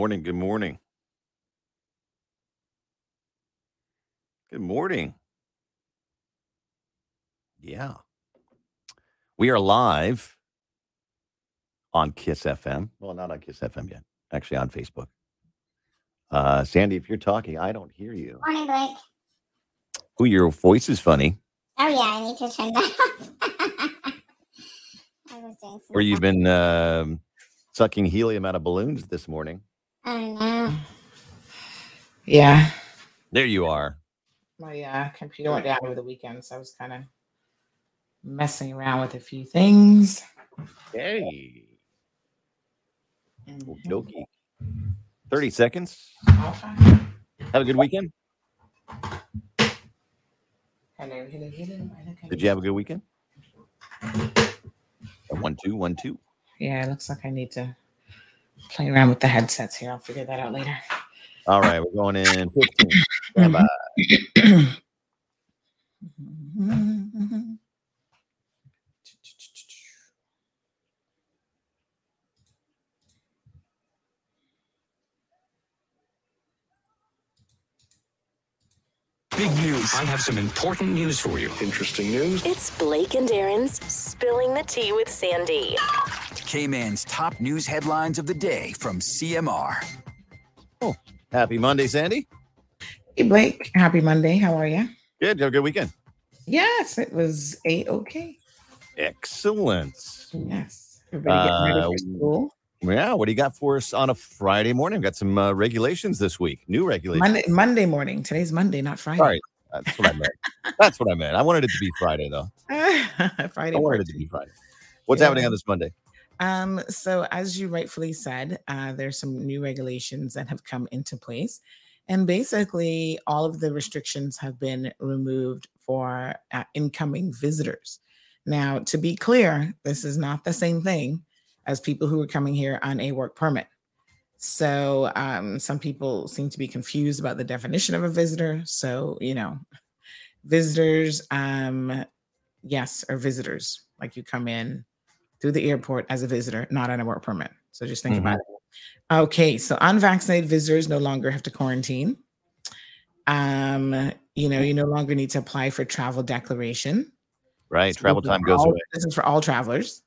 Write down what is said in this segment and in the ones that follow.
morning. Good morning. Good morning. Yeah. We are live on Kiss FM. Well, not on Kiss FM yet. Actually, on Facebook. Uh, Sandy, if you're talking, I don't hear you. Morning, Blake. Oh, your voice is funny. Oh yeah, I need to turn that off. I was doing Or you've been um sucking helium out of balloons this morning. Oh no. Yeah, There you are. my uh, computer went down over the weekend, so I was kind of messing around with a few things. Hey. Mhm. Okey-dokey. 30 seconds. I'll. Have a good weekend. Hello, hello, hello. I Did you have a good weekend? One, two, one, two. Yeah, it looks like I need to play around with the headsets here. I'll figure that out later. All right, we're going in 15. Stand by. Big news. I have some important news for you. Interesting news. It's Blake and Aaron's Spilling the Tea with Sandy. K-Man's top news headlines of the day from CMR. Oh, happy Monday, Sandy. Hey, Blake. Happy Monday. How are you? Good. Have a good weekend. Yes, it was a okay. Excellent. Yes. Everybody getting ready Uh, for school. Yeah, what do you got for us on a Friday morning? We've got some uh, regulations this week. New regulations. Monday, Monday morning. Today's Monday, not Friday. Sorry, that's what I meant. That's what I meant. I wanted it to be Friday, though. Friday. I wanted morning. it to be Friday. What's Yeah. happening on this Monday? Um, so as you rightfully said, uh, there's some new regulations that have come into place. And basically, all of the restrictions have been removed for uh, incoming visitors. Now, to be clear, this is not the same thing as people who are coming here on a work permit. So, um, some people seem to be confused about the definition of a visitor. So, you know, visitors, um, yes, are visitors. Like you come in through the airport as a visitor, not on a work permit. So just think Mhm. about it. Okay, so unvaccinated visitors no longer have to quarantine. Um, you know, you no longer need to apply for travel declaration. Right, So travel time for goes all- away. This is for all travelers.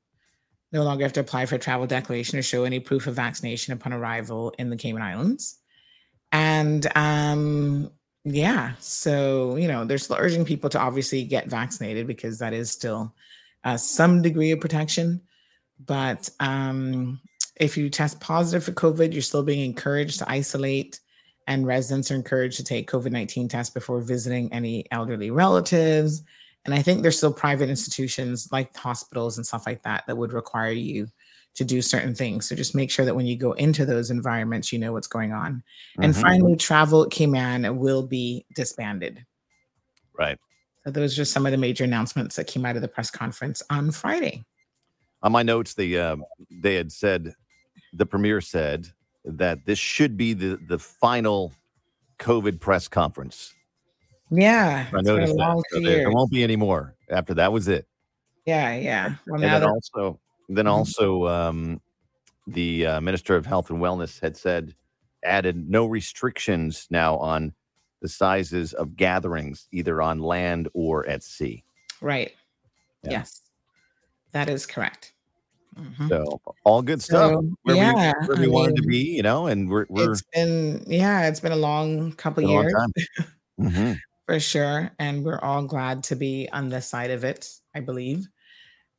No longer have to apply for a travel declaration or show any proof of vaccination upon arrival in the Cayman Islands. And um, yeah, so you know, they're still urging people to obviously get vaccinated because that is still uh, some degree of protection. But um, if you test positive for COVID, you're still being encouraged to isolate, and residents are encouraged to take COVID 19 tests before visiting any elderly relatives. And I think there's still private institutions like hospitals and stuff like that that would require you to do certain things. So just make sure that when you go into those environments, you know what's going on. And Mhm. finally, Travel Cayman will be disbanded. Right. So those are some of the major announcements that came out of the press conference on Friday. On my notes, the uh, they had said the premier said that this should be the the final COVID press conference. Yeah, I it's been a noticed that. So there, there won't be any more after that. Was it? Yeah, yeah. Well, and then that also, then Mhm. also, um, the uh, minister of health and wellness had said added no restrictions now on the sizes of gatherings, either on land or at sea. right. Yeah. Yes, that is correct. Mhm. So all good stuff. So, where yeah, we, where I we wanted to be, you know, and we're we're It's been yeah, it's been a long couple been a long years time. Mhm. for sure, and we're all glad to be on this side of it. I believe.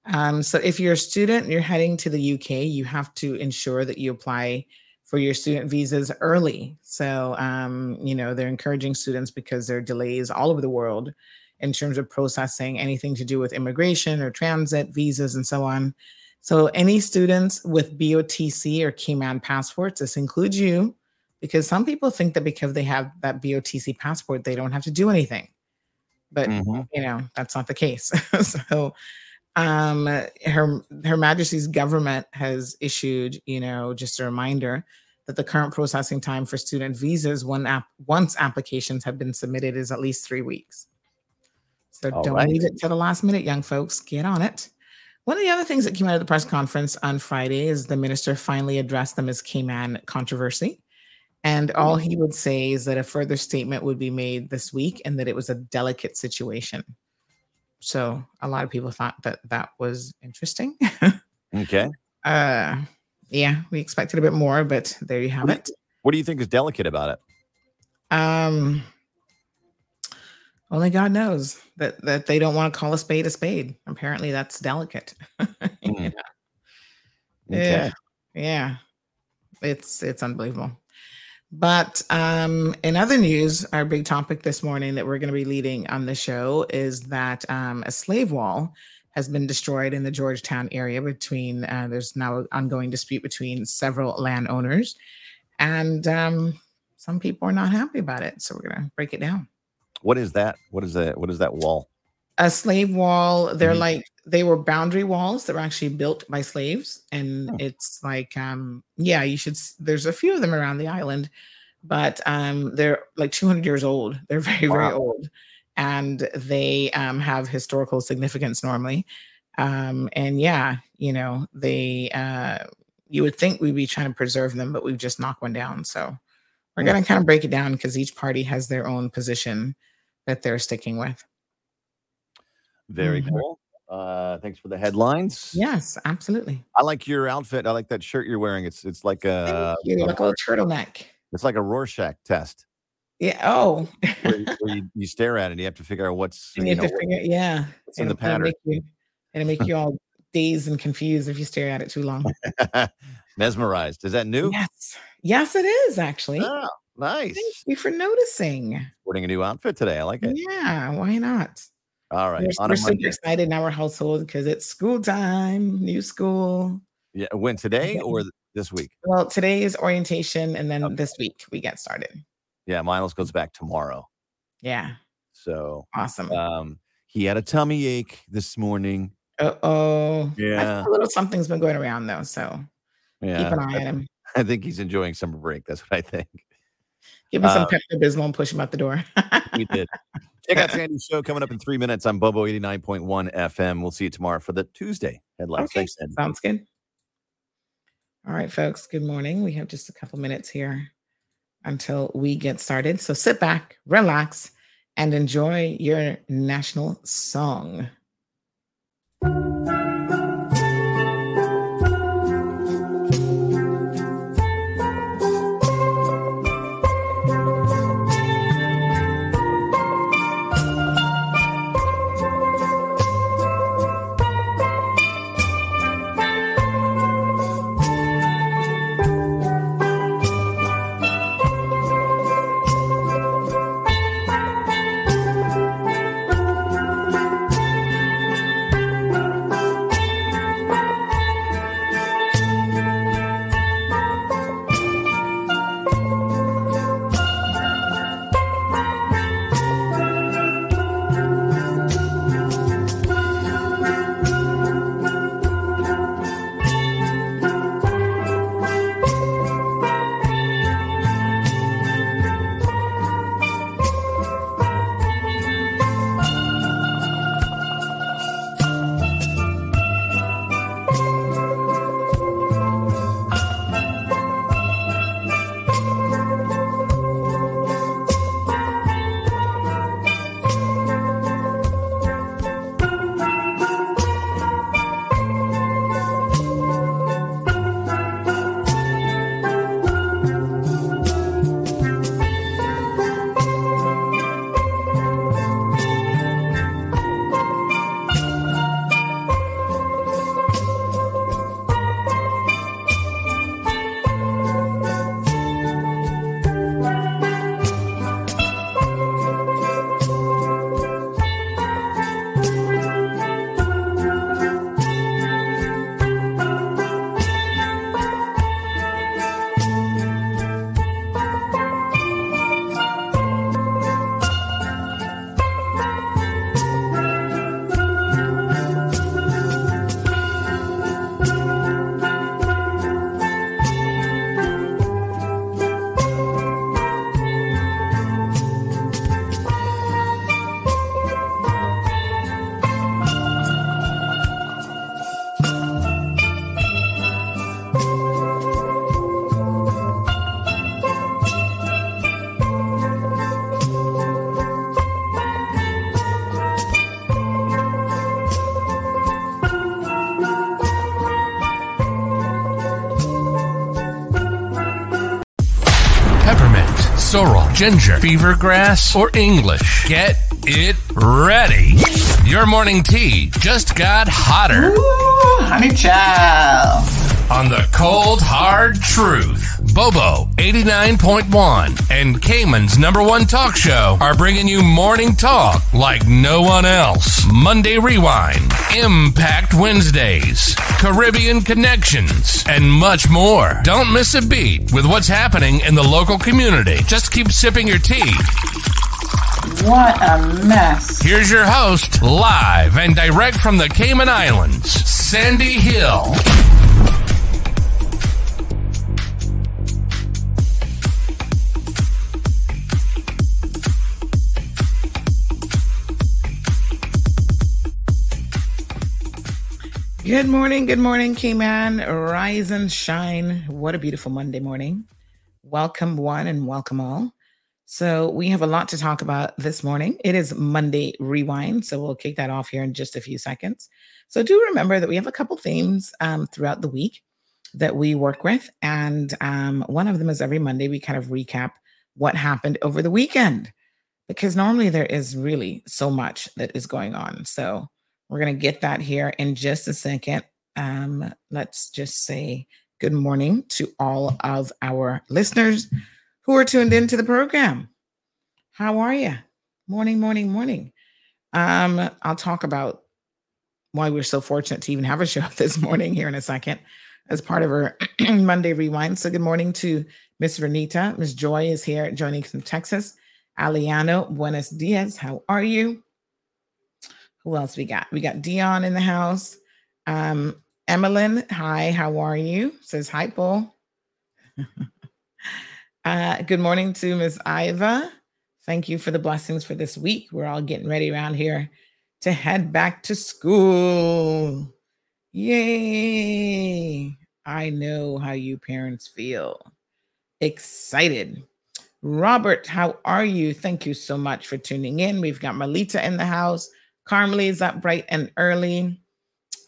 Um, so if you're a student and you're heading to the UK, you have to ensure that you apply for your student visas early. So um, you know they're encouraging students because there are delays all over the world in terms of processing anything to do with immigration or transit visas and so on. So any students with BOTC or Cayman passports, this includes you, because some people think that because they have that BOTC passport, they don't have to do anything. But Mhm. you know that's not the case. so um her her majesty's government has issued you know just a reminder that the current processing time for student visas one app once applications have been submitted is at least three weeks. So All don't right. leave it to the last minute young folks. Get on it. One of the other things that came out of the press conference on friday is the minister finally addressed the ms cayman controversy. And all he would say is that a further statement would be made this week and that it was a delicate situation. So a lot of people thought that that was interesting. Okay. uh, yeah, we expected a bit more, but there you have it. What do you think is delicate about it? Um, only God knows that that they don't want to call a spade a spade. Apparently, that's delicate. Mm. know? Okay. Yeah, yeah, it's it's unbelievable. But um, in other news, our big topic this morning that we're going to be leading on the show is that um, a slave wall has been destroyed in the Georgetown area between. Uh, there's now an ongoing dispute between several landowners, and um, some people are not happy about it. So we're going to break it down. What is that? What is that? What is that wall? A slave wall they're Mhm. like they were boundary walls that were actually built by slaves and Oh. it's like um yeah you should there's a few of them around the island but um they're like 200 years old they're very very old and they um have historical significance normally um and yeah you know they uh you would think we'd be trying to preserve them but we've just knocked one down so we're Yeah. going to kind of break it down because each party has their own position that they're sticking with Very Mhm. cool. Uh, thanks for the headlines. Yes, absolutely. I like your outfit. I like that shirt you're wearing. It's it's like a, Thank you. Like a little turtleneck. it's like a Rorschach test Yeah. Oh, where, you, where you, you stare at it and you have to figure out what's you you know have to figure, yeah. what's in the pattern. Make you, it'll make you all dazed and confused if you stare at it too long. Mesmerized. Is that new? Yes. Yes, it is actually. Oh, nice. Thank you for noticing. Sporting a new outfit today. I like it. Yeah, why not? All right. We're, we're super excited in our household because it's school time, new school. Yeah. When today or this week? Well, today is orientation, and then Okay. this week we get started. Yeah. Miles goes back tomorrow. Yeah, So awesome. um, he had a tummy ache this morning. Uh oh. Yeah. A little something's been going around though, so Yeah. keep an eye on him. I think he's enjoying summer break. That's what I think. Give him some Uh, Pepto Bismol and push him out the door. We did. Check out Sandy's show coming up in three minutes on Bobo 89.1 FM. We'll see you tomorrow for the Tuesday headlines. Okay. Thanks, Sandy. Sounds good. All right, folks. Good morning. We have just a couple minutes here until we get started. So sit back, relax, and enjoy your national song. Ginger, fever grass, or English. Get it ready. Your morning tea just got hotter. Ooh, honey child. On the cold, hard truth. Bobo 89.1 and Cayman's number one talk show are bringing you morning talk like no one else. Monday Rewind, Impact Wednesdays, Caribbean Connections, and much more. Don't miss a beat with what's happening in the local community. Just keep sipping your tea. What a mess. Here's your host, live and direct from the Cayman Islands, Sandy Hill. Good morning, good morning, Cayman. Rise and shine. What a beautiful Monday morning. Welcome, one, and welcome all. So, we have a lot to talk about this morning. It is Monday Rewind, so we'll kick that off here in just a few seconds. So, do remember that we have a couple themes um, throughout the week that we work with. And um, one of them is every Monday, we kind of recap what happened over the weekend because normally there is really so much that is going on. So, we're going to get that here in just a second. Um, let's just say good morning to all of our listeners who are tuned into the program. How are you? Morning, morning, morning. Um, I'll talk about why we're so fortunate to even have a show this morning here in a second as part of our Monday Rewind. So, good morning to Miss Renita. Miss Joy is here joining from Texas. Aliano, buenos dias. How are you? Who else we got? We got Dion in the house. Um, Emmeline, hi, how are you? Says hi, Paul. uh, good morning to Miss Iva. Thank you for the blessings for this week. We're all getting ready around here to head back to school. Yay! I know how you parents feel. Excited. Robert, how are you? Thank you so much for tuning in. We've got Melita in the house. Carmelie is up bright and early.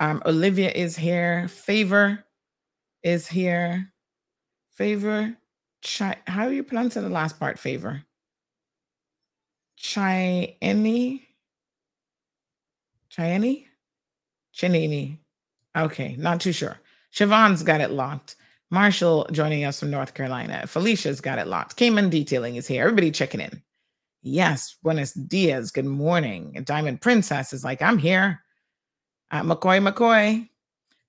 Um, Olivia is here. Favor is here. Favor, Chi, how are you pronouncing the last part? Favor. Chieni. Chieni? Chinini. Okay, not too sure. Siobhan's got it locked. Marshall joining us from North Carolina. Felicia's got it locked. Cayman Detailing is here. Everybody checking in. Yes, buenos dias. Good morning. Diamond Princess is like, I'm here. Uh, McCoy, McCoy.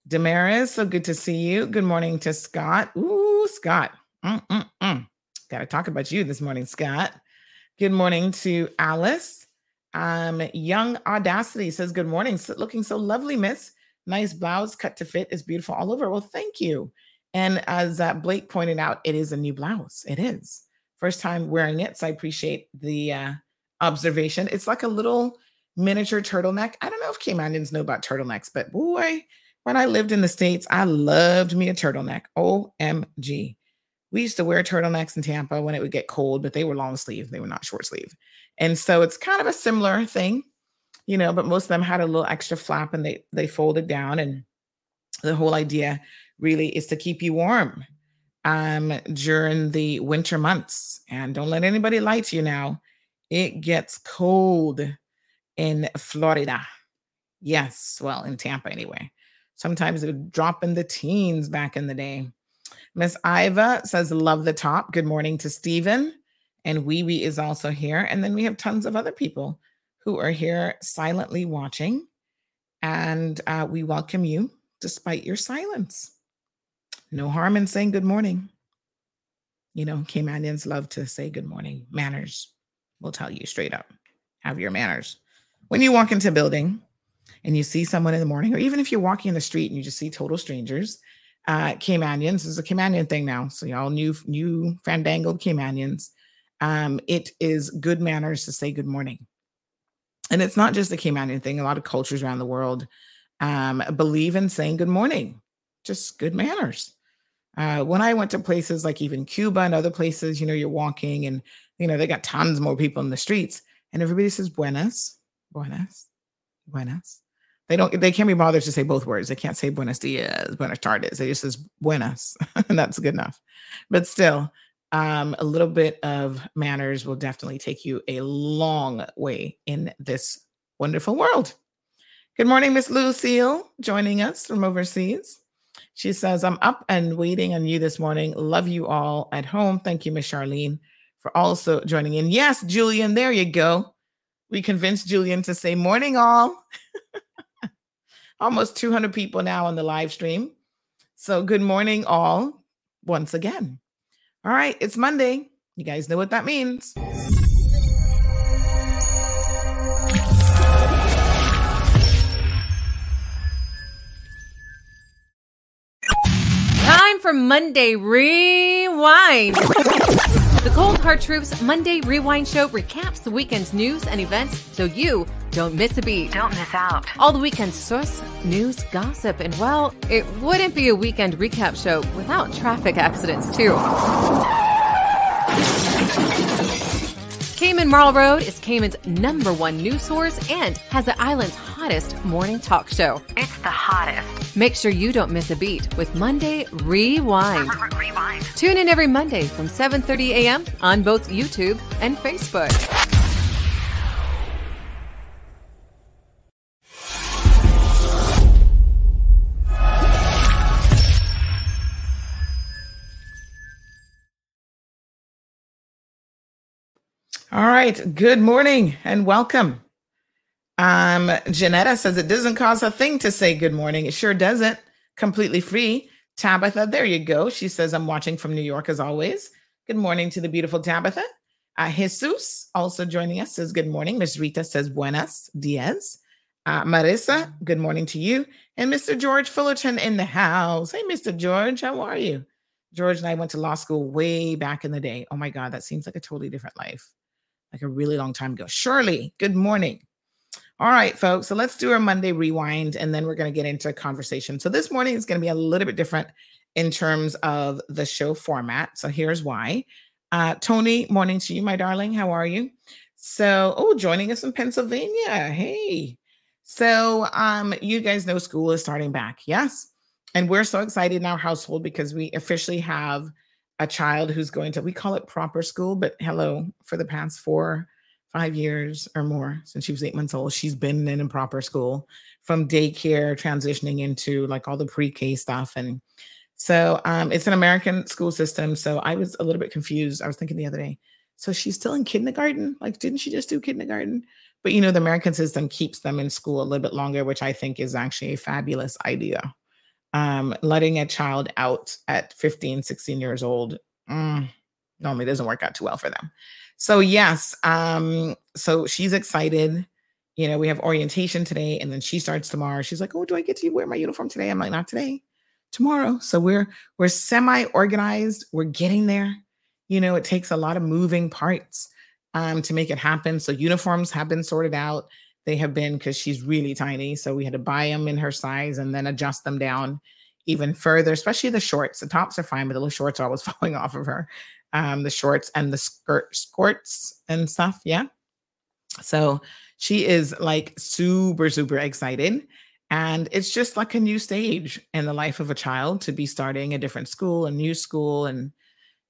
Damaris, so good to see you. Good morning to Scott. Ooh, Scott. Mm-mm-mm. Got to talk about you this morning, Scott. Good morning to Alice. Um, Young Audacity says, Good morning. So, looking so lovely, miss. Nice blouse cut to fit is beautiful all over. Well, thank you. And as uh, Blake pointed out, it is a new blouse. It is first time wearing it. So I appreciate the uh, observation. It's like a little miniature turtleneck. I don't know if Caymanians know about turtlenecks, but boy, when I lived in the States, I loved me a turtleneck. OMG. We used to wear turtlenecks in Tampa when it would get cold, but they were long sleeve, they were not short sleeve. And so it's kind of a similar thing, you know, but most of them had a little extra flap and they they folded down. And the whole idea really is to keep you warm um, during the winter months. And don't let anybody lie to you now. It gets cold in Florida. Yes, well, in Tampa anyway. Sometimes it would drop in the teens back in the day. Miss Iva says, Love the top. Good morning to Stephen. And Wee Wee is also here. And then we have tons of other people who are here silently watching. And uh, we welcome you despite your silence. No harm in saying good morning. You know, Caymanians love to say good morning. Manners will tell you straight up. Have your manners. When you walk into a building and you see someone in the morning, or even if you're walking in the street and you just see total strangers, uh, Caymanians is a Caymanian thing now. So y'all new, new fandangled Caymanians. Um, it is good manners to say good morning. And it's not just a Caymanian thing. A lot of cultures around the world um, believe in saying good morning, just good manners. Uh, when I went to places like even Cuba and other places, you know, you're walking and, you know, they got tons more people in the streets and everybody says buenas, buenas, buenas. They don't, they can't be bothered to say both words. They can't say buenos dias, buenas tardes. They just says buenas. and that's good enough. But still, um, a little bit of manners will definitely take you a long way in this wonderful world. Good morning, Miss Lucille, joining us from overseas. She says, I'm up and waiting on you this morning. Love you all at home. Thank you, Miss Charlene, for also joining in. Yes, Julian, there you go. We convinced Julian to say morning all. Almost 200 people now on the live stream. So, good morning, all, once again. All right, it's Monday. You guys know what that means. For Monday Rewind. The Cold Hard Truth's Monday Rewind Show recaps the weekend's news and events so you don't miss a beat. Don't miss out. All the weekend's source, news, gossip, and well, it wouldn't be a weekend recap show without traffic accidents, too. Cayman Marl Road is Cayman's number one news source and has the island's hottest morning talk show. It's the hottest. Make sure you don't miss a beat with Monday Rewind. Rewind. Tune in every Monday from 7:30 a.m. on both YouTube and Facebook. All right. Good morning and welcome. Um, Janetta says it doesn't cost a thing to say good morning. It sure doesn't. Completely free. Tabitha, there you go. She says, I'm watching from New York as always. Good morning to the beautiful Tabitha. Uh, Jesus also joining us says, Good morning. Miss Rita says, Buenas dias. Uh, Marissa, good morning to you. And Mr. George Fullerton in the house. Hey, Mr. George, how are you? George and I went to law school way back in the day. Oh my God, that seems like a totally different life, like a really long time ago. Shirley, good morning. All right, folks. So let's do our Monday rewind and then we're going to get into a conversation. So this morning is going to be a little bit different in terms of the show format. So here's why. Uh, Tony, morning to you, my darling. How are you? So, oh, joining us in Pennsylvania. Hey. So, um, you guys know school is starting back. Yes. And we're so excited in our household because we officially have a child who's going to, we call it proper school, but hello, for the past four, five years or more since she was eight months old, she's been in improper school from daycare, transitioning into like all the pre K stuff. And so um, it's an American school system. So I was a little bit confused. I was thinking the other day, so she's still in kindergarten? Like, didn't she just do kindergarten? But you know, the American system keeps them in school a little bit longer, which I think is actually a fabulous idea. Um, letting a child out at 15, 16 years old mm, normally doesn't work out too well for them. So, yes, um, so she's excited. You know, we have orientation today, and then she starts tomorrow. She's like, Oh, do I get to wear my uniform today? I'm like, Not today, tomorrow. So we're we're semi-organized, we're getting there. You know, it takes a lot of moving parts um, to make it happen. So uniforms have been sorted out. They have been because she's really tiny. So we had to buy them in her size and then adjust them down even further, especially the shorts. The tops are fine, but the little shorts are always falling off of her. Um, the shorts and the skirt skirts and stuff. Yeah. So she is like super, super excited. And it's just like a new stage in the life of a child to be starting a different school, a new school, and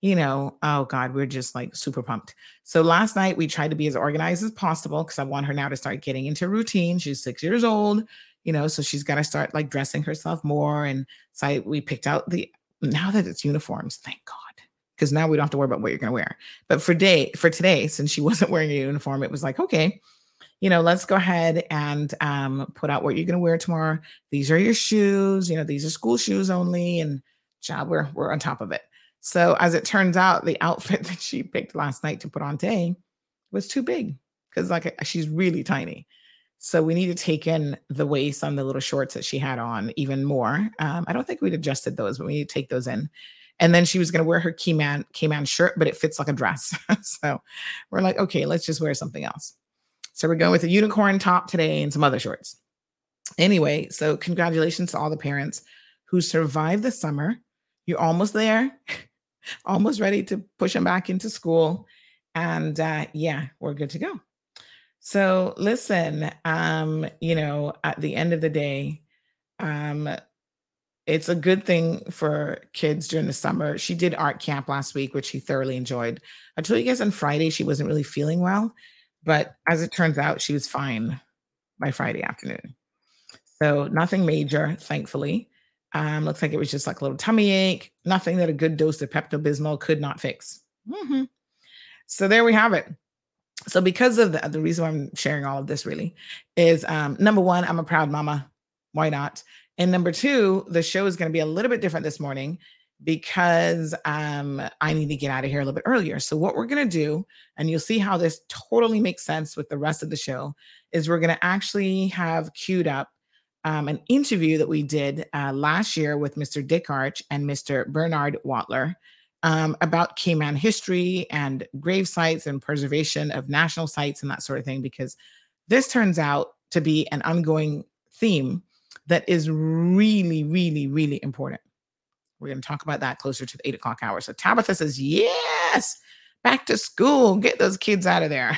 you know, oh God, we're just like super pumped. So last night we tried to be as organized as possible because I want her now to start getting into routine. She's six years old, you know, so she's got to start like dressing herself more. And so I, we picked out the now that it's uniforms, thank God. Because now we don't have to worry about what you're gonna wear. But for day for today, since she wasn't wearing a uniform, it was like, okay, you know, let's go ahead and um, put out what you're gonna wear tomorrow. These are your shoes, you know, these are school shoes only, and child, we're we're on top of it. So as it turns out, the outfit that she picked last night to put on today was too big because like she's really tiny. So we need to take in the waist on the little shorts that she had on even more. Um, I don't think we'd adjusted those, but we need to take those in. And then she was going to wear her Cayman, Cayman shirt, but it fits like a dress. so we're like, okay, let's just wear something else. So we're going with a unicorn top today and some other shorts. Anyway, so congratulations to all the parents who survived the summer. You're almost there almost ready to push them back into school. And uh, yeah, we're good to go. So listen, um, you know, at the end of the day, um, it's a good thing for kids during the summer. She did art camp last week, which she thoroughly enjoyed. I told you guys on Friday she wasn't really feeling well, but as it turns out, she was fine by Friday afternoon. So nothing major, thankfully. Um, looks like it was just like a little tummy ache, nothing that a good dose of Pepto Bismol could not fix. Mhm. So there we have it. So because of the, the reason why I'm sharing all of this really is um, number one, I'm a proud mama. Why not? And number two, the show is going to be a little bit different this morning because um, I need to get out of here a little bit earlier. So, what we're going to do, and you'll see how this totally makes sense with the rest of the show, is we're going to actually have queued up um, an interview that we did uh, last year with Mr. Dick Arch and Mr. Bernard Watler um, about Cayman history and grave sites and preservation of national sites and that sort of thing, because this turns out to be an ongoing theme that is really, really, really important. We're going to talk about that closer to the eight o'clock hour. So Tabitha says, Yes, back to school. Get those kids out of there.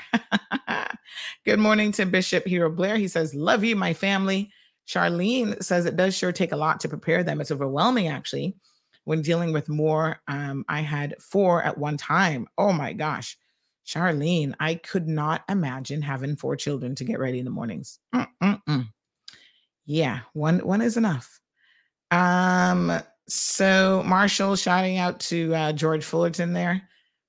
Good morning to Bishop Hero Blair. He says, Love you, my family. Charlene says it does sure take a lot to prepare them. It's overwhelming, actually, when dealing with more. Um, I had four at one time. Oh my gosh. Charlene, I could not imagine having four children to get ready in the mornings. Mm-mm-mm. Yeah, one one is enough. Um, so Marshall shouting out to uh, George Fullerton there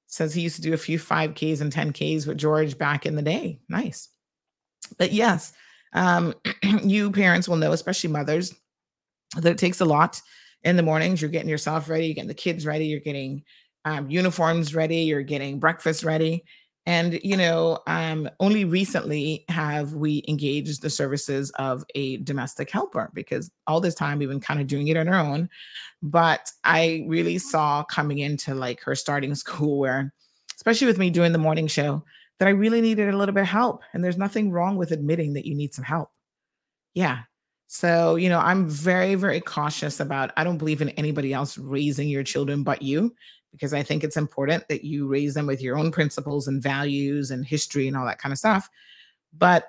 says he used to do a few 5Ks and 10Ks with George back in the day. Nice. But yes, um, you parents will know, especially mothers, that it takes a lot in the mornings. You're getting yourself ready, you're getting the kids ready, you're getting um, uniforms ready, you're getting breakfast ready. And, you know, um, only recently have we engaged the services of a domestic helper because all this time we've been kind of doing it on our own. But I really saw coming into like her starting school where, especially with me doing the morning show, that I really needed a little bit of help. And there's nothing wrong with admitting that you need some help. Yeah. So, you know, I'm very, very cautious about, I don't believe in anybody else raising your children but you because I think it's important that you raise them with your own principles and values and history and all that kind of stuff. But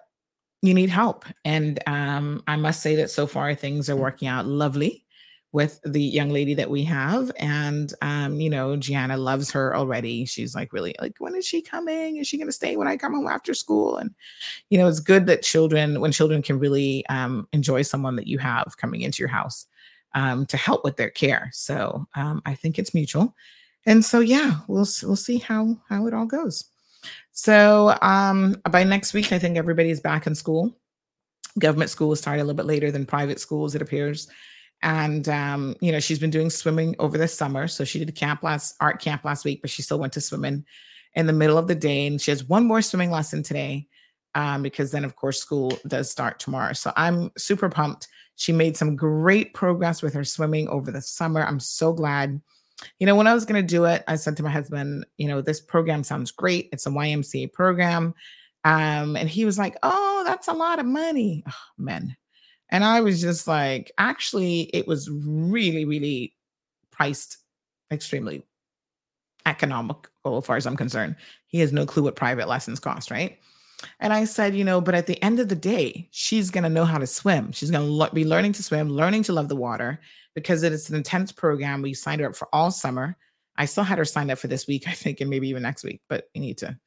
you need help. And um, I must say that so far things are working out lovely with the young lady that we have. And, um, you know, Gianna loves her already. She's like, really, like, when is she coming? Is she going to stay when I come home after school? And, you know, it's good that children, when children can really um, enjoy someone that you have coming into your house um, to help with their care. So um, I think it's mutual and so yeah we'll we'll see how how it all goes so um by next week i think everybody's back in school government school start a little bit later than private schools it appears and um you know she's been doing swimming over the summer so she did camp last art camp last week but she still went to swimming in the middle of the day and she has one more swimming lesson today um, because then of course school does start tomorrow so i'm super pumped she made some great progress with her swimming over the summer i'm so glad you know, when I was going to do it, I said to my husband, you know, this program sounds great. It's a YMCA program. Um, and he was like, oh, that's a lot of money. Oh, men. And I was just like, actually, it was really, really priced extremely economical as far as I'm concerned. He has no clue what private lessons cost, right? And I said, you know, but at the end of the day, she's going to know how to swim. She's going to lo- be learning to swim, learning to love the water because it's an intense program. We signed her up for all summer. I still had her signed up for this week, I think, and maybe even next week, but we need to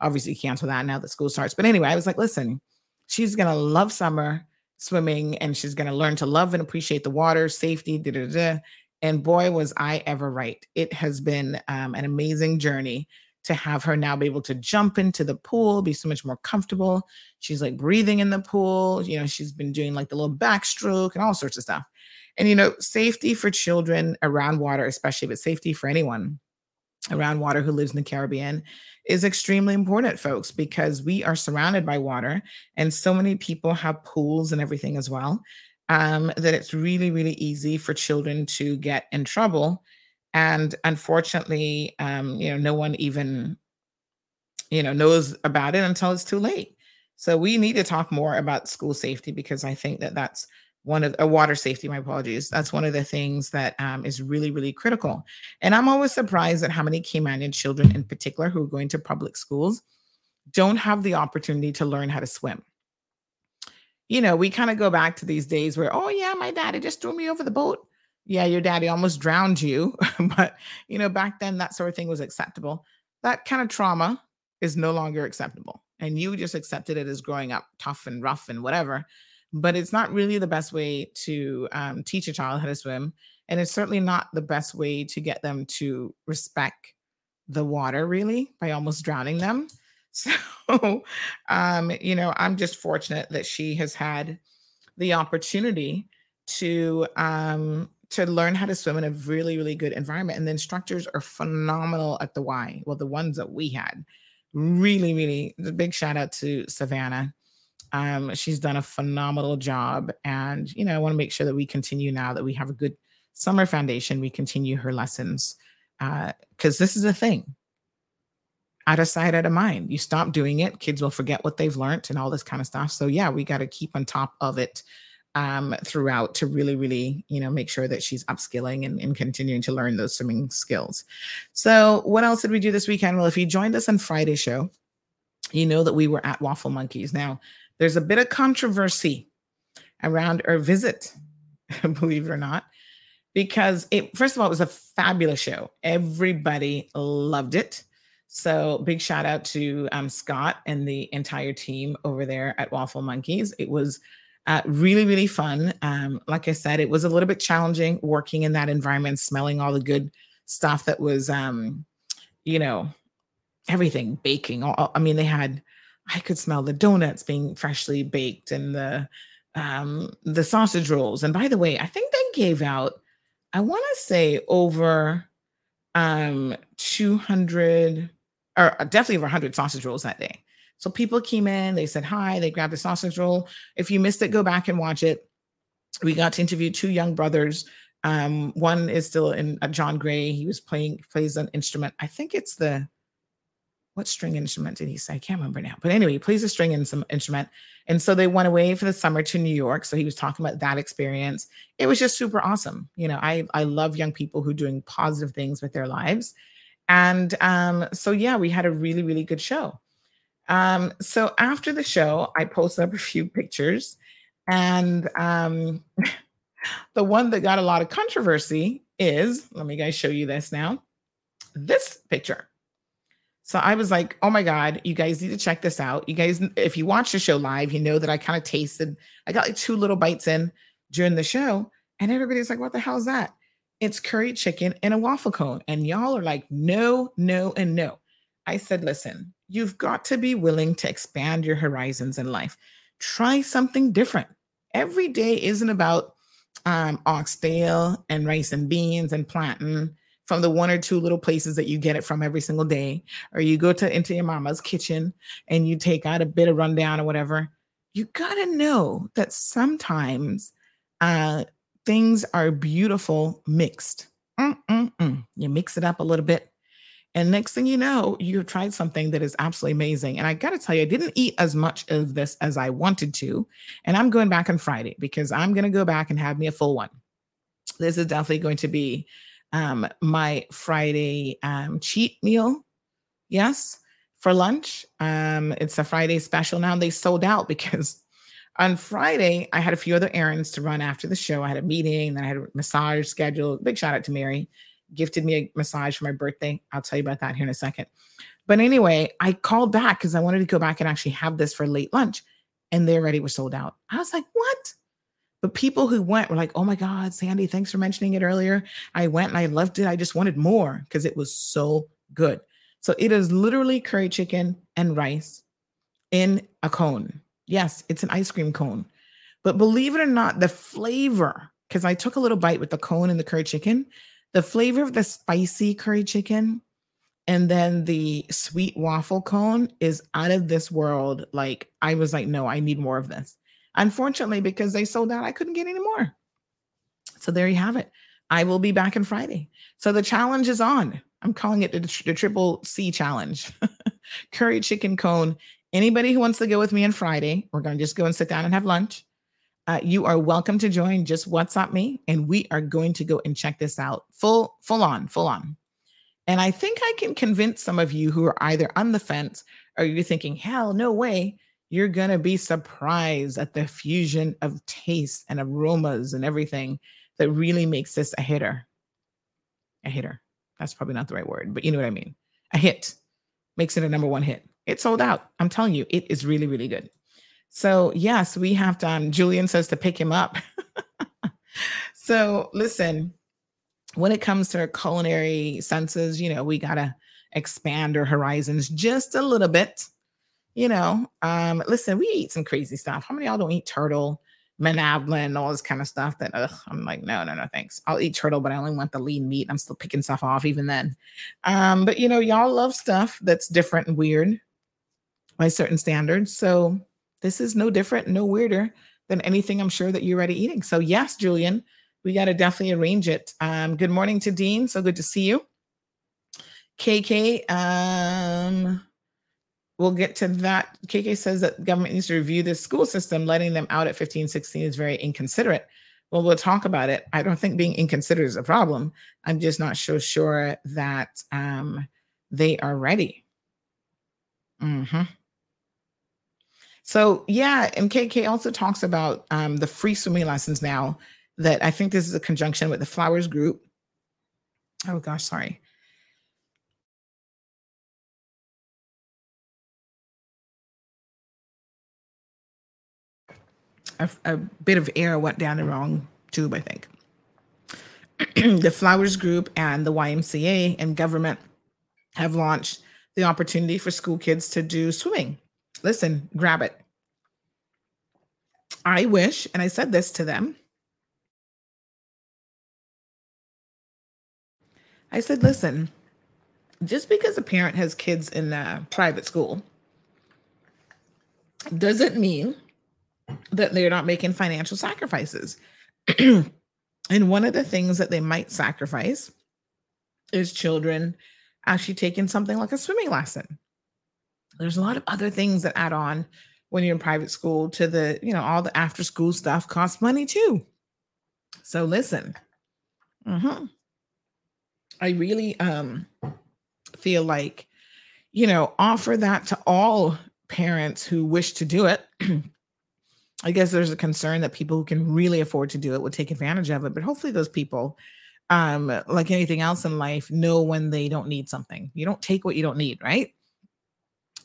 obviously cancel that now that school starts. But anyway, I was like, listen, she's going to love summer swimming and she's going to learn to love and appreciate the water, safety, da, da, da. And boy, was I ever right. It has been um, an amazing journey to have her now be able to jump into the pool, be so much more comfortable. She's like breathing in the pool. You know, she's been doing like the little backstroke and all sorts of stuff. And, you know, safety for children around water, especially, but safety for anyone around water who lives in the Caribbean is extremely important, folks, because we are surrounded by water and so many people have pools and everything as well. Um, that it's really, really easy for children to get in trouble. And unfortunately, um, you know, no one even, you know, knows about it until it's too late. So we need to talk more about school safety because I think that that's one of a water safety my apologies that's one of the things that um, is really really critical and i'm always surprised at how many caymanian children in particular who are going to public schools don't have the opportunity to learn how to swim you know we kind of go back to these days where oh yeah my daddy just threw me over the boat yeah, your daddy almost drowned you, but you know, back then that sort of thing was acceptable. That kind of trauma is no longer acceptable. And you just accepted it as growing up tough and rough and whatever. But it's not really the best way to um, teach a child how to swim. And it's certainly not the best way to get them to respect the water, really, by almost drowning them. So, um, you know, I'm just fortunate that she has had the opportunity to um, to learn how to swim in a really, really good environment. And the instructors are phenomenal at the Y. Well, the ones that we had, really, really, big shout out to Savannah. Um, she's done a phenomenal job, and you know, I want to make sure that we continue now that we have a good summer foundation. We continue her lessons because uh, this is a thing out of sight, out of mind. You stop doing it, kids will forget what they've learned and all this kind of stuff. So yeah, we got to keep on top of it um, throughout to really, really, you know, make sure that she's upskilling and, and continuing to learn those swimming skills. So what else did we do this weekend? Well, if you joined us on Friday show, you know that we were at Waffle Monkeys. Now, there's a bit of controversy around our visit, believe it or not, because it first of all it was a fabulous show. Everybody loved it. So big shout out to um, Scott and the entire team over there at Waffle Monkeys. It was uh, really, really fun. Um, like I said, it was a little bit challenging working in that environment, smelling all the good stuff that was, um, you know, everything baking. All, I mean, they had, I could smell the donuts being freshly baked and the um, the sausage rolls. And by the way, I think they gave out, I want to say over um 200 or uh, definitely over 100 sausage rolls that day. So people came in, they said hi, they grabbed a sausage roll. If you missed it, go back and watch it. We got to interview two young brothers. Um, one is still in uh, John Gray. He was playing plays an instrument. I think it's the what string instrument did he say? I can't remember now. But anyway, he plays a string in some instrument. And so they went away for the summer to New York. So he was talking about that experience. It was just super awesome. You know, I I love young people who are doing positive things with their lives. And um, so, yeah, we had a really, really good show. Um, so after the show, I posted up a few pictures, and um, the one that got a lot of controversy is let me guys show you this now. This picture. So I was like, oh my God, you guys need to check this out. You guys, if you watch the show live, you know that I kind of tasted, I got like two little bites in during the show, and everybody's like, what the hell is that? It's curry chicken in a waffle cone. And y'all are like, no, no, and no. I said, listen, you've got to be willing to expand your horizons in life. Try something different. Every day isn't about um, oxtail and rice and beans and plantain from the one or two little places that you get it from every single day, or you go to into your mama's kitchen and you take out a bit of rundown or whatever. You gotta know that sometimes uh, things are beautiful mixed. Mm-mm-mm. You mix it up a little bit. And next thing you know, you've tried something that is absolutely amazing. And I got to tell you, I didn't eat as much of this as I wanted to. And I'm going back on Friday because I'm going to go back and have me a full one. This is definitely going to be um, my Friday um, cheat meal. Yes, for lunch. Um, it's a Friday special now. They sold out because on Friday, I had a few other errands to run after the show. I had a meeting, then I had a massage scheduled. Big shout out to Mary, gifted me a massage for my birthday. I'll tell you about that here in a second. But anyway, I called back because I wanted to go back and actually have this for late lunch, and they already were sold out. I was like, what? But people who went were like, oh my God, Sandy, thanks for mentioning it earlier. I went and I loved it. I just wanted more because it was so good. So it is literally curry chicken and rice in a cone. Yes, it's an ice cream cone. But believe it or not, the flavor, because I took a little bite with the cone and the curry chicken, the flavor of the spicy curry chicken and then the sweet waffle cone is out of this world. Like, I was like, no, I need more of this. Unfortunately, because they sold out, I couldn't get any more. So there you have it. I will be back on Friday. So the challenge is on. I'm calling it the, the triple C challenge curry chicken cone Anybody who wants to go with me on Friday, we're going to just go and sit down and have lunch. Uh, you are welcome to join. Just WhatsApp me, and we are going to go and check this out full, full on, full on. And I think I can convince some of you who are either on the fence or you're thinking, hell, no way. You're going to be surprised at the fusion of taste and aromas and everything that really makes this a hitter. A hitter. That's probably not the right word, but you know what I mean. A hit makes it a number one hit. It sold out. I'm telling you, it is really, really good. So, yes, we have done. Um, Julian says to pick him up. so, listen, when it comes to our culinary senses, you know, we got to expand our horizons just a little bit. You know, um, listen, we eat some crazy stuff. How many y'all don't eat turtle, menablen, all this kind of stuff that ugh, I'm like, no, no, no, thanks. I'll eat turtle, but I only want the lean meat. I'm still picking stuff off even then. Um, but you know, y'all love stuff that's different and weird by certain standards. So this is no different, no weirder than anything I'm sure that you're already eating. So yes, Julian, we got to definitely arrange it. Um, good morning to Dean. So good to see you. KK, um, we'll get to that. KK says that government needs to review this school system. Letting them out at 15, 16 is very inconsiderate. Well, we'll talk about it. I don't think being inconsiderate is a problem. I'm just not so sure that um, they are ready. Mm-hmm. So yeah, and KK also talks about um, the free swimming lessons now. That I think this is a conjunction with the Flowers Group. Oh gosh, sorry. A, a bit of air went down the wrong tube, I think. the Flowers Group and the YMCA and government have launched the opportunity for school kids to do swimming. Listen, grab it. I wish, and I said this to them. I said, listen, just because a parent has kids in a private school doesn't mean that they're not making financial sacrifices. and one of the things that they might sacrifice is children actually taking something like a swimming lesson. There's a lot of other things that add on when you're in private school to the, you know, all the after school stuff costs money too. So listen, mm-hmm. I really um, feel like, you know, offer that to all parents who wish to do it. I guess there's a concern that people who can really afford to do it would take advantage of it. But hopefully, those people, um, like anything else in life, know when they don't need something. You don't take what you don't need, right?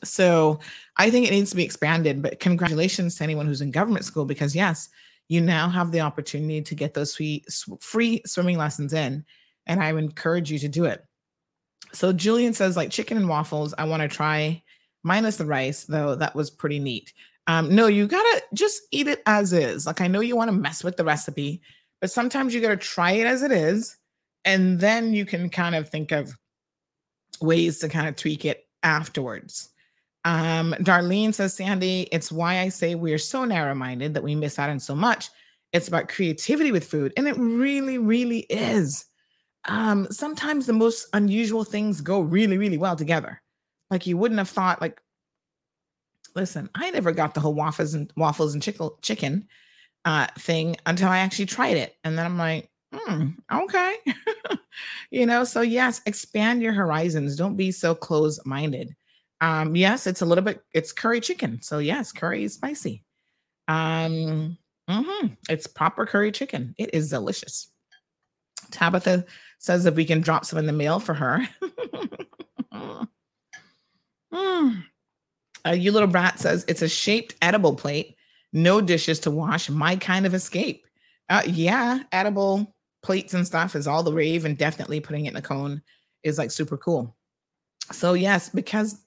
So I think it needs to be expanded. But congratulations to anyone who's in government school because, yes, you now have the opportunity to get those free, free swimming lessons in. And I encourage you to do it. So Julian says, like chicken and waffles, I want to try minus the rice, though that was pretty neat. Um, no, you gotta just eat it as is. Like I know you want to mess with the recipe, but sometimes you gotta try it as it is, and then you can kind of think of ways to kind of tweak it afterwards. Um, Darlene says, Sandy, it's why I say we are so narrow-minded that we miss out on so much. It's about creativity with food, and it really, really is. Um, sometimes the most unusual things go really, really well together. Like you wouldn't have thought, like listen, I never got the whole waffles and waffles and chicken chicken uh, thing until I actually tried it, and then I'm like, hmm, okay, you know. So yes, expand your horizons. Don't be so close minded. Um, yes, it's a little bit. It's curry chicken, so yes, curry is spicy. Um, mm-hmm, it's proper curry chicken. It is delicious. Tabitha says if we can drop some in the mail for her. mm. Uh, you little brat says it's a shaped edible plate, no dishes to wash. My kind of escape. Uh, yeah, edible plates and stuff is all the rave, and definitely putting it in a cone is like super cool. So yes, because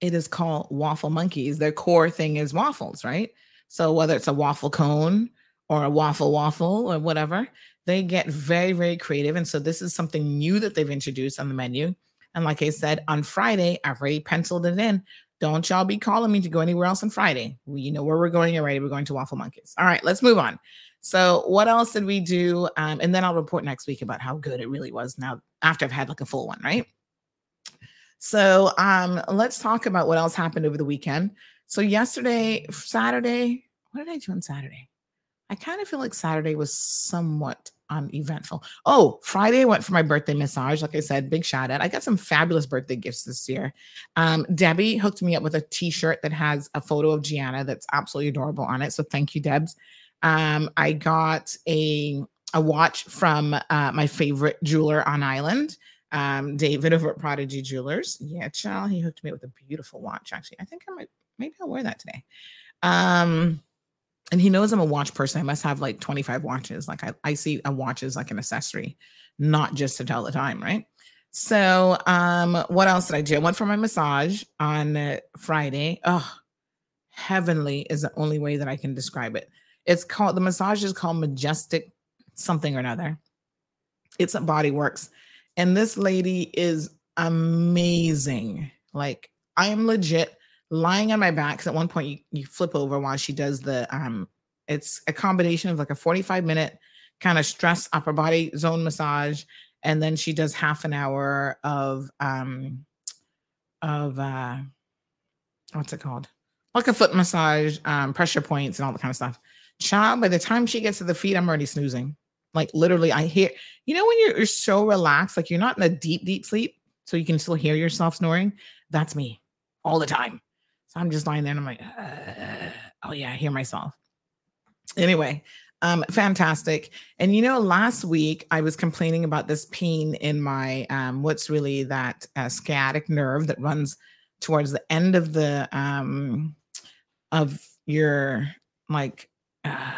it is called waffle monkeys, their core thing is waffles, right? So whether it's a waffle cone or a waffle waffle or whatever, they get very very creative, and so this is something new that they've introduced on the menu. And like I said, on Friday, I've already penciled it in. Don't y'all be calling me to go anywhere else on Friday. We, you know where we're going already. We're going to Waffle Monkeys. All right, let's move on. So, what else did we do? Um, and then I'll report next week about how good it really was now after I've had like a full one, right? So, um, let's talk about what else happened over the weekend. So, yesterday, Saturday, what did I do on Saturday? I kind of feel like Saturday was somewhat um, eventful. Oh, Friday I went for my birthday massage. Like I said, big shout out. I got some fabulous birthday gifts this year. Um, Debbie hooked me up with a T-shirt that has a photo of Gianna that's absolutely adorable on it. So thank you, Debs. Um, I got a a watch from uh, my favorite jeweler on island, um, David over at Prodigy Jewelers. Yeah, child, he hooked me up with a beautiful watch. Actually, I think I might maybe I'll wear that today. Um, and he knows I'm a watch person. I must have like 25 watches. Like I, I see a watch as like an accessory, not just to tell the time, right? So, um, what else did I do? I went for my massage on Friday. Oh, heavenly is the only way that I can describe it. It's called the massage is called Majestic something or another. It's at Body Works, and this lady is amazing. Like I am legit lying on my back. Cause at one point you, you flip over while she does the um. It's a combination of like a forty five minute kind of stress upper body zone massage, and then she does half an hour of um of uh what's it called like a foot massage, um, pressure points, and all that kind of stuff. Child, by the time she gets to the feet, I'm already snoozing. Like literally, I hear, you know, when you're, you're so relaxed, like you're not in a deep, deep sleep, so you can still hear yourself snoring. That's me all the time. So I'm just lying there and I'm like, uh, oh yeah, I hear myself. Anyway, um, fantastic. And you know, last week I was complaining about this pain in my um, what's really that uh, sciatic nerve that runs towards the end of the um of your like uh,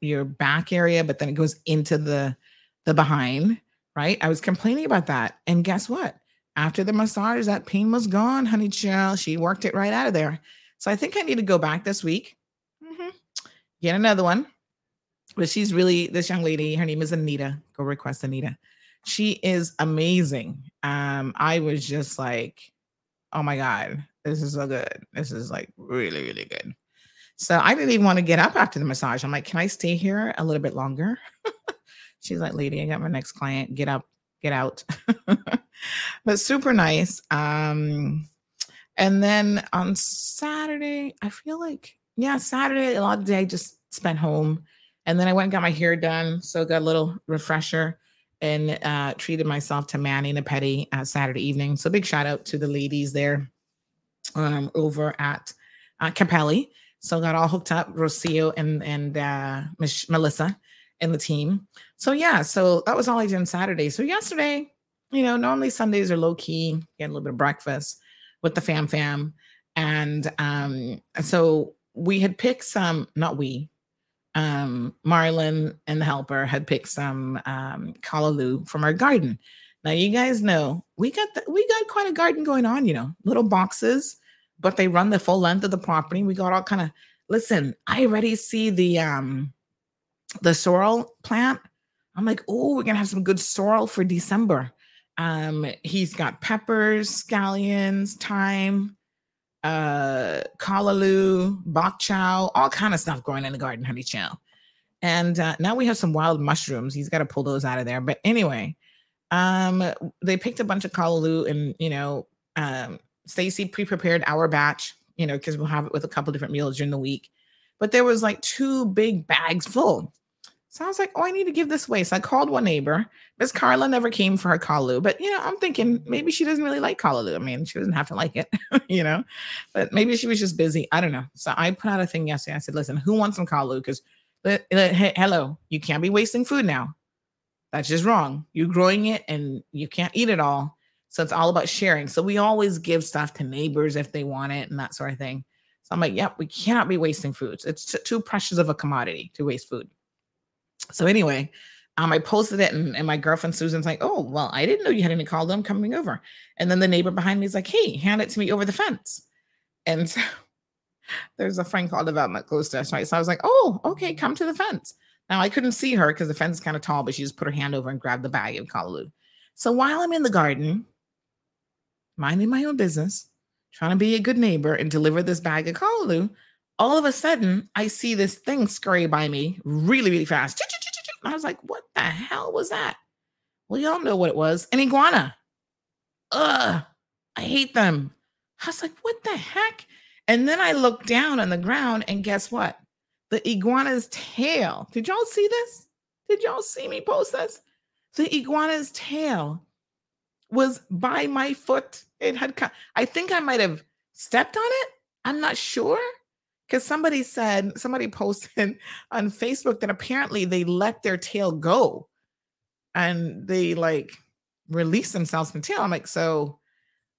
your back area, but then it goes into the the behind, right? I was complaining about that, and guess what? After the massage, that pain was gone, honey child. She worked it right out of there. So I think I need to go back this week, mm-hmm. get another one. But she's really this young lady. Her name is Anita. Go request Anita. She is amazing. Um, I was just like, oh my god, this is so good. This is like really, really good. So I didn't even want to get up after the massage. I'm like, can I stay here a little bit longer? She's like, lady, I got my next client. Get up, get out. but super nice. Um, and then on Saturday, I feel like, yeah, Saturday, a lot of the day just spent home. And then I went and got my hair done. So got a little refresher and uh, treated myself to Manny and a Petty uh, Saturday evening. So big shout out to the ladies there um, over at uh, Capelli. So got all hooked up, Rocio and and uh, Melissa and the team. So yeah, so that was all I did on Saturday. So yesterday, you know, normally Sundays are low key, get a little bit of breakfast with the fam fam, and um, so we had picked some, not we, um, Marlon and the helper had picked some um, callaloo from our garden. Now you guys know we got the, we got quite a garden going on. You know, little boxes but they run the full length of the property. We got all kind of listen. I already see the um the sorrel plant. I'm like, oh, we're gonna have some good sorrel for December. Um, he's got peppers, scallions, thyme, uh, callaloo, bok chow, all kind of stuff growing in the garden, honey chow. And uh, now we have some wild mushrooms. He's got to pull those out of there. But anyway, um, they picked a bunch of callaloo and you know, um, Stacy pre-prepared our batch, you know, because we'll have it with a couple different meals during the week. But there was like two big bags full. So I was like, oh, I need to give this away. So I called one neighbor. Miss Carla never came for her callaloo, but you know, I'm thinking maybe she doesn't really like callaloo. I mean, she doesn't have to like it, you know, but maybe she was just busy. I don't know. So I put out a thing yesterday. I said, listen, who wants some callaloo? Because hey, hello, you can't be wasting food now. That's just wrong. You're growing it and you can't eat it all. So it's all about sharing. So we always give stuff to neighbors if they want it and that sort of thing. So I'm like, yep, we cannot be wasting foods. It's t- too precious of a commodity to waste food. So anyway, um, I posted it and, and my girlfriend Susan's like, oh, well, I didn't know you had any callaloo coming over. And then the neighbor behind me is like, hey, hand it to me over the fence. And so there's a friend called development close to us, right? So I was like, oh, okay, come to the fence. Now I couldn't see her because the fence is kind of tall, but she just put her hand over and grabbed the bag of callaloo. So while I'm in the garden, minding my own business, trying to be a good neighbor and deliver this bag of callaloo, all of a sudden I see this thing scurry by me really, really fast. I was like, what the hell was that? Well, y'all know what it was an iguana. Ugh, I hate them. I was like, what the heck? And then I looked down on the ground, and guess what? The iguana's tail. Did y'all see this? Did y'all see me post this? The iguana's tail was by my foot. It had come. I think I might have stepped on it. I'm not sure. Because somebody said somebody posted on Facebook that apparently they let their tail go and they like release themselves from the tail. I'm like, so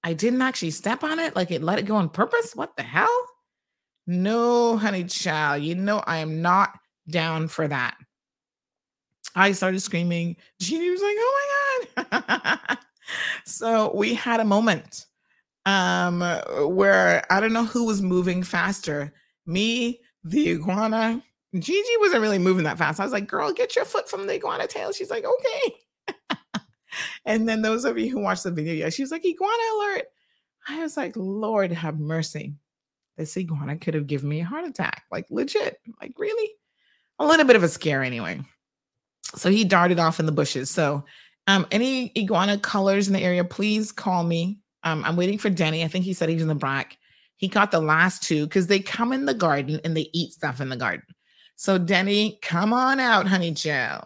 I didn't actually step on it, like it let it go on purpose. What the hell? No, honey child, you know I am not down for that. I started screaming. Jeannie was like, "Oh my god!" so we had a moment um where I don't know who was moving faster, me, the iguana. Gigi wasn't really moving that fast. I was like, "Girl, get your foot from the iguana tail." She's like, "Okay." and then those of you who watched the video, yeah, she was like, "Iguana alert!" I was like, "Lord have mercy." This iguana could have given me a heart attack, like legit, like really, a little bit of a scare anyway. So he darted off in the bushes. So, um, any iguana cullers in the area, please call me. Um, I'm waiting for Denny. I think he said he's in the back. He got the last two because they come in the garden and they eat stuff in the garden. So, Denny, come on out, honey Joe.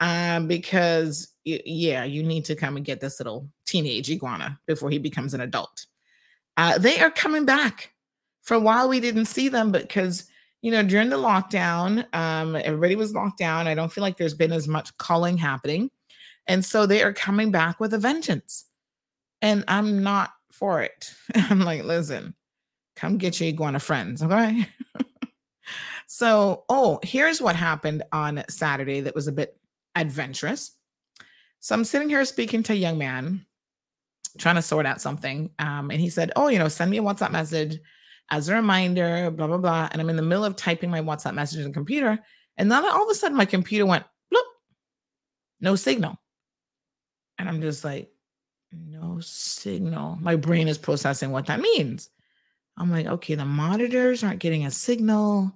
Um, because yeah, you need to come and get this little teenage iguana before he becomes an adult. Uh, they are coming back. For a while, we didn't see them because you know during the lockdown, um, everybody was locked down. I don't feel like there's been as much culling happening, and so they are coming back with a vengeance. And I'm not for it. I'm like, listen, come get your iguana friends, okay? so, oh, here's what happened on Saturday that was a bit adventurous. So I'm sitting here speaking to a young man, trying to sort out something. Um, and he said, Oh, you know, send me a WhatsApp message as a reminder, blah, blah, blah. And I'm in the middle of typing my WhatsApp message on the computer. And then all of a sudden my computer went bloop, no signal. And I'm just like, no signal. My brain is processing what that means. I'm like, okay, the monitors aren't getting a signal.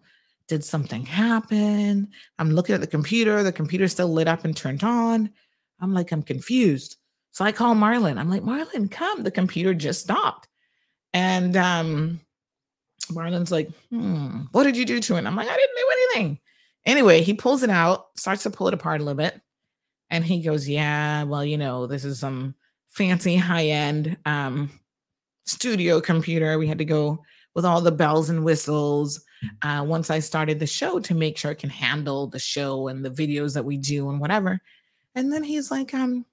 Did something happen? I'm looking at the computer. The computer's still lit up and turned on. I'm like, I'm confused. So I call Marlon. I'm like, Marlon, come. The computer just stopped. And um, Marlon's like, hmm, what did you do to it? I'm like, I didn't do anything. Anyway, he pulls it out, starts to pull it apart a little bit. And he goes, Yeah, well, you know, this is some fancy high-end um studio computer. We had to go with all the bells and whistles uh, once I started the show to make sure it can handle the show and the videos that we do and whatever. And then he's like, um,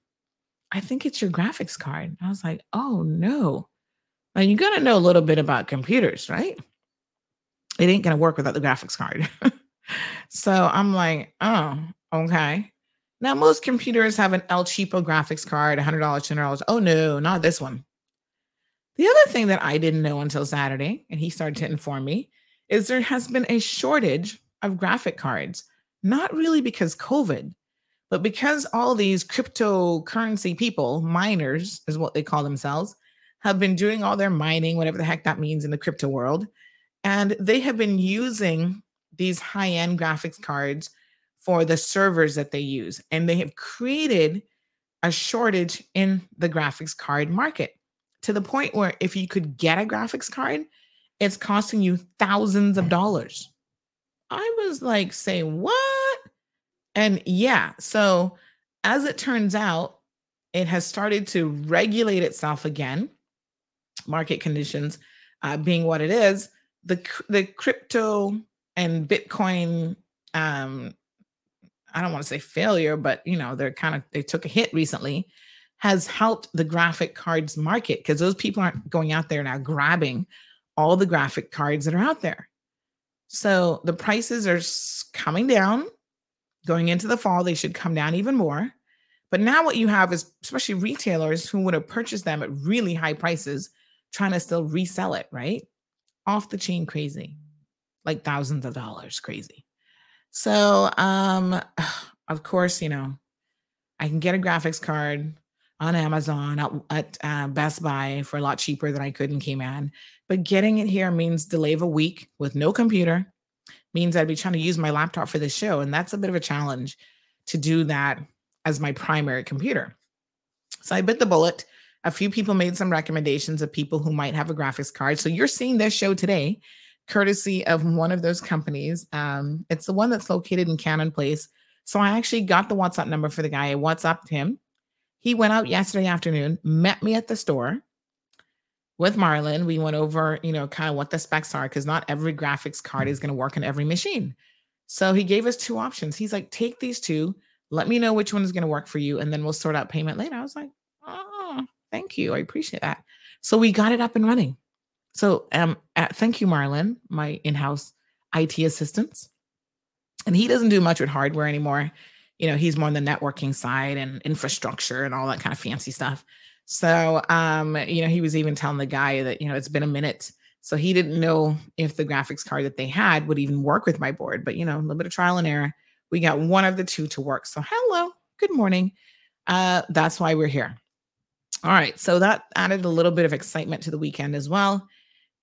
I think it's your graphics card. I was like, oh no. Now you gotta know a little bit about computers, right? It ain't gonna work without the graphics card. so I'm like, oh, okay. Now most computers have an El Cheapo graphics card, $100, $200. Oh no, not this one. The other thing that I didn't know until Saturday, and he started to inform me, is there has been a shortage of graphic cards. Not really because COVID, but because all these cryptocurrency people, miners is what they call themselves, have been doing all their mining, whatever the heck that means in the crypto world. And they have been using these high end graphics cards for the servers that they use. And they have created a shortage in the graphics card market to the point where if you could get a graphics card, it's costing you thousands of dollars. I was like, say what? And yeah, so as it turns out, it has started to regulate itself again. Market conditions uh, being what it is, the the crypto and Bitcoin, um, I don't want to say failure, but you know they're kind of they took a hit recently, has helped the graphic cards market because those people aren't going out there now grabbing all the graphic cards that are out there. So the prices are coming down going into the fall. They should come down even more. But now what you have is especially retailers who would have purchased them at really high prices trying to still resell it, right? Off the chain crazy, like thousands of dollars crazy. So, um, of course, you know, I can get a graphics card on Amazon at, at uh, Best Buy for a lot cheaper than I could in Cayman. But getting it here means delay of a week with no computer, means I'd be trying to use my laptop for the show. And that's a bit of a challenge to do that as my primary computer. So I bit the bullet. A few people made some recommendations of people who might have a graphics card. So you're seeing this show today, courtesy of one of those companies. Um, it's the one that's located in Cannon Place. So I actually got the WhatsApp number for the guy. I WhatsApped him. He went out yesterday afternoon, met me at the store, with Marlon, we went over, you know, kind of what the specs are because not every graphics card is going to work on every machine. So he gave us two options. He's like, take these two, let me know which one is going to work for you, and then we'll sort out payment later. I was like, oh, thank you. I appreciate that. So we got it up and running. So um, uh, thank you, Marlon, my in-house IT assistant. And he doesn't do much with hardware anymore. You know, he's more on the networking side and infrastructure and all that kind of fancy stuff. So, um, you know, he was even telling the guy that, you know, it's been a minute. So he didn't know if the graphics card that they had would even work with my board. But, you know, a little bit of trial and error. We got one of the two to work. So, hello, good morning. Uh, that's why we're here. All right. So that added a little bit of excitement to the weekend as well.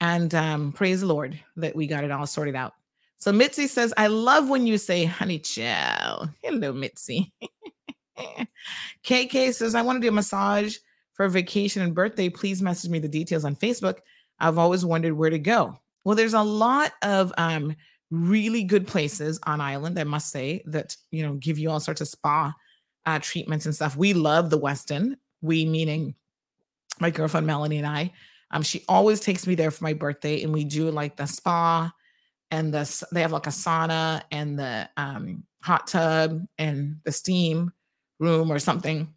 And um, praise the Lord that we got it all sorted out. So Mitzi says, I love when you say honey chow. Hello, Mitzi. KK says, I want to do a massage for vacation and birthday. Please message me the details on Facebook. I've always wondered where to go. Well, there's a lot of um, really good places on island, I must say, that you know give you all sorts of spa uh, treatments and stuff. We love the Westin. We meaning my girlfriend Melanie and I. Um, she always takes me there for my birthday, and we do like the spa and the they have like a sauna and the um, hot tub and the steam room or something.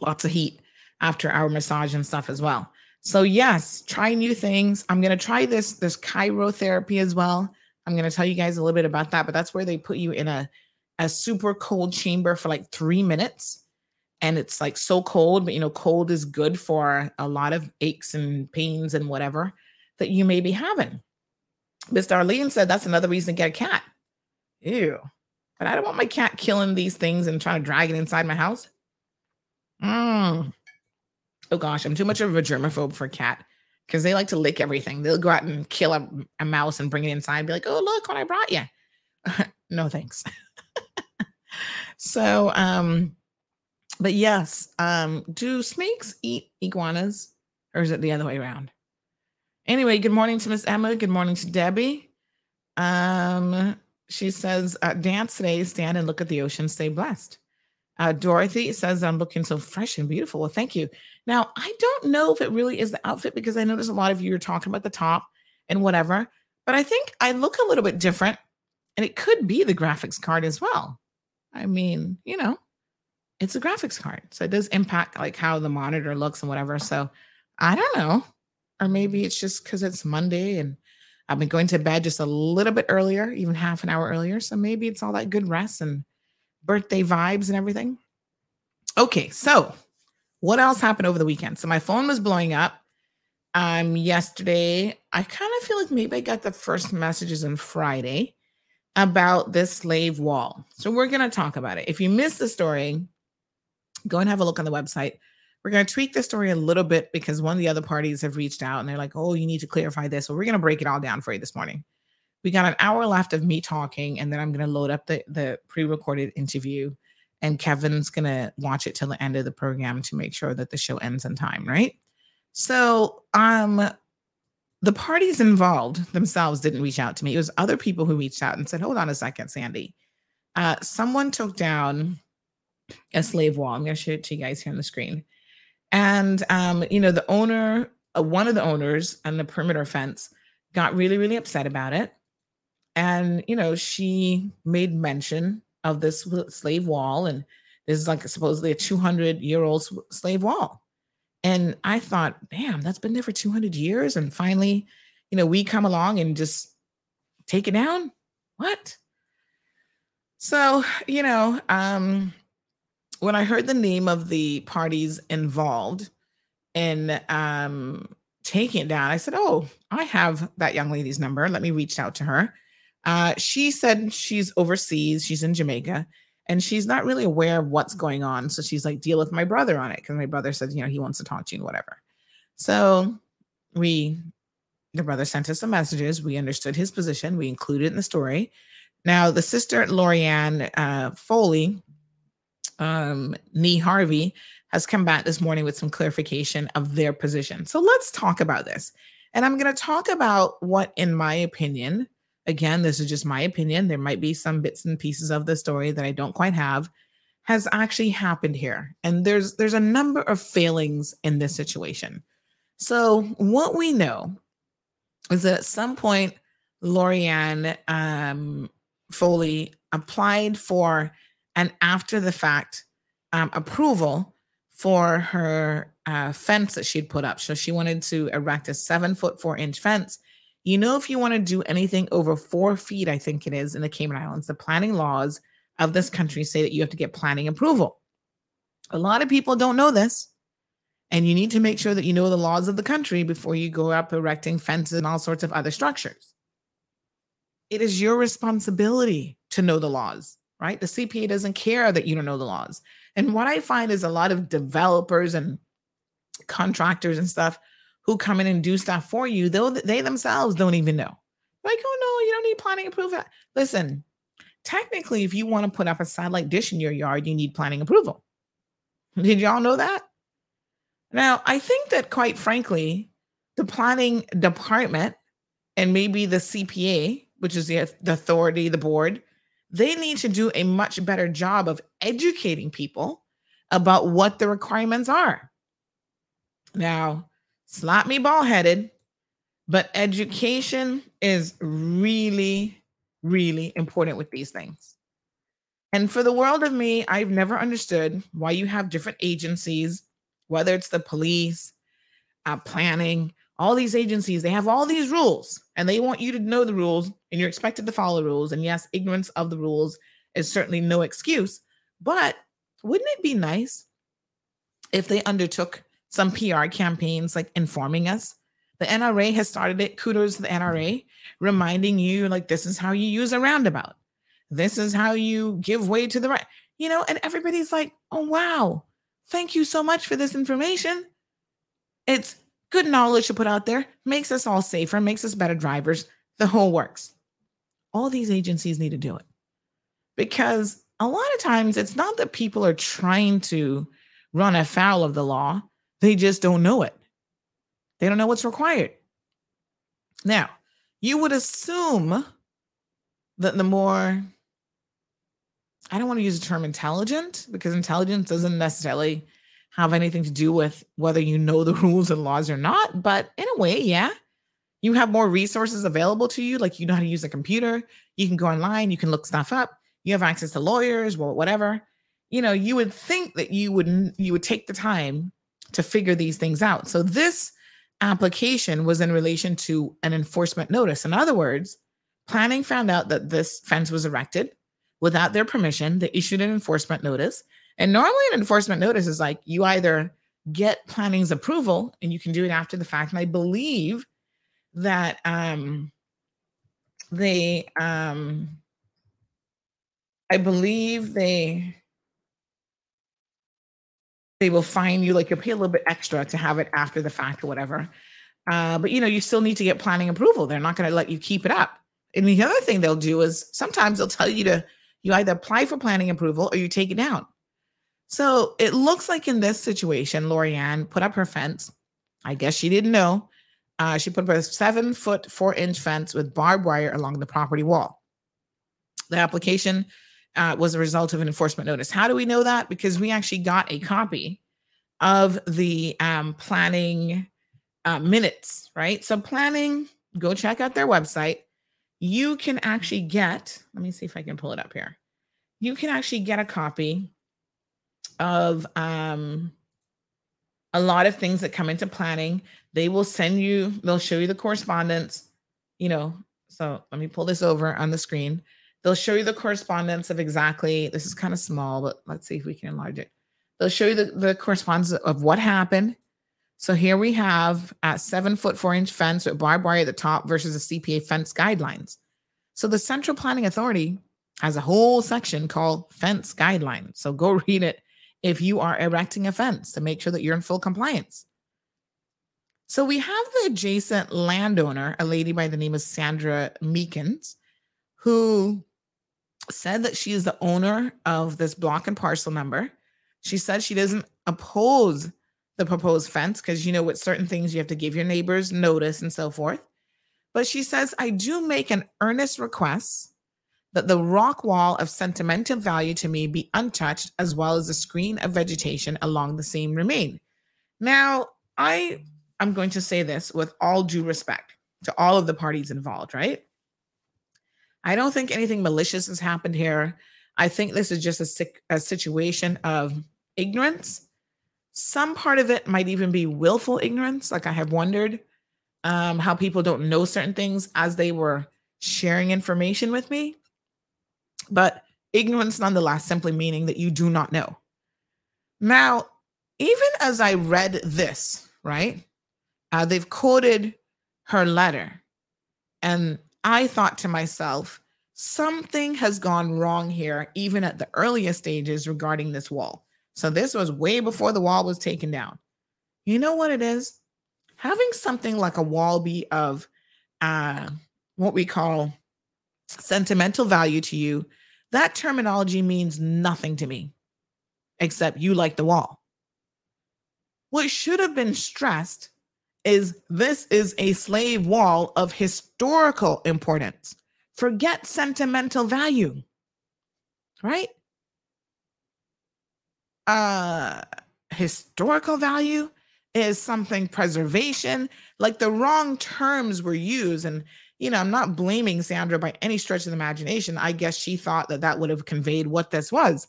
Lots of heat after our massage and stuff as well. So yes, try new things. I'm gonna try this this cryotherapy as well. I'm gonna tell you guys a little bit about that, but that's where they put you in a a super cold chamber for like three minutes. And it's like so cold, but you know, cold is good for a lot of aches and pains and whatever that you may be having. Miss Darlene said that's another reason to get a cat. Ew. But I don't want my cat killing these things and trying to drag it inside my house. Mm. Oh gosh, I'm too much of a germaphobe for a cat because they like to lick everything. They'll go out and kill a, a mouse and bring it inside and be like, oh, look what I brought you. no thanks. so, um, but yes, um, do snakes eat iguanas or is it the other way around? Anyway, good morning to Miss Emma. Good morning to Debbie. Um, she says, uh, dance today, stand and look at the ocean, stay blessed. Uh, Dorothy says, I'm looking so fresh and beautiful. Well, thank you. Now, I don't know if it really is the outfit because I noticed a lot of you are talking about the top and whatever, but I think I look a little bit different and it could be the graphics card as well. I mean, you know, it's a graphics card. So it does impact like how the monitor looks and whatever. So I don't know. Or maybe it's just because it's Monday and I've been going to bed just a little bit earlier, even half an hour earlier. So maybe it's all that good rest and birthday vibes and everything. Okay, so what else happened over the weekend? So my phone was blowing up. Um, yesterday, I kind of feel like maybe I got the first messages on Friday about this slave wall. So we're gonna talk about it. If you missed the story, go and have a look on the website. We're going to tweak the story a little bit because one of the other parties have reached out and they're like, oh, you need to clarify this. So we're going to break it all down for you this morning. We got an hour left of me talking, and then I'm going to load up the, the pre recorded interview. And Kevin's going to watch it till the end of the program to make sure that the show ends in time, right? So, um, the parties involved themselves didn't reach out to me. It was other people who reached out and said, hold on a second, Sandy. Uh, someone took down a slave wall. I'm going to show it to you guys here on the screen. And um, you know, the owner, uh, one of the owners on the perimeter fence, got really, really upset about it. And you know, she made mention of this slave wall, and this is like supposedly a 200 year old slave wall. And I thought, damn, that's been there for 200 years. And finally, you know, we come along and just take it down. What? So, you know, um, when I heard the name of the parties involved in um, taking it down, I said, Oh, I have that young lady's number. Let me reach out to her. Uh, she said she's overseas, she's in Jamaica, and she's not really aware of what's going on. So she's like, Deal with my brother on it because my brother said, You know, he wants to talk to you and whatever. So we, the brother sent us some messages. We understood his position, we included in the story. Now, the sister, Lorianne uh, Foley, um, Nee Harvey has come back this morning with some clarification of their position. So let's talk about this. And I'm going to talk about what, in my opinion, again, this is just my opinion. There might be some bits and pieces of the story that I don't quite have, has actually happened here. And there's there's a number of failings in this situation. So, what we know is that at some point, Lorianne um, Foley applied for an after the fact um, approval for her uh, fence that she'd put up. So, she wanted to erect a seven foot, four inch fence. You know, if you want to do anything over four feet, I think it is in the Cayman Islands, the planning laws of this country say that you have to get planning approval. A lot of people don't know this. And you need to make sure that you know the laws of the country before you go up erecting fences and all sorts of other structures. It is your responsibility to know the laws, right? The CPA doesn't care that you don't know the laws. And what I find is a lot of developers and contractors and stuff who come in and do stuff for you, though they themselves don't even know. Like, oh no, you don't need planning approval. Listen, technically, if you want to put up a satellite dish in your yard, you need planning approval. Did y'all know that? Now, I think that quite frankly, the planning department and maybe the CPA, which is the, the authority, the board, they need to do a much better job of educating people about what the requirements are. Now, slap me ball headed, but education is really, really important with these things. And for the world of me, I've never understood why you have different agencies whether it's the police, uh, planning, all these agencies, they have all these rules and they want you to know the rules and you're expected to follow rules. And yes, ignorance of the rules is certainly no excuse. But wouldn't it be nice if they undertook some PR campaigns like informing us? The NRA has started it. Kudos to the NRA, reminding you like this is how you use a roundabout. This is how you give way to the right. You know, and everybody's like, oh wow, Thank you so much for this information. It's good knowledge to put out there, makes us all safer, makes us better drivers. The whole works. All these agencies need to do it because a lot of times it's not that people are trying to run afoul of the law, they just don't know it. They don't know what's required. Now, you would assume that the more I don't want to use the term intelligent because intelligence doesn't necessarily have anything to do with whether you know the rules and laws or not. But in a way, yeah, you have more resources available to you. Like you know how to use a computer, you can go online, you can look stuff up, you have access to lawyers, whatever. You know, you would think that you would you would take the time to figure these things out. So this application was in relation to an enforcement notice. In other words, planning found out that this fence was erected without their permission. They issued an enforcement notice. And normally, an enforcement notice is like you either get planning's approval and you can do it after the fact. And I believe that um, they, um, I believe they, they will fine you like you'll pay a little bit extra to have it after the fact or whatever. Uh, but you know, you still need to get planning approval. They're not going to let you keep it up. And the other thing they'll do is sometimes they'll tell you to you either apply for planning approval or you take it down. So it looks like in this situation, Lorianne put up her fence. I guess she didn't know. Uh, she put up a seven foot, four inch fence with barbed wire along the property wall. The application uh, was a result of an enforcement notice. How do we know that? Because we actually got a copy of the um, planning uh, minutes, right? So, planning, go check out their website you can actually get, let me see if I can pull it up here. You can actually get a copy of um, a lot of things that come into planning. They will send you, they'll show you the correspondence, you know. So let me pull this over on the screen. They'll show you the correspondence of exactly, this is kind of small, but let's see if we can enlarge it. They'll show you the, the correspondence of what happened, so here we have a seven foot four inch fence with barbed wire at the top versus the CPA fence guidelines. So the Central Planning Authority has a whole section called fence guidelines. So go read it if you are erecting a fence to make sure that you're in full compliance. So we have the adjacent landowner, a lady by the name of Sandra Meekins, who said that she is the owner of this block and parcel number. She said she doesn't oppose the proposed fence because you know with certain things you have to give your neighbors notice and so forth. But she says, I do make an earnest request that the rock wall of sentimental value to me be untouched, as well as the screen of vegetation along the same remain. Now, I I'm going to say this with all due respect to all of the parties involved, right? I don't think anything malicious has happened here. I think this is just a, sick, a situation of ignorance. Some part of it might even be willful ignorance. Like I have wondered um, how people don't know certain things as they were sharing information with me. But ignorance, nonetheless, simply meaning that you do not know. Now, even as I read this, right, uh, they've quoted her letter. And I thought to myself, something has gone wrong here, even at the earliest stages regarding this wall. So this was way before the wall was taken down. You know what it is? Having something like a wall be of uh, what we call sentimental value to you, that terminology means nothing to me, except you like the wall. What should have been stressed is this is a slave wall of historical importance. Forget sentimental value, right? Uh, historical value is something preservation, like the wrong terms were used. And, you know, I'm not blaming Sandra by any stretch of the imagination. I guess she thought that that would have conveyed what this was.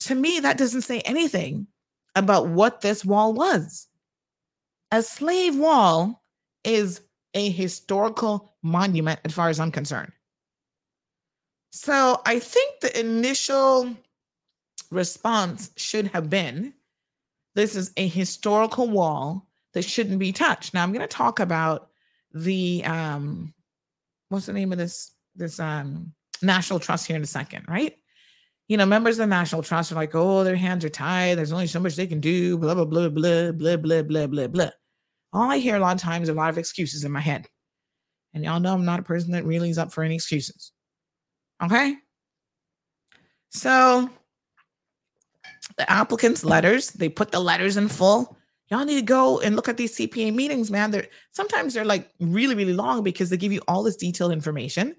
To me, that doesn't say anything about what this wall was a slave wall is a historical monument as far as I'm concerned. So I think the initial response should have been this is a historical wall that shouldn't be touched. Now I'm going to talk about the um what's the name of this this um national trust here in a second, right? You know, members of the National Trust are like, oh, their hands are tied. There's only so much they can do, blah, blah, blah, blah, blah, blah, blah, blah, blah all I hear a lot of times a lot of excuses in my head. And y'all know I'm not a person that really is up for any excuses. Okay. So the applicants' letters, they put the letters in full. Y'all need to go and look at these CPA meetings, man. They're sometimes they're like really, really long because they give you all this detailed information.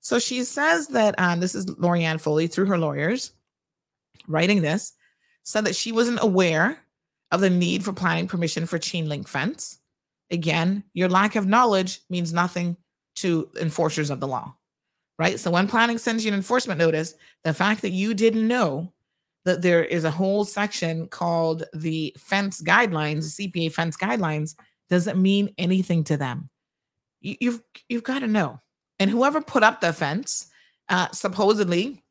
So she says that um, this is Lorianne Foley through her lawyers writing this, said that she wasn't aware of the need for planning permission for chain link fence. Again, your lack of knowledge means nothing to enforcers of the law, right? So when planning sends you an enforcement notice, the fact that you didn't know that there is a whole section called the fence guidelines, CPA fence guidelines, doesn't mean anything to them. You, you've you've got to know. And whoever put up the fence, uh, supposedly,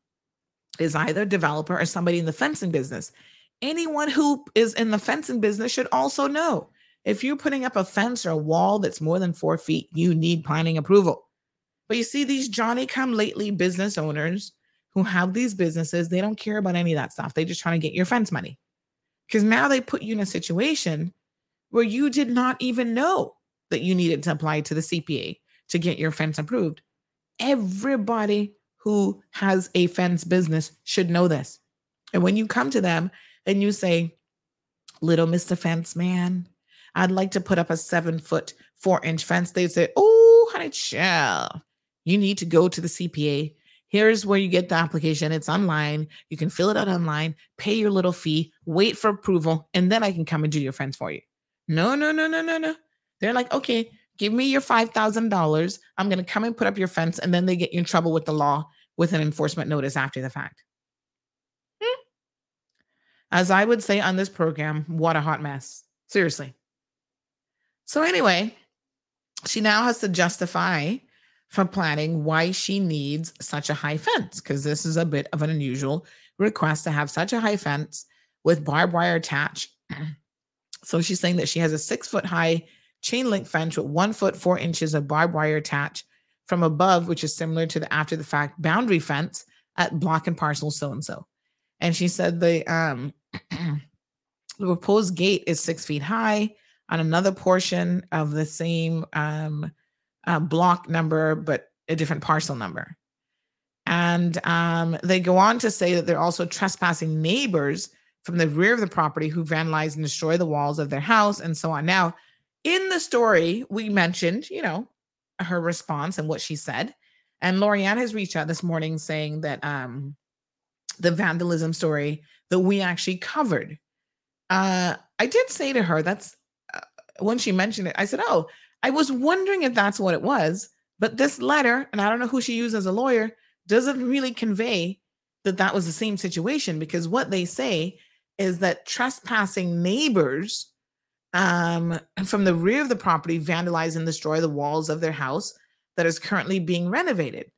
is either a developer or somebody in the fencing business anyone who is in the fencing business should also know if you're putting up a fence or a wall that's more than four feet, you need planning approval. But you see, these Johnny come lately business owners who have these businesses, they don't care about any of that stuff. They're just trying to get your fence money. Because now they put you in a situation where you did not even know that you needed to apply to the CPA to get your fence approved. Everybody who has a fence business should know this. And when you come to them and you say, Little Mr. Fence Man, I'd like to put up a seven foot, four inch fence, they say, Oh, honey, chill. You need to go to the CPA. Here's where you get the application. It's online. You can fill it out online, pay your little fee, wait for approval, and then I can come and do your fence for you. No, no, no, no, no, no. They're like, okay, give me your $5,000. I'm going to come and put up your fence. And then they get you in trouble with the law with an enforcement notice after the fact. Hmm. As I would say on this program, what a hot mess. Seriously. So, anyway, she now has to justify for planning why she needs such a high fence, because this is a bit of an unusual request to have such a high fence with barbed wire attached. So, she's saying that she has a six foot high chain link fence with one foot, four inches of barbed wire attached from above, which is similar to the after the fact boundary fence at block and parcel so and so. And she said the um the proposed gate is six feet high on another portion of the same um, uh, block number, but a different parcel number. And um, they go on to say that they're also trespassing neighbors from the rear of the property who vandalize and destroy the walls of their house and so on. Now, in the story, we mentioned, you know, her response and what she said. And Lorianne has reached out this morning saying that um, the vandalism story that we actually covered. Uh, I did say to her, that's uh, when she mentioned it, I said, "Oh, I was wondering if that's what it was." But this letter, and I don't know who she used as a lawyer, doesn't really convey that that was the same situation because what they say is that trespassing neighbors um, from the rear of the property vandalize and destroy the walls of their house that is currently being renovated.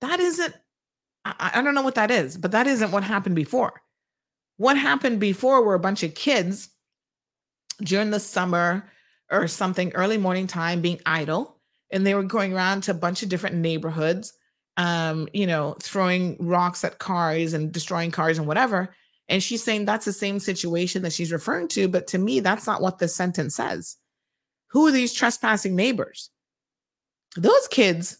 That isn't, I, I don't know what that is, but that isn't what happened before. What happened before were a bunch of kids during the summer or something early morning time being idle and they were going around to a bunch of different neighborhoods um you know throwing rocks at cars and destroying cars and whatever. And she's saying that's the same situation that she's referring to but to me that's not what the sentence says. Who are these trespassing neighbors? Those kids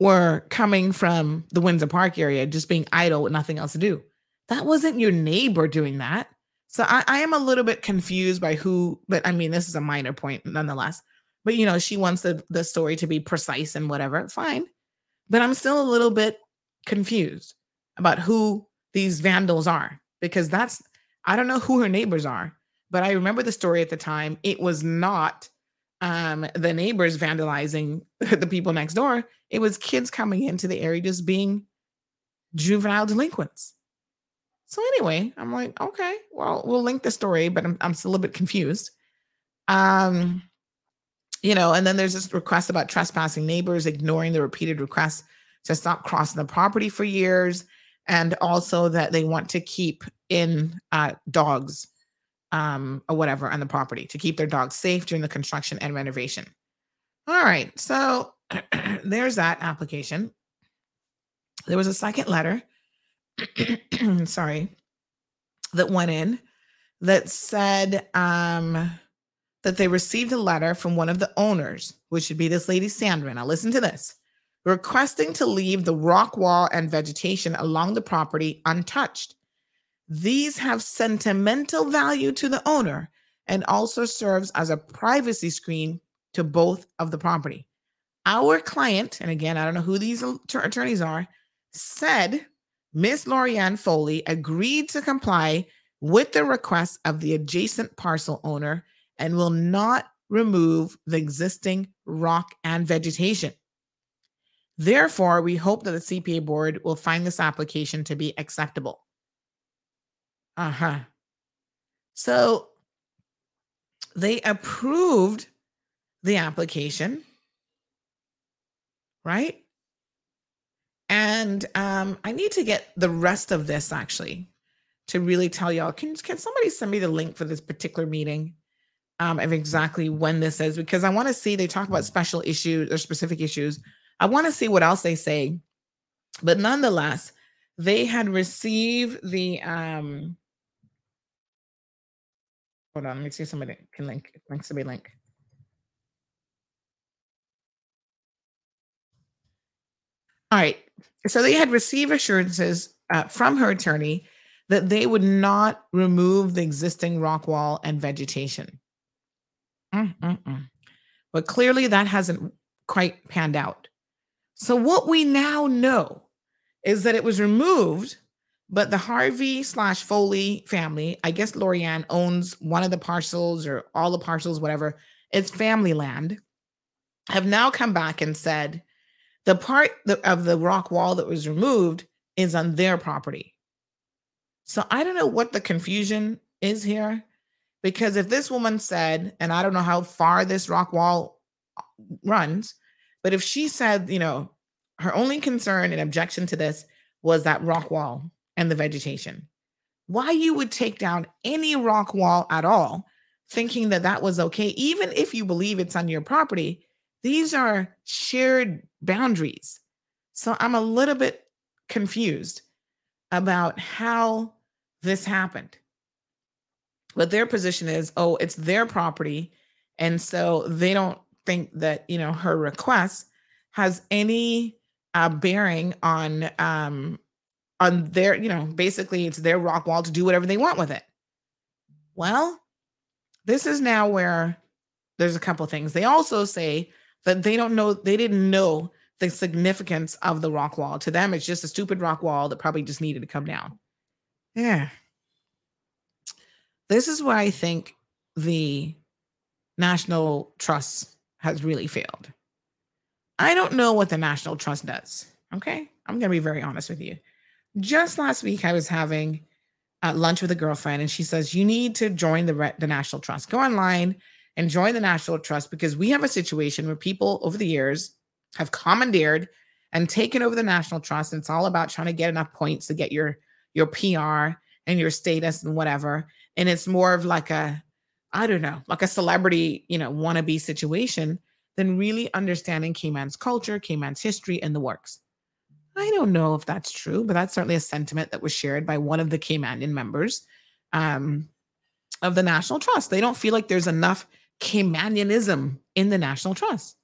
were coming from the windsor park area just being idle with nothing else to do. That wasn't your neighbor doing that so I, I am a little bit confused by who but i mean this is a minor point nonetheless. But you know she wants the, the story to be precise and whatever fine. But i'm still a little bit confused about who these vandals are because that's i don't know who her neighbors are but i remember the story at the time. It was not um the neighbors vandalizing the people next door. It was kids coming into the area just being juvenile delinquents so anyway i'm like okay well we'll link the story but i'm, I'm still a little bit confused um you know, and then there's this request about trespassing neighbors, ignoring the repeated requests to stop crossing the property for years, and also that they want to keep in uh, dogs um, or whatever on the property to keep their dogs safe during the construction and renovation. All right, so there's that application. There was a second letter, sorry, that went in that said, um, that they received a letter from one of the owners, which should be this lady Sandra. Now, listen to this requesting to leave the rock wall and vegetation along the property untouched. These have sentimental value to the owner and also serves as a privacy screen to both of the property. Our client, and again, I don't know who these attorneys are, said Miss Lorianne Foley agreed to comply with the request of the adjacent parcel owner and will not remove the existing rock and vegetation. Therefore, we hope that the CPA board will find this application to be acceptable. Uh huh. So they approved the application, right? And um, I need to get the rest of this actually to really tell y'all. Can, can somebody send me the link for this particular meeting? um, of exactly when this is because I want to see they talk about special issues or specific issues. I want to see what else they say. But nonetheless, they had received the um hold on, let me see if somebody can link links to be link. All right. So they had received assurances uh, from her attorney that they would not remove the existing rock wall and vegetation. Mm-mm-mm. But clearly that hasn't quite panned out. So what we now know is that it was removed, but the Harvey slash Foley family, I guess Lorianne owns one of the parcels or all the parcels, whatever, it's family land, have now come back and said the part of the rock wall that was removed is on their property. So I don't know what the confusion is here. Because if this woman said, and I don't know how far this rock wall uh, runs, but if she said, you know, her only concern and objection to this was that rock wall and the vegetation, why you would take down any rock wall at all, thinking that that was okay, even if you believe it's on your property, these are shared boundaries. So I'm a little bit confused about how this happened. But their position is, oh, it's their property. And so they don't think that, you know, her request has any uh, bearing on um on their, you know, basically it's their rock wall to do whatever they want with it. Well, this is now where there's a couple things. They also say that they don't know, they didn't know the significance of the rock wall. To them, it's just a stupid rock wall that probably just needed to come down. Yeah. This is why I think the National Trust has really failed. I don't know what the National Trust does. Okay. I'm going to be very honest with you. Just last week, I was having uh, lunch with a girlfriend, and she says, You need to join the, the National Trust. Go online and join the National Trust because we have a situation where people over the years have commandeered and taken over the National Trust. And it's all about trying to get enough points to get your your PR and your status and whatever. And it's more of like a, I don't know, like a celebrity, you know, wannabe situation than really understanding Cayman's culture, Cayman's history, and the works. I don't know if that's true, but that's certainly a sentiment that was shared by one of the Caymanian members um, of the National Trust. They don't feel like there's enough Caymanianism in the National Trust.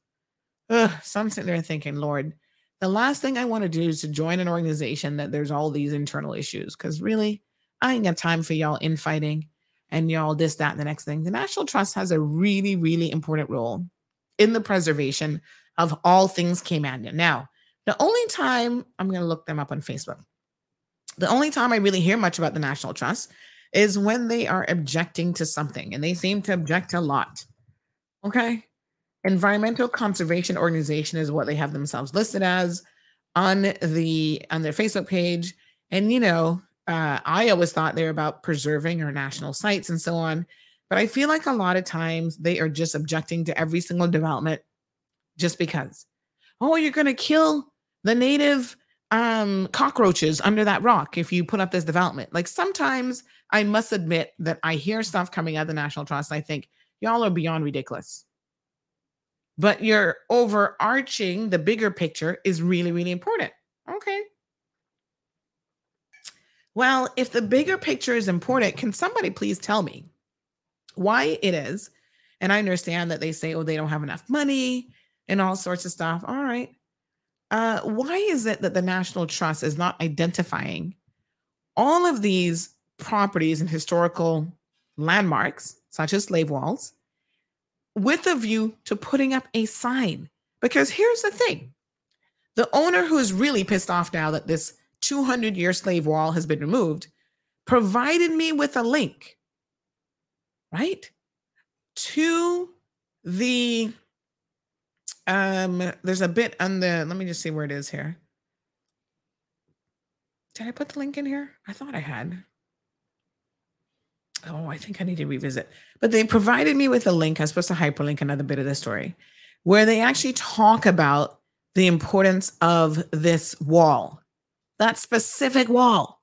Ugh, so I'm sitting there thinking, Lord, the last thing I want to do is to join an organization that there's all these internal issues. Because really, I ain't got time for y'all infighting and y'all this, that, and the next thing. The National Trust has a really, really important role in the preservation of all things Caymanian. Now, the only time I'm going to look them up on Facebook, the only time I really hear much about the National Trust is when they are objecting to something, and they seem to object a lot. Okay. Environmental conservation organization is what they have themselves listed as on the on their Facebook page. And you know, uh, I always thought they're about preserving our national sites and so on. But I feel like a lot of times they are just objecting to every single development just because. Oh, you're going to kill the native um, cockroaches under that rock if you put up this development. Like sometimes I must admit that I hear stuff coming out of the National Trust. I think y'all are beyond ridiculous. But your overarching, the bigger picture is really, really important. Okay. Well, if the bigger picture is important, can somebody please tell me why it is? And I understand that they say, oh, they don't have enough money and all sorts of stuff. All right. Uh, why is it that the National Trust is not identifying all of these properties and historical landmarks, such as slave walls, with a view to putting up a sign? Because here's the thing the owner who is really pissed off now that this 200 year slave wall has been removed provided me with a link, right? To the um there's a bit on the let me just see where it is here. Did I put the link in here? I thought I had. Oh, I think I need to revisit. But they provided me with a link. I was supposed to hyperlink another bit of the story where they actually talk about the importance of this wall. That specific wall,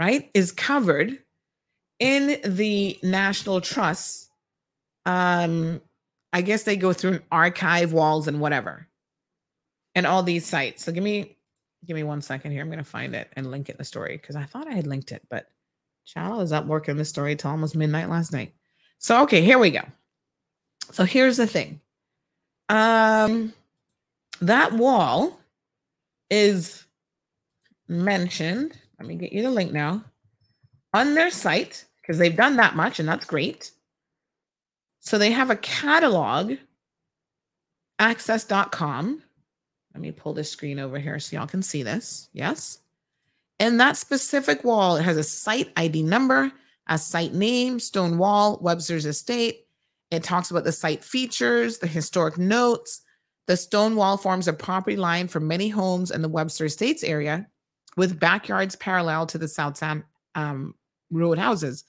right, is covered in the National Trust. Um, I guess they go through an archive walls and whatever, and all these sites. So give me, give me one second here. I'm gonna find it and link it in the story because I thought I had linked it, but Channel is up working the story till almost midnight last night. So okay, here we go. So here's the thing. Um that wall is mentioned. Let me get you the link now on their site because they've done that much and that's great. So they have a catalog, access.com. Let me pull this screen over here so y'all can see this. Yes. And that specific wall, it has a site ID number, a site name, stone wall, Webster's Estate. It talks about the site features, the historic notes. The stone wall forms a property line for many homes in the Webster Estates area, with backyards parallel to the South Sound um, Road houses.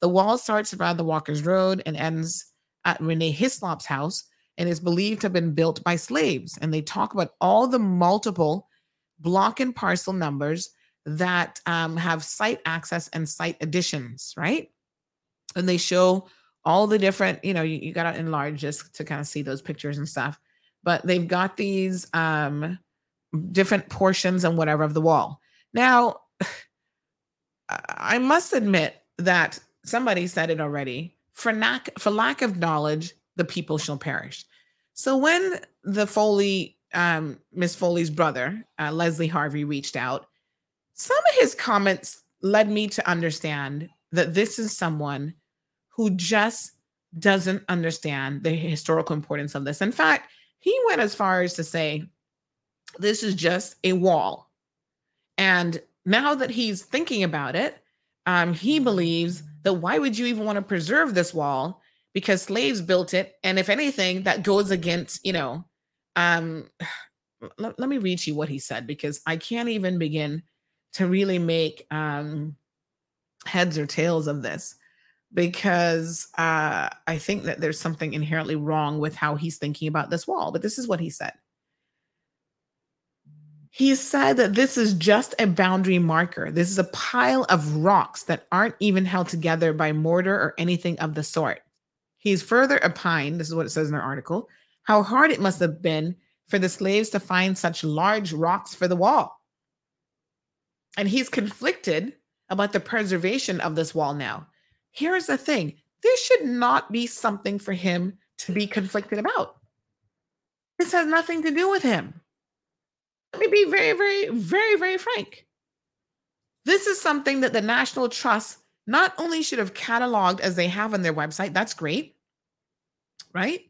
The wall starts around the Walker's Road and ends at Renee Hislop's house and is believed to have been built by slaves. And they talk about all the multiple block and parcel numbers that um, have site access and site additions, right? And they show all the different, you know, you, you got to enlarge just to kind of see those pictures and stuff. But they've got these um, different portions and whatever of the wall. Now, I must admit that somebody said it already. For lack, for lack of knowledge, the people shall perish. So when the Foley, um, Miss Foley's brother, uh, Leslie Harvey, reached out, some of his comments led me to understand that this is someone who just doesn't understand the historical importance of this. In fact, he went as far as to say, this is just a wall. And now that he's thinking about it, um, he believes that why would you even want to preserve this wall? because slaves built it. And if anything, that goes against, you know, um, let, let me read you what he said because I can't even begin to really make um, heads or tails of this because uh, I think that there's something inherently wrong with how he's thinking about this wall. But this is what he said. He said that this is just a boundary marker. This is a pile of rocks that aren't even held together by mortar or anything of the sort. He's further opined, this is what it says in our article, how hard it must have been for the slaves to find such large rocks for the wall. And he's conflicted about the preservation of this wall now. Here's the thing this should not be something for him to be conflicted about. This has nothing to do with him. Let me be very, very, very, very frank. This is something that the National Trust not only should have cataloged as they have on their website, that's great, right?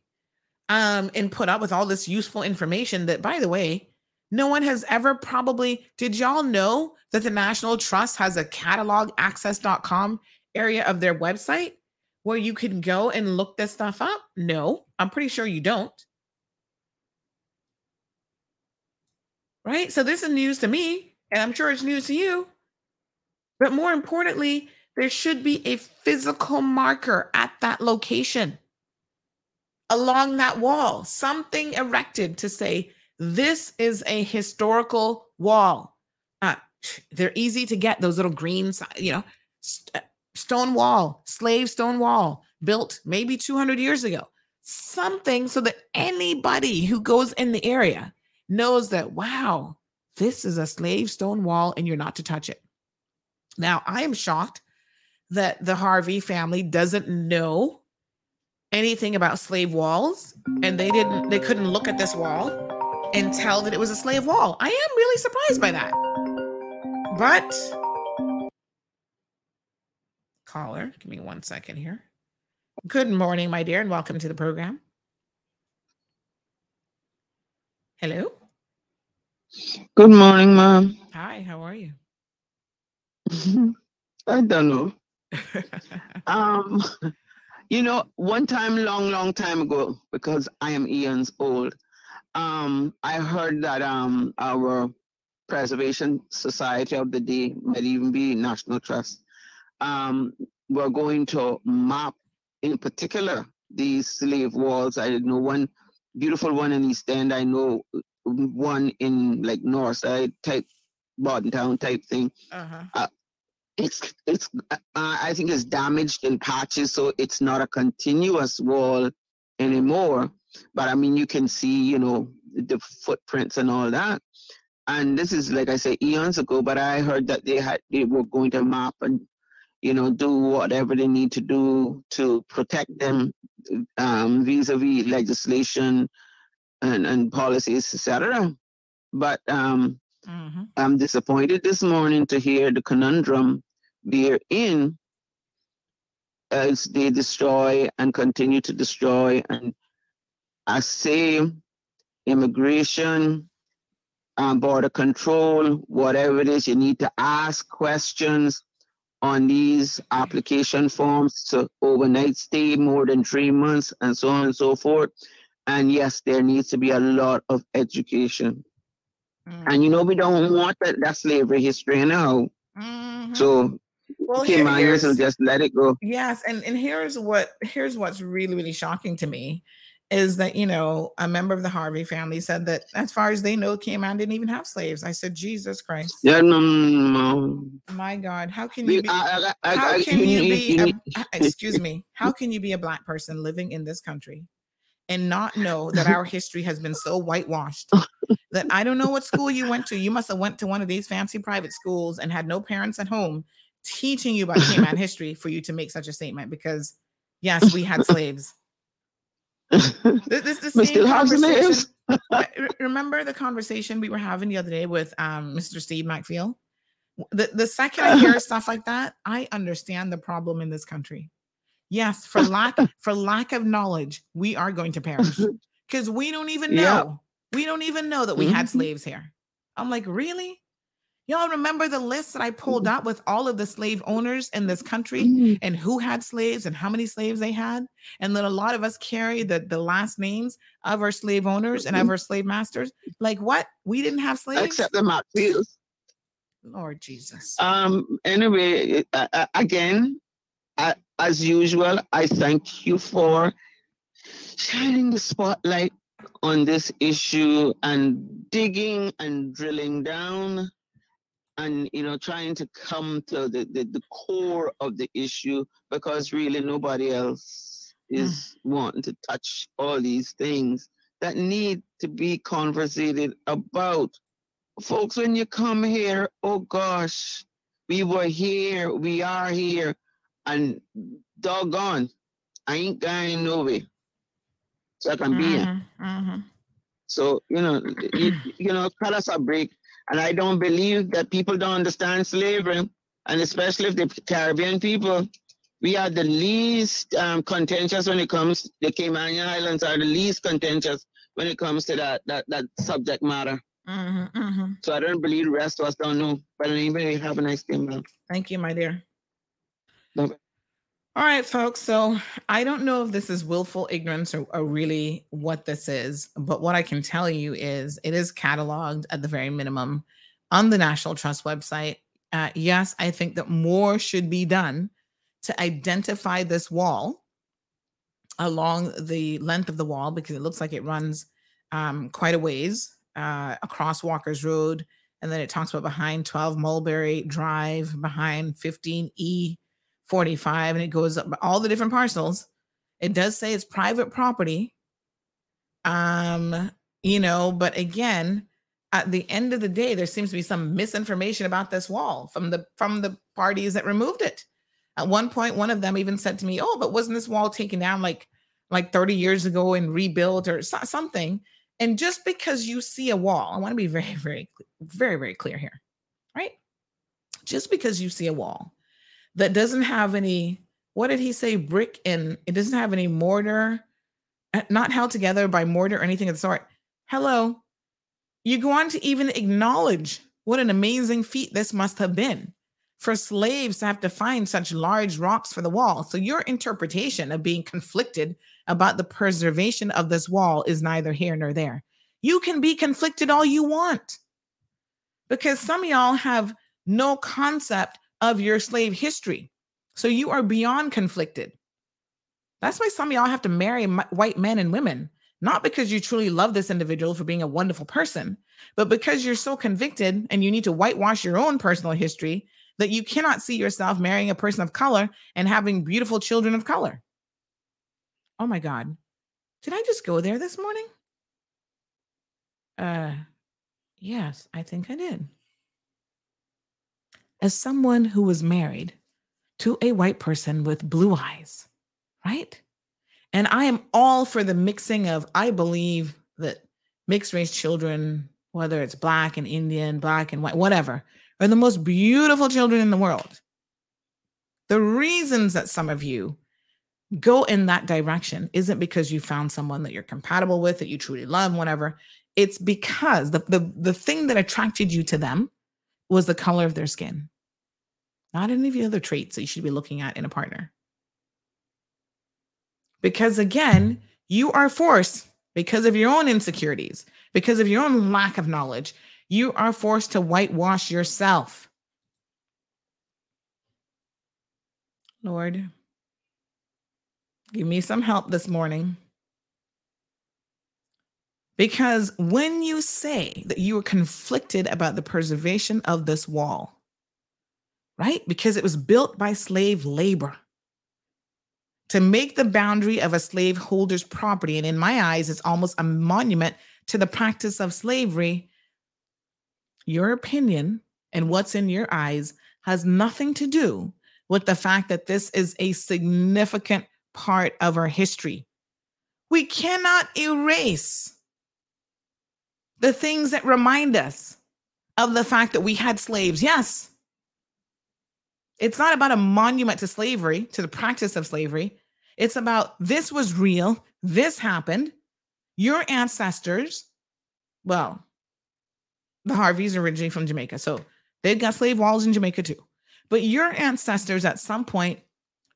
Um, and put up with all this useful information that, by the way, no one has ever probably. Did y'all know that the National Trust has a catalog access.com area of their website where you can go and look this stuff up? No, I'm pretty sure you don't. Right? So this is news to me, and I'm sure it's news to you. But more importantly, there should be a physical marker at that location along that wall, something erected to say, this is a historical wall. Uh, they're easy to get, those little green, you know, st- stone wall, slave stone wall, built maybe 200 years ago. Something so that anybody who goes in the area knows that, wow, this is a slave stone wall and you're not to touch it. Now, I am shocked that the Harvey family doesn't know anything about slave walls and they didn't they couldn't look at this wall and tell that it was a slave wall. I am really surprised by that. But caller, give me one second here. Good morning, my dear, and welcome to the program. Hello. Good morning, ma'am. Hi, how are you? I don't know. um, you know, one time, long, long time ago, because I am eons old, um, I heard that um our Preservation Society of the day might even be National Trust. Um, we're going to map, in particular, these slave walls. I know one beautiful one in East End. I know one in like North Side type, Bodden Town type thing. Uh-huh. Uh, it's it's uh, I think it's damaged in patches, so it's not a continuous wall anymore. But I mean, you can see, you know, the footprints and all that. And this is like I say eons ago, but I heard that they had they were going to map and you know do whatever they need to do to protect them um, vis-a-vis legislation and and policies, etc. But um, Mm-hmm. I'm disappointed this morning to hear the conundrum they're in as they destroy and continue to destroy. And I say immigration, um, border control, whatever it is, you need to ask questions on these application forms to overnight stay more than three months and so on and so forth. And yes, there needs to be a lot of education. And you know, we don't want that, that slavery history now. Mhm. So well, Kim here- Myers will just let it go. Yes, and and here's what here's what's really really shocking to me is that you know a member of the Harvey family said that as far as they know, Cayman didn't even have slaves. I said, Jesus Christ, Yeah, no, no. my God, how can you be? I- I- I- how can you be? a- uh, excuse me. How can you be a black person living in this country and not know that our history has been so whitewashed that I don't know what school you went to. You must have went to one of these fancy private schools and had no parents at home teaching you about Cayman history for you to make such a statement. Because yes, we had slaves. This, this the We same still have slaves. Re- re- Remember the conversation we were having the other day with um, Mr. Steve McField? The, the second I hear stuff like that, I understand the problem in this country. Yes, for lack for lack of knowledge, we are going to perish because we don't even know. Yeah. We don't even know that we had Mhm. slaves here. I'm like, really? Y'all remember the list that I pulled Mm-hmm. with all of the slave owners in this country Mhm. and who had slaves and how many slaves they had? And then a lot of us carry the, the last names of our slave owners and of Mhm. our slave masters. Like what? We didn't have slaves? Except the Maxfields. Lord Jesus. Um. Anyway, uh, uh, again, uh, as usual, I thank you for shining the spotlight on this issue and digging and drilling down and you know trying to come to the, the, the core of the issue because really nobody else is wanting to touch all these things that need to be conversated about. Folks when you come here oh gosh we were here we are here and doggone i ain't going nowhere. So i can be here. Mhm, mhm. so you know you, you know cut us a break and i don't believe that people don't understand slavery and especially if the caribbean people we are the least um, contentious when it comes the cayman islands are the least contentious when it comes to that that, that subject matter Mhm, mhm. so I don't believe the rest of us don't know. But anyway, have a nice day, man. Thank you, my dear. Bye-bye. All right, folks. So I don't know if this is willful ignorance or, or really what this is, but what I can tell you is it is cataloged at the very minimum on the National Trust website. Uh, yes, I think that more should be done to identify this wall along the length of the wall because it looks like it runs um, quite a ways uh, across Walker's Road. And then it talks about behind 12 Mulberry Drive, behind 15E 45, and it goes up all the different parcels. It does say it's private property. Um, you know, but again, at the end of the day, there seems to be some misinformation about this wall from the from the parties that removed it. At one point, one of them even said to me, "Oh, but wasn't this wall taken down like like 30 years ago and rebuilt or so- something?" And just because you see a wall, I want to be very, very, very, very clear here, right? Just because you see a wall that doesn't have any, what did he say, brick and it doesn't have any mortar, uh, not held together by mortar or anything of the sort. Hello. You go on to even acknowledge what an amazing feat this must have been for slaves to have to find such large rocks for the wall. So your interpretation of being conflicted about the preservation of this wall is neither here nor there. You can be conflicted all you want because some of y'all have no concept of your slave history. So you are beyond conflicted. That's why some of y'all have to marry m- white men and women, not because you truly love this individual for being a wonderful person, but because you're so convicted and you need to whitewash your own personal history that you cannot see yourself marrying a person of color and having beautiful children of color. Oh my God. Did I just go there this morning? Uh, yes, I think I did. As someone who was married to a white person with blue eyes, right? And I am all for the mixing of, I believe that mixed race children, whether it's black and Indian, black and white, whatever, are the most beautiful children in the world. The reasons that some of you go in that direction isn't because you found someone that you're compatible with, that you truly love, whatever. It's because the, the, the thing that attracted you to them was the color of their skin, not any of the other traits that you should be looking at in a partner. Because again, you are forced because of your own insecurities, because of your own lack of knowledge, you are forced to whitewash yourself. Lord, give me some help this morning. Because when you say that you are conflicted about the preservation of this wall, right? Because it was built by slave labor to make the boundary of a slaveholder's property. And in my eyes, it's almost a monument to the practice of slavery. Your opinion and what's in your eyes has nothing to do with the fact that this is a significant part of our history. We cannot erase the things that remind us of the fact that we had slaves. Yes. It's not about a monument to slavery, to the practice of slavery. It's about this was real, this happened. Your ancestors, well, the Harveys are originally from Jamaica. So They've got slave walls in Jamaica too. But your ancestors at some point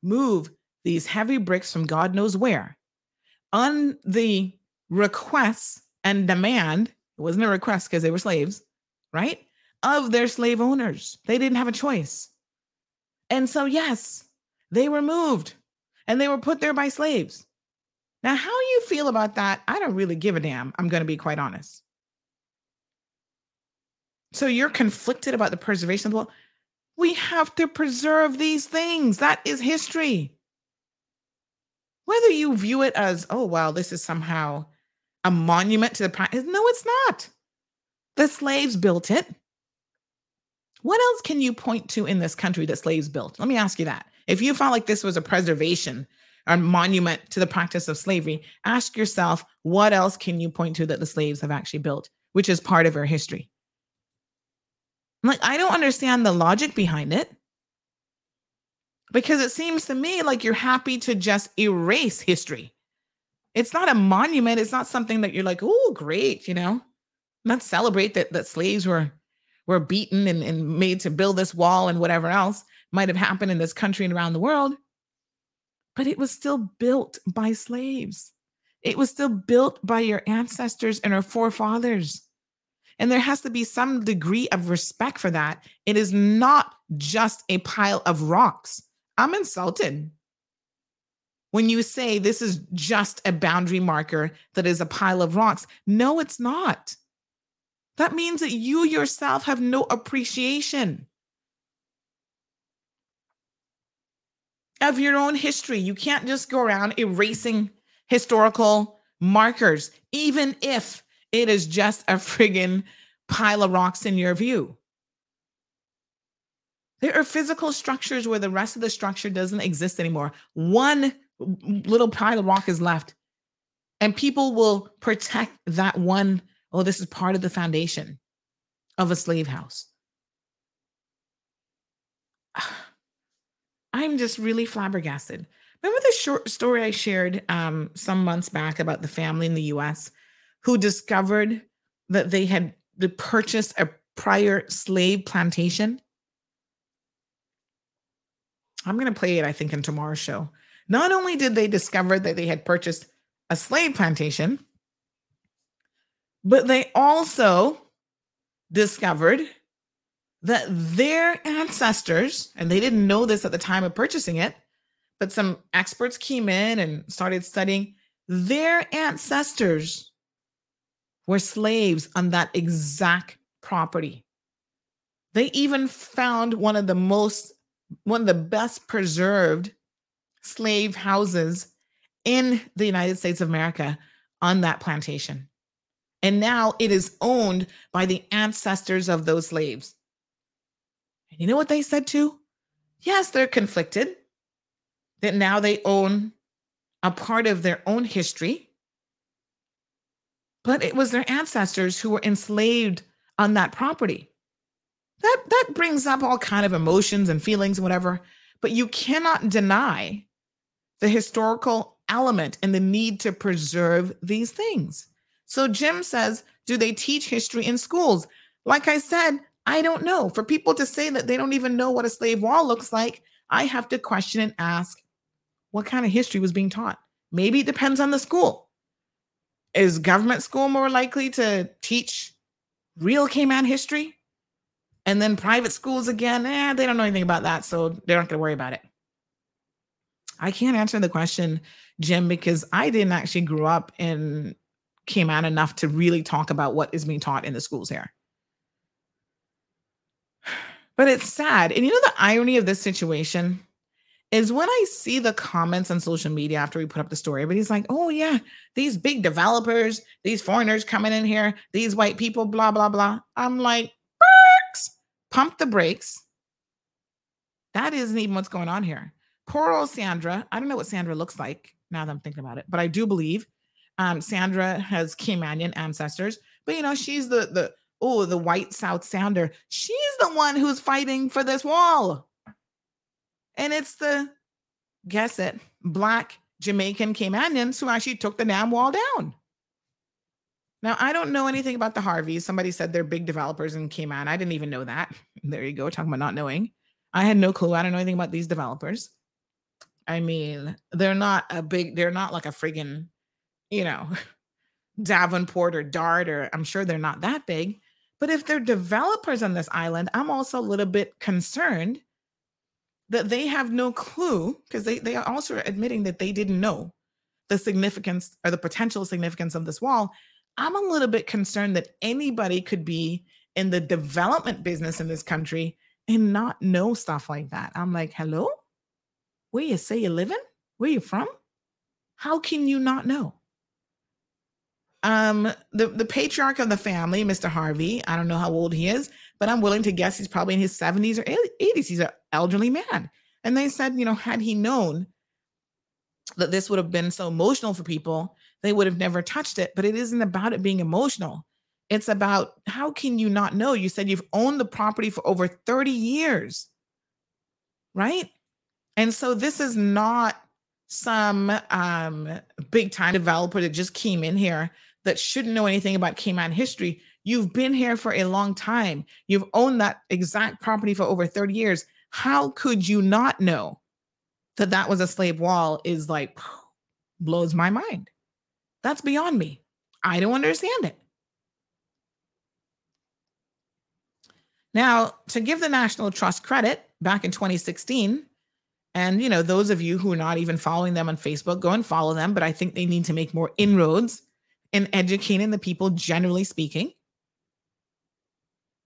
move these heavy bricks from God knows where on the request and demand. It wasn't a request because they were slaves, right? Of their slave owners. They didn't have a choice. And so, yes, they were moved and they were put there by slaves. Now, how you feel about that, I don't really give a damn. I'm going to be quite honest. So you're conflicted about the preservation of the world. We have to preserve these things. That is history. Whether you view it as, oh, well, this is somehow a monument to the practice. No, it's not. The slaves built it. What else can you point to in this country that slaves built? Let me ask you that. If you felt like this was a preservation or monument to the practice of slavery, ask yourself, what else can you point to that the slaves have actually built, which is part of our history? Like, I don't understand the logic behind it because it seems to me like you're happy to just erase history. It's not a monument. It's not something that you're like, oh, great, you know, not celebrate that, that slaves were were beaten and, and made to build this wall and whatever else might have happened in this country and around the world. But it was still built by slaves. It was still built by your ancestors and our forefathers. And there has to be some degree of respect for that. It is not just a pile of rocks. I'm insulted when you say this is just a boundary marker that is a pile of rocks. No, it's not. That means that you yourself have no appreciation of your own history. You can't just go around erasing historical markers, even if it is just a friggin' pile of rocks in your view. There are physical structures where the rest of the structure doesn't exist anymore. One little pile of rock is left, and people will protect that one. Oh, this is part of the foundation of a slave house. I'm just really flabbergasted. Remember the short story I shared um, some months back about the family in the US who discovered that they had purchased a prior slave plantation? I'm going to play it, I think, in tomorrow's show. Not only did they discover that they had purchased a slave plantation, but they also discovered that their ancestors, and they didn't know this at the time of purchasing it, but some experts came in and started studying their ancestors were slaves on that exact property. They even found one of the most, one of the best preserved slave houses in the United States of America on that plantation. And now it is owned by the ancestors of those slaves. And you know what they said too? Yes, they're conflicted that now they own a part of their own history but it was their ancestors who were enslaved on that property. That that brings up all kind of emotions and feelings and whatever, but you cannot deny the historical element and the need to preserve these things. So Jim says, do they teach history in schools? Like I said, I don't know. For people to say that they don't even know what a slave wall looks like, I have to question and ask what kind of history was being taught. Maybe it depends on the school is government school more likely to teach real Cayman history? And then private schools again, eh, they don't know anything about that, so they're not going to worry about it. I can't answer the question, Jim, because I didn't actually grow up in Cayman enough to really talk about what is being taught in the schools here. But it's sad. And you know the irony of this situation? is when I see the comments on social media after we put up the story, everybody's like, oh, yeah, these big developers, these foreigners coming in here, these white people, blah, blah, blah. I'm like, Burks, pump the brakes. That isn't even what's going on here. Poor old Sandra. I don't know what Sandra looks like now that I'm thinking about it, but I do believe um, Sandra has Caymanian ancestors. But you know, she's the the oh the white South Sounder. She's the one who's fighting for this wall. And it's the, guess it, black Jamaican Caymanians who actually took the damn wall down. Now, I don't know anything about the Harveys. Somebody said they're big developers in Cayman. I didn't even know that. There you go, talking about not knowing. I had no clue. I don't know anything about these developers. I mean, they're not a big, they're not like a friggin', you know, Davenport or Dart, or I'm sure they're not that big. But if they're developers on this island, I'm also a little bit concerned that they have no clue because they, they are also admitting that they didn't know the significance or the potential significance of this wall. I'm a little bit concerned that anybody could be in the development business in this country and not know stuff like that. I'm like, hello? Where you say you're living? Where you from? How can you not know? Um, the, the patriarch of the family, Mr. Harvey, I don't know how old he is, but I'm willing to guess he's probably in his 70s or 80s. He's an elderly man. And they said, you know, had he known that this would have been so emotional for people, they would have never touched it. But it isn't about it being emotional. It's about how can you not know? You said you've owned the property for over 30 years, right? And so this is not some um, big time developer that just came in here that shouldn't know anything about Cayman history. You've been here for a long time. You've owned that exact property for over 30 years. How could you not know that that was a slave wall? Is like blows my mind. That's beyond me. I don't understand it. Now, to give the National Trust credit, back in 2016, and you know, those of you who are not even following them on Facebook, go and follow them. But I think they need to make more inroads in educating the people, generally speaking.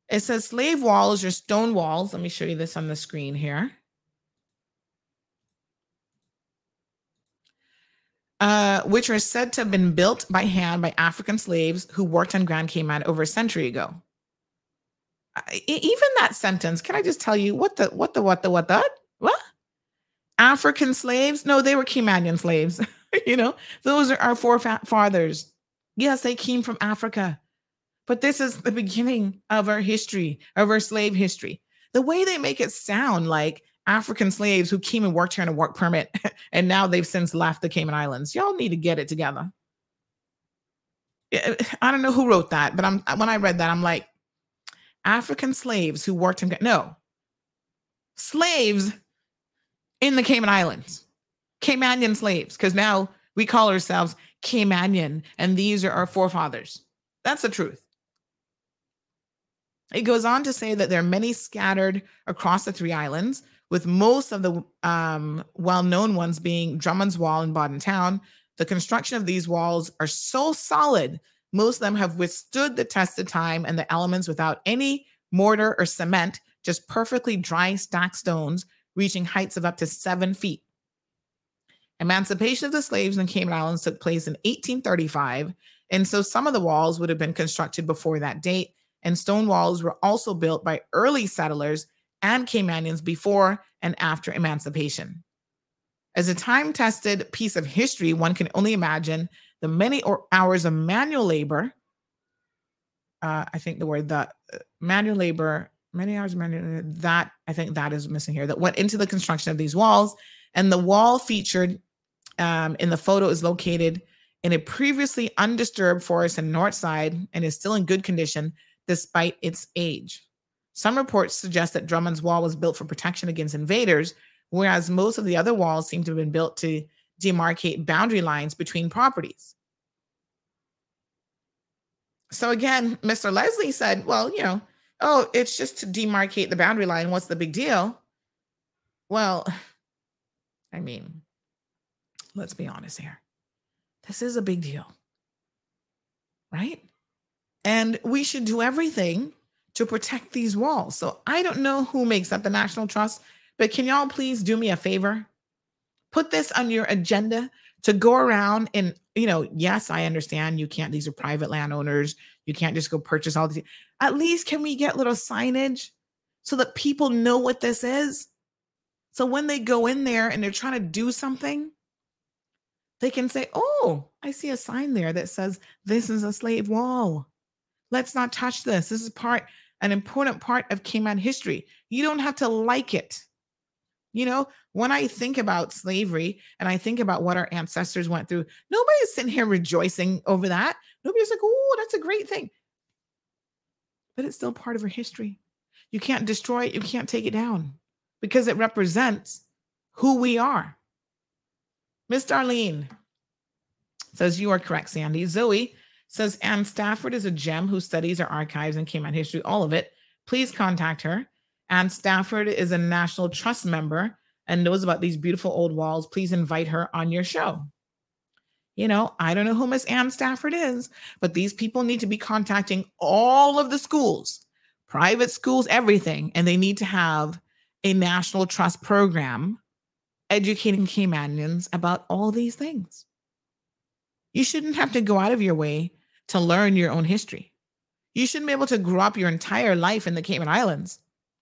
It says slave walls or stone walls. Let me show you this on the screen here. Uh, which are said to have been built by hand by African slaves who worked on Grand Cayman over a century ago even that sentence can i just tell you what the what the what the what the what african slaves? No they were caymanian slaves you know? Those are our forefathers. Yes they came from africa. But this is the beginning of our history of our slave history. The way they make it sound like african slaves who came and worked here on a work permit and now they've since left the cayman islands. Y'all need to get it together. Uh, I don't know who wrote that but i'm when i read that i'm like African slaves who worked in no. Slaves in the Cayman Islands, Caymanian slaves, because now we call ourselves Caymanian, and these are our forefathers. That's the truth. It goes on to say that there are many scattered across the three islands, with most of the um, well known ones being Drummond's Wall in Bodden Town. The construction of these walls are so solid most of them have withstood the test of time and the elements without any mortar or cement, just perfectly dry stacked stones reaching heights of up to seven feet. Emancipation of the slaves in the Cayman Islands took place in 1835, and so some of the walls would have been constructed before that date, and stone walls were also built by early settlers and Caymanians before and after emancipation. As a time tested piece of history, one can only imagine the many hours of manual labor. Uh, I think the word that uh, manual labor, many hours of manual that I think that is missing here that went into the construction of these walls. And the wall featured um, in the photo is located in a previously undisturbed forest in north side and is still in good condition despite its age. Some reports suggest that Drummond's wall was built for protection against invaders, whereas most of the other walls seem to have been built to demarcate boundary lines between properties. So again, Mr. Leslie said, well, you know, oh, it's just to demarcate the boundary line. What's the big deal? Well, I mean, let's be honest here. This is a big deal, right? And we should do everything to protect these walls. So I don't know who makes up the National Trust, but can y'all please do me a favor? put this on your agenda to go around and you know yes i understand you can't these are private landowners you can't just go purchase all these at least can we get little signage so that people know what this is? So when they go in there and they're trying to do something they can say oh i see a sign there that says this is a slave wall. Let's not touch this. This is part an important part of cayman history. You don't have to like it you know, when I think about slavery and I think about what our ancestors went through, nobody's sitting here rejoicing over that. Nobody's like, oh, that's a great thing. But it's still part of our history. You can't destroy it. You can't take it down because it represents who we are. Miss Darlene says, You are correct, Sandy. Zoe says, Anne Stafford is a gem who studies our archives and Cayman history, all of it. Please contact her. Anne Stafford is a National Trust member and knows about these beautiful old walls. Please invite her on your show. You know, I don't know who Miss Anne Stafford is, but these people need to be contacting all of the schools, private schools, everything, and they need to have a national trust program educating Caymanians about all these things. You shouldn't have to go out of your way to learn your own history. You shouldn't be able to grow up your entire life in the Cayman Islands,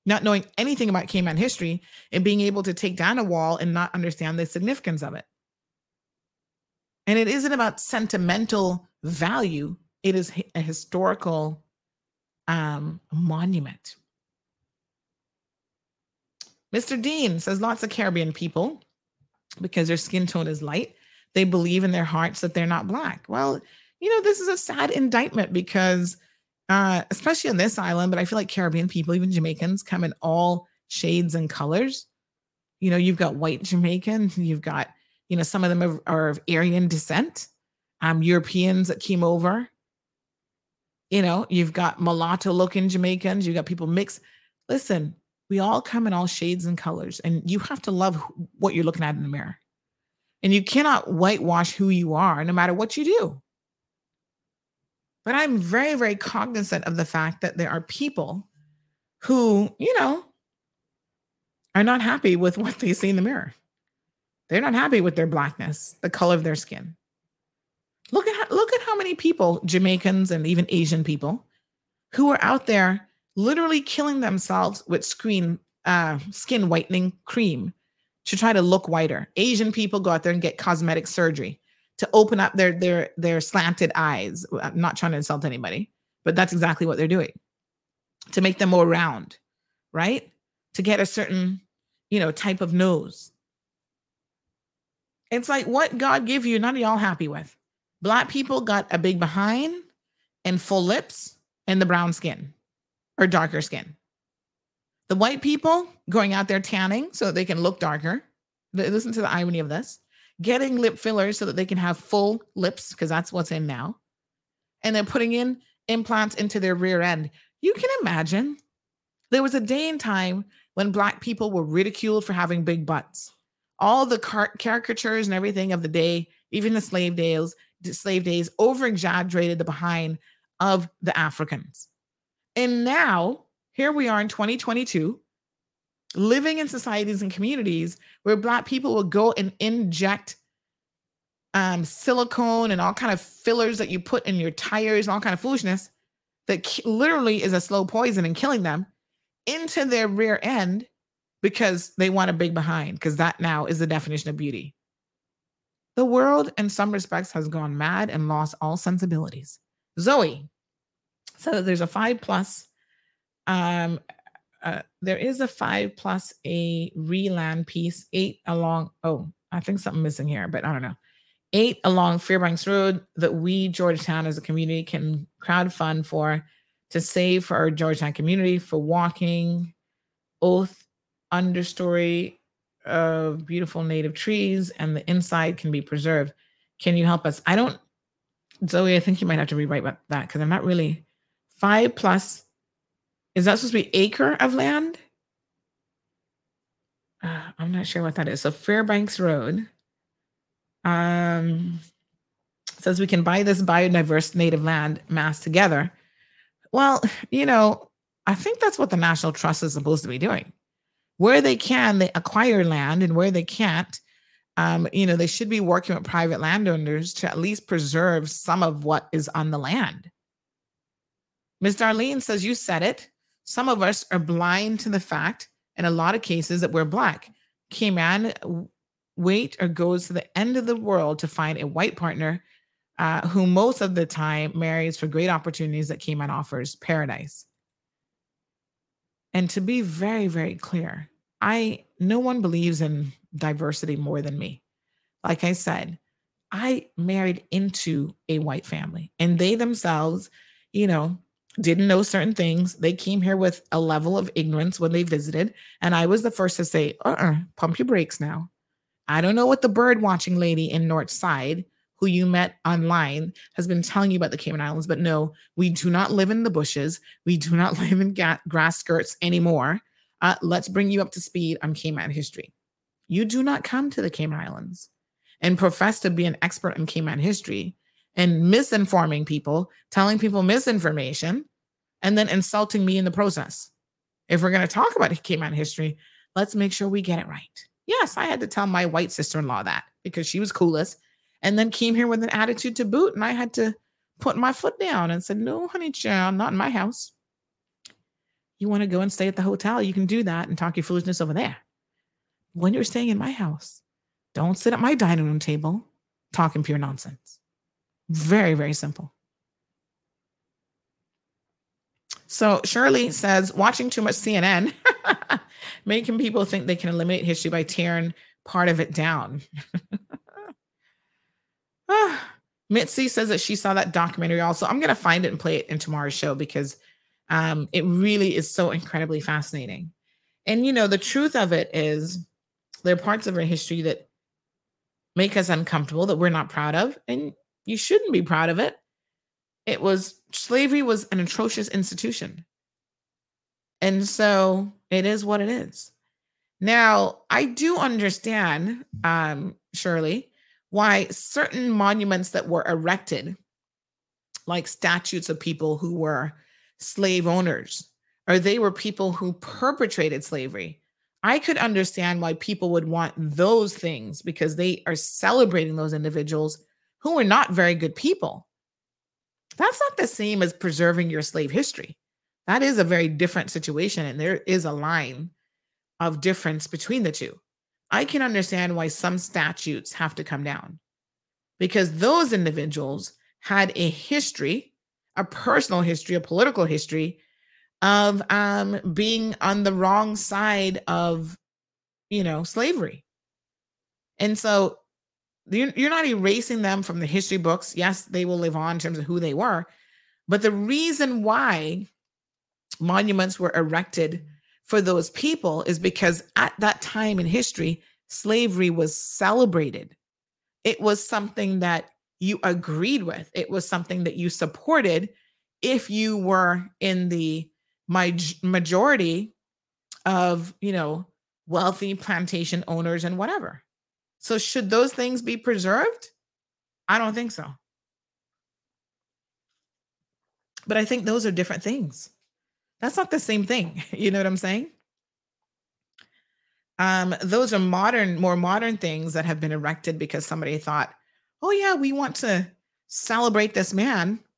not knowing anything about Cayman history and being able to take down a wall and not understand the significance of it. And it isn't about sentimental value, it is a historical um, monument. Mr. Dean says lots of Caribbean people, because their skin tone is light, they believe in their hearts that they're not black. Well, you know, this is a sad indictment because, uh, especially on this island, but I feel like Caribbean people, even Jamaicans, come in all shades and colors. You know, you've got white Jamaican, you've got you know, some of them are, are of Aryan descent, um, Europeans that came over. You know, you've got mulatto looking Jamaicans, you've got people mixed. Listen, we all come in all shades and colors, and you have to love what you're looking at in the mirror. And you cannot whitewash who you are no matter what you do. But I'm very, very cognizant of the fact that there are people who, you know, are not happy with what they see in the mirror. They're not happy with their blackness, the color of their skin. Look at how, look at how many people, Jamaicans and even Asian people, who are out there literally killing themselves with screen uh, skin whitening cream to try to look whiter. Asian people go out there and get cosmetic surgery to open up their their their slanted eyes. I'm not trying to insult anybody, but that's exactly what they're doing to make them more round, right? To get a certain, you know, type of nose. It's like what God give you, none of y'all happy with. Black people got a big behind and full lips and the brown skin or darker skin. The white people going out there tanning so they can look darker. Listen to the irony of this. Getting lip fillers so that they can have full lips, because that's what's in now. And they're putting in implants into their rear end. You can imagine there was a day in time when Black people were ridiculed for having big butts all the car- caricatures and everything of the day, even the slave days, slave days, over exaggerated the behind of the Africans. And now here we are in 2022, living in societies and communities where Black people will go and inject um, silicone and all kind of fillers that you put in your tires, and all kind of foolishness that literally is a slow poison and killing them into their rear end because they want a big behind, because that now is the definition of beauty. The world, in some respects, has gone mad and lost all sensibilities. Zoe, so there's a five plus. Um, uh, there is a five plus a reland piece, eight along. Oh, I think something missing here, but I don't know. Eight along Fairbanks Road that we Georgetown as a community can crowd fund for to save for our Georgetown community for walking, oath understory of beautiful native trees and the inside can be preserved. Can you help us? I don't, Zoe, I think you might have to rewrite that because I'm not really five plus. Is that supposed to be acre of land? Uh, I'm not sure what that is. So Fairbanks Road um, says we can buy this biodiverse native land mass together. Well, you know, I think that's what the National Trust is supposed to be doing where they can, they acquire land, and where they can't, um, you know, they should be working with private landowners to at least preserve some of what is on the land. Ms. Darlene says, You said it. Some of us are blind to the fact, in a lot of cases, that we're Black. Cayman wait or goes to the end of the world to find a white partner uh, who most of the time marries for great opportunities that Cayman offers paradise. And to be very, very clear, I no one believes in diversity more than me. Like I said, I married into a white family and they themselves, you know, didn't know certain things. They came here with a level of ignorance when they visited. And I was the first to say, uh uh pump your brakes now. I don't know what the bird watching lady in North Side, who you met online, has been telling you about the Cayman Islands, but no, we do not live in the bushes. We do not live in ga- grass skirts anymore. Uh, let's bring you up to speed on Cayman history. You do not come to the Cayman Islands and profess to be an expert in Cayman history and misinforming people, telling people misinformation, and then insulting me in the process. If we're going to talk about Cayman history, let's make sure we get it right. Yes, I had to tell my white sister in law that because she was coolest and then came here with an attitude to boot. And I had to put my foot down and said, No, honey, child, not in my house. You want to go and stay at the hotel? You can do that and talk your foolishness over there. When you're staying in my house, don't sit at my dining room table talking pure nonsense. Very, very simple. So Shirley says watching too much CNN making people think they can eliminate history by tearing part of it down. Mitzi says that she saw that documentary also. I'm going to find it and play it in tomorrow's show because um, it really is so incredibly fascinating. And, you know, the truth of it is there are parts of our history that make us uncomfortable that we're not proud of. And you shouldn't be proud of it. It was slavery was an atrocious institution. And so it is what it is. Now, I do understand, um, Shirley, why certain monuments that were erected, like statues of people who were slave owners, or they were people who perpetrated slavery. I could understand why people would want those things because they are celebrating those individuals who are not very good people. That's not the same as preserving your slave history. That is a very different situation. And there is a line of difference between the two. I can understand why some statutes have to come down because those individuals had a history, a personal history, a political history of um, being on the wrong side of, you know, slavery. And so you're not erasing them from the history books. Yes, they will live on in terms of who they were. But the reason why monuments were erected for those people is because at that time in history, slavery was celebrated. It was something that you agreed with, it was something that you supported if you were in the majority of, you know, wealthy plantation owners and whatever. So, should those things be preserved? I don't think so. But I think those are different things. That's not the same thing. You know what I'm saying? Um, those are modern, more modern things that have been erected because somebody thought, oh, yeah, we want to celebrate this man.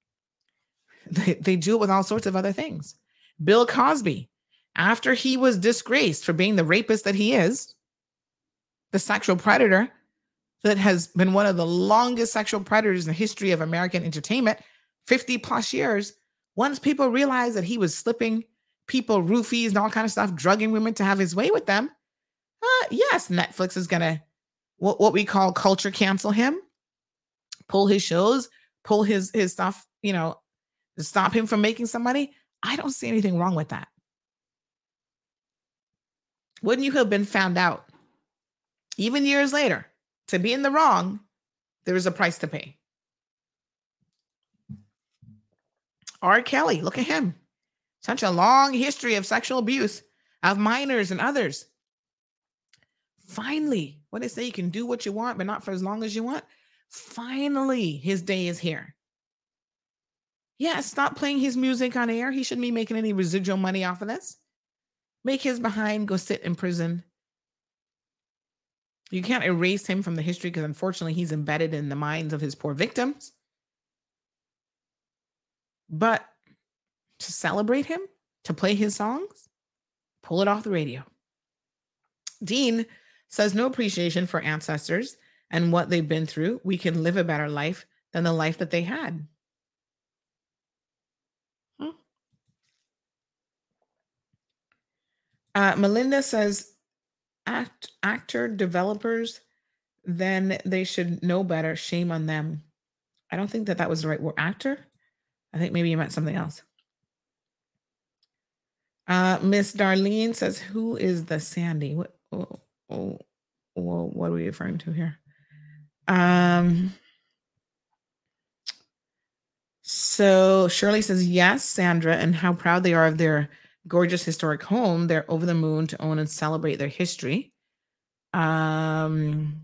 They, they do it with all sorts of other things. Bill Cosby, after he was disgraced for being the rapist that he is, the sexual predator that has been one of the longest sexual predators in the history of American entertainment, 50 plus years, once people realized that he was slipping people roofies and all kind of stuff, drugging women to have his way with them, uh, yes, Netflix is gonna what, what we call culture cancel him, pull his shows, pull his his stuff, you know, stop him from making some money. I don't see anything wrong with that. Wouldn't you have been found out, even years later, to be in the wrong? There is a price to pay. R. Kelly, look at him. Such a long history of sexual abuse of minors and others. Finally, what they say, you can do what you want, but not for as long as you want. Finally, his day is here. Yeah, stop playing his music on air. He shouldn't be making any residual money off of this. Make his behind go sit in prison. You can't erase him from the history because unfortunately he's embedded in the minds of his poor victims. But to celebrate him, to play his songs, pull it off the radio. Dean says no appreciation for ancestors and what they've been through. We can live a better life than the life that they had. Uh, Melinda says act, actor developers, then they should know better. Shame on them. I don't think that that was the right word. Actor? I think maybe you meant something else. Uh, Miss Darlene says, "Who is the Sandy? What? Oh, oh, oh, what are we referring to here?" Um. So Shirley says, "Yes, Sandra, and how proud they are of their gorgeous historic home. They're over the moon to own and celebrate their history." Um.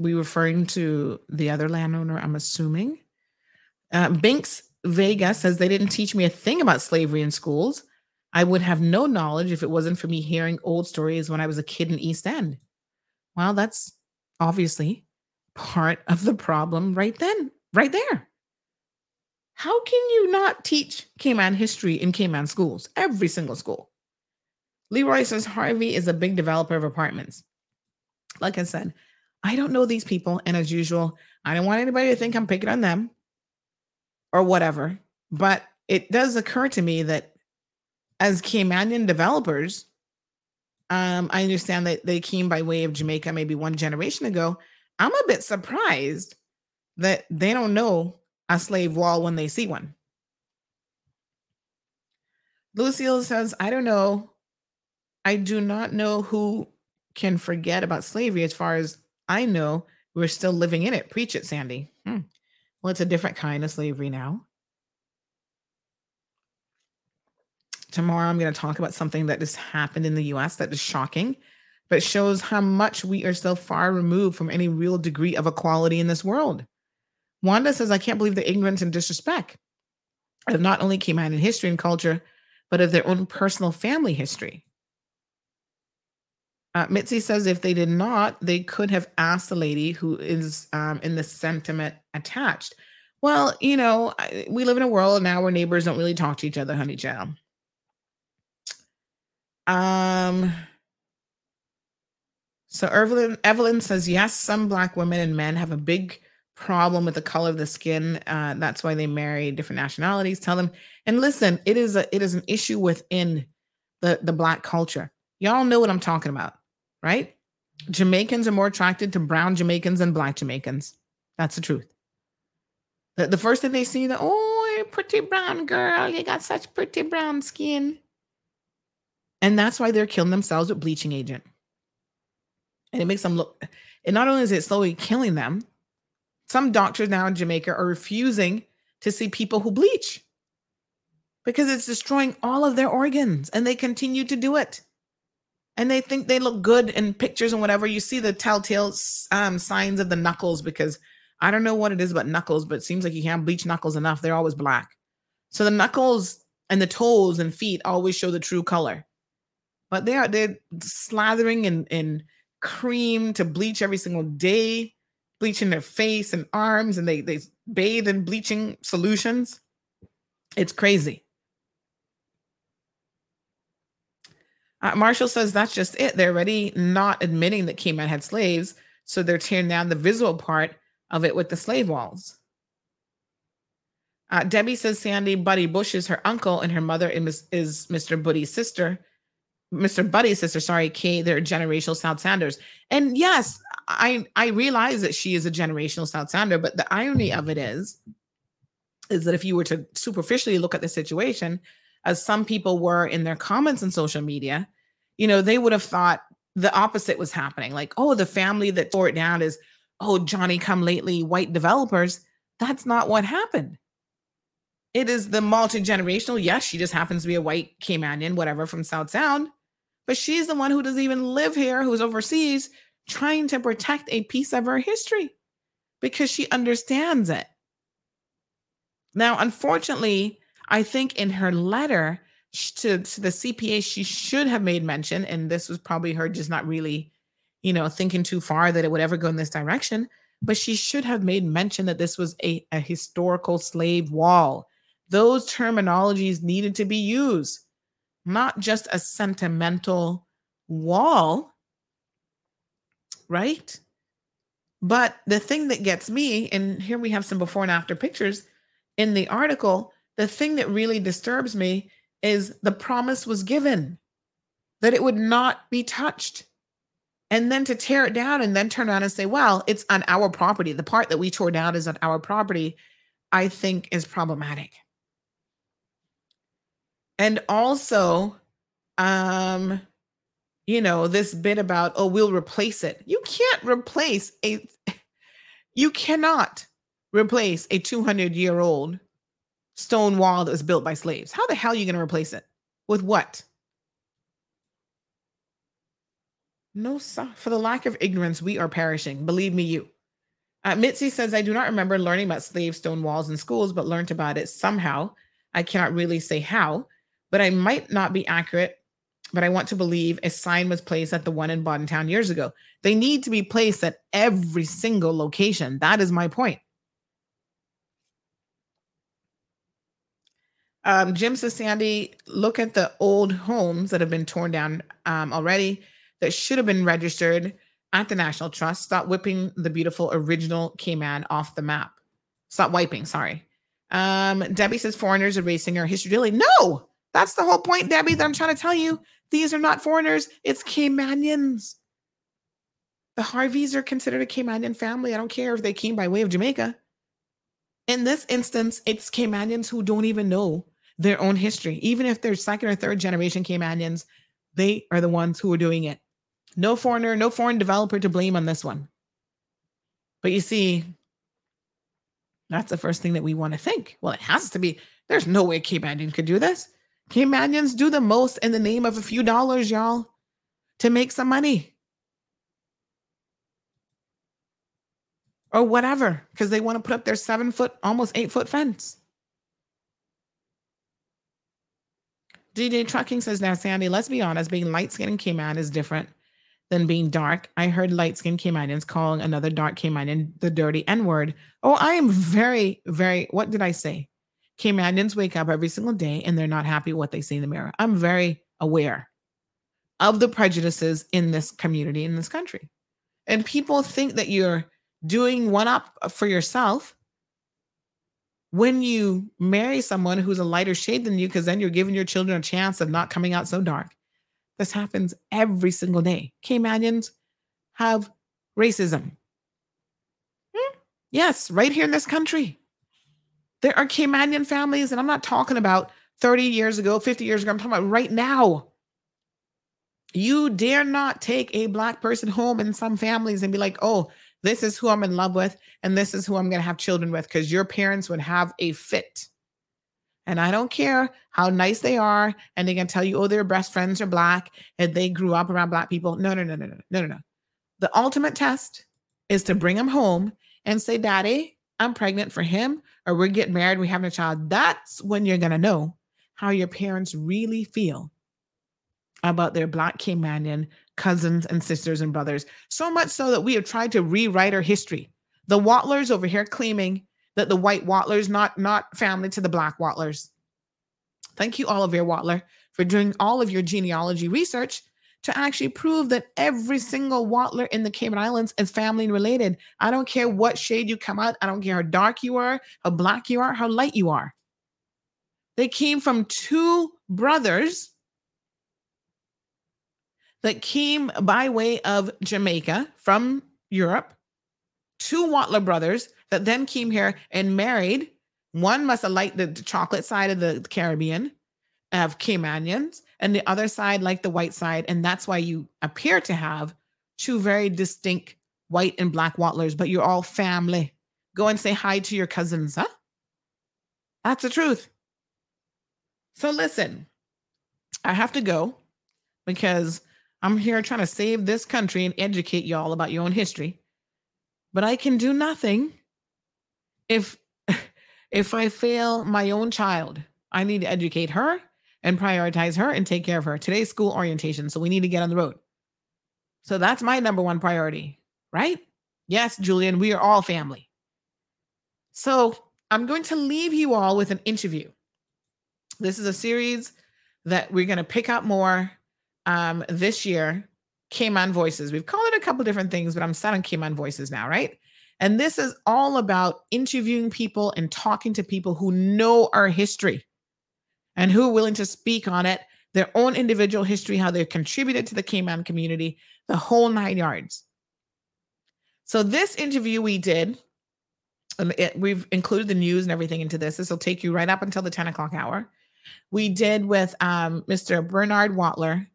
We referring to the other landowner, I'm assuming. Uh, Binks Vega says they didn't teach me a thing about slavery in schools. I would have no knowledge if it wasn't for me hearing old stories when I was a kid in East End. Well, that's obviously part of the problem right then, right there. How can you not teach Cayman history in Cayman schools? Every single school. Leroy says Harvey is a big developer of apartments. Like I said, I don't know these people. And as usual, I don't want anybody to think I'm picking on them or whatever. But it does occur to me that as Caymanian developers, um, I understand that they came by way of Jamaica maybe one generation ago. I'm a bit surprised that they don't know a slave wall when they see one. Lucille says, I don't know. I do not know who can forget about slavery as far as I know we're still living in it. Preach it, Sandy. Hmm. Well, it's a different kind of slavery now. Tomorrow, I'm going to talk about something that just happened in the US that is shocking, but shows how much we are still far removed from any real degree of equality in this world. Wanda says, I can't believe the ignorance and disrespect of not only Cayman in history and culture, but of their own personal family history. Uh, Mitzi says if they did not, they could have asked the lady who is um, in the sentiment attached. Well, you know, we live in a world now where neighbors don't really talk to each other, honey child. Um. So Evelyn Evelyn says yes, some black women and men have a big problem with the color of the skin. Uh, that's why they marry different nationalities. Tell them and listen. It is a it is an issue within the the black culture. Y'all know what I'm talking about right? Jamaicans are more attracted to brown Jamaicans than black Jamaicans. That's the truth. The, the first thing they see, the oh, pretty brown girl, you got such pretty brown skin. And that's why they're killing themselves with bleaching agent. And it makes them look, and not only is it slowly killing them, some doctors now in Jamaica are refusing to see people who bleach because it's destroying all of their organs and they continue to do it and they think they look good in pictures and whatever. You see the telltale um, signs of the knuckles because I don't know what it is about knuckles, but it seems like you can't bleach knuckles enough. They're always black. So the knuckles and the toes and feet always show the true color. But they are they're slathering in, in cream to bleach every single day, bleaching their face and arms, and they they bathe in bleaching solutions. It's crazy. Uh, Marshall says that's just it. They're already not admitting that Cayman had slaves, so they're tearing down the visual part of it with the slave walls. Uh, Debbie says Sandy Buddy Bush is her uncle, and her mother is, is Mr. Buddy's sister. Mr. Buddy's sister, sorry, Kay, they're generational South Sounders. And yes, I I realize that she is a generational South Sounder, but the irony of it is, is that if you were to superficially look at the situation, as some people were in their comments on social media, you know, they would have thought the opposite was happening. Like, oh, the family that tore it down is, oh, Johnny come lately, white developers. That's not what happened. It is the multi generational. Yes, she just happens to be a white Caymanian, whatever, from South Sound, but she's the one who doesn't even live here, who's overseas, trying to protect a piece of her history because she understands it. Now, unfortunately, I think in her letter to, to the CPA, she should have made mention, and this was probably her just not really, you know, thinking too far that it would ever go in this direction. But she should have made mention that this was a, a historical slave wall. Those terminologies needed to be used, not just a sentimental wall, right? But the thing that gets me, and here we have some before and after pictures in the article, the thing that really disturbs me is the promise was given that it would not be touched. And then to tear it down and then turn around and say, well, it's on our property. The part that we tore down is on our property, I think is problematic. and also um you know this bit about oh we'll replace it. You can't replace a you cannot replace a 200 year old stone wall that was built by slaves. How the hell are you going to replace it? With what? No sir. for the lack of ignorance we are perishing. Believe me you. Uh, mitzi says i do not remember learning about slave stone walls in schools but learned about it somehow. I cannot really say how but I might not be accurate. But I want to believe a sign was placed at the one in Town years ago. They need to be placed at every single location. That is my point. Um, Jim says, Sandy, look at the old homes that have been torn down um, already that should have been registered at the National Trust. Stop whipping the beautiful original Cayman off the map. Stop wiping, sorry. Um, Debbie says foreigners erasing our history daily. No, that's the whole point, Debbie, that I'm trying to tell you. These are not foreigners, it's Caymanians. The Harveys are considered a Caymanian family. I don't care if they came by way of Jamaica. In this instance, it's Caymanians who don't even know their own history. Even if they're second or third generation Caymanians, they are the ones who are doing it. No foreigner, no foreign developer to blame on this one. But you see, that's the first thing that we want to think. Well, it has to be. There's no way Caymanian could do this. Caymanians do the most in the name of a few dollars, y'all, to make some money. Or whatever, because they want to put up their seven foot, almost eight foot fence. DJ Trucking says now, Sandy, let's be honest, being light skinned in Cayman is different than being dark. I heard light skinned Caymanians calling another dark Caymanian the dirty N word. Oh, I am very, very, what did I say? Caymanians wake up every single day and they're not happy with what they see in the mirror. I'm very aware of the prejudices in this community, in this country. And people think that you're doing one up for yourself when you marry someone who's a lighter shade than you, because then you're giving your children a chance of not coming out so dark. This happens every single day. Caymanians have racism. Hmm? Yes, right here in this country. There are Caymanian families, and I'm not talking about 30 years ago, 50 years ago. I'm talking about right now. You dare not take a Black person home in some families and be like, oh, this is who I'm in love with, and this is who I'm going to have children with, because your parents would have a fit. And I don't care how nice they are, and they can tell you, oh, their best friends are Black and they grew up around Black people. No, no, no, no, no, no, no, no. The ultimate test is to bring them home and say, Daddy, I'm pregnant for him, or we're getting married, we're having a child, that's when you're going to know how your parents really feel about their Black Caymanian cousins and sisters and brothers. So much so that we have tried to rewrite our history. The Watlers over here claiming that the white Watlers not not family to the Black Watlers. Thank you, Oliver Watler, for doing all of your genealogy research to actually prove that every single Watler in the Cayman Islands is family related. I don't care what shade you come out. I don't care how dark you are, how black you are, how light you are. They came from two brothers that came by way of Jamaica from Europe, two Watler brothers that then came here and married. One must have liked the chocolate side of the Caribbean of Caymanians, and the other side like the white side. And that's why you appear to have two very distinct white and black watlers, but you're all family. Go and say hi to your cousins, huh? That's the truth. So listen, I have to go because I'm here trying to save this country and educate y'all about your own history. But I can do nothing if if I fail my own child. I need to educate her and prioritize her and take care of her. Today's school orientation. So we need to get on the road. So that's my number one priority, right? Yes, Julian, we are all family. So I'm going to leave you all with an interview. This is a series that we're going to pick up more um, this year. Cayman Voices. We've called it a couple different things, but I'm set on Cayman Voices now, right? And this is all about interviewing people and talking to people who know our history and who are willing to speak on it, their own individual history, how they've contributed to the Cayman community, the whole nine yards. So, this interview we did, and it, we've included the news and everything into this. This will take you right up until the 10 o'clock hour. we did with um, Mr. Bernard Watler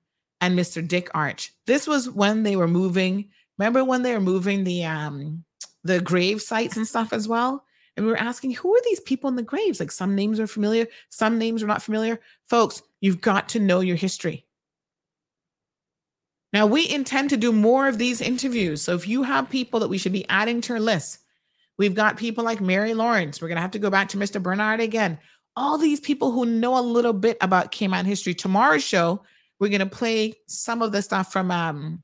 and Mr. Dick Arch. This was when they were moving. Remember when they were moving the um, the grave sites and stuff as well? And we were asking, who are these people in the graves? Like some names are familiar, some names are not familiar. Folks, you've got to know your history. Now, we intend to do more of these interviews. So if you have people that we should be adding to our list, we've got people like Mary Lawrence. We're going to have to go back to Mr. Bernard again. All these people who know a little bit about Cayman history. Tomorrow's show, we're going to play some of the stuff from um,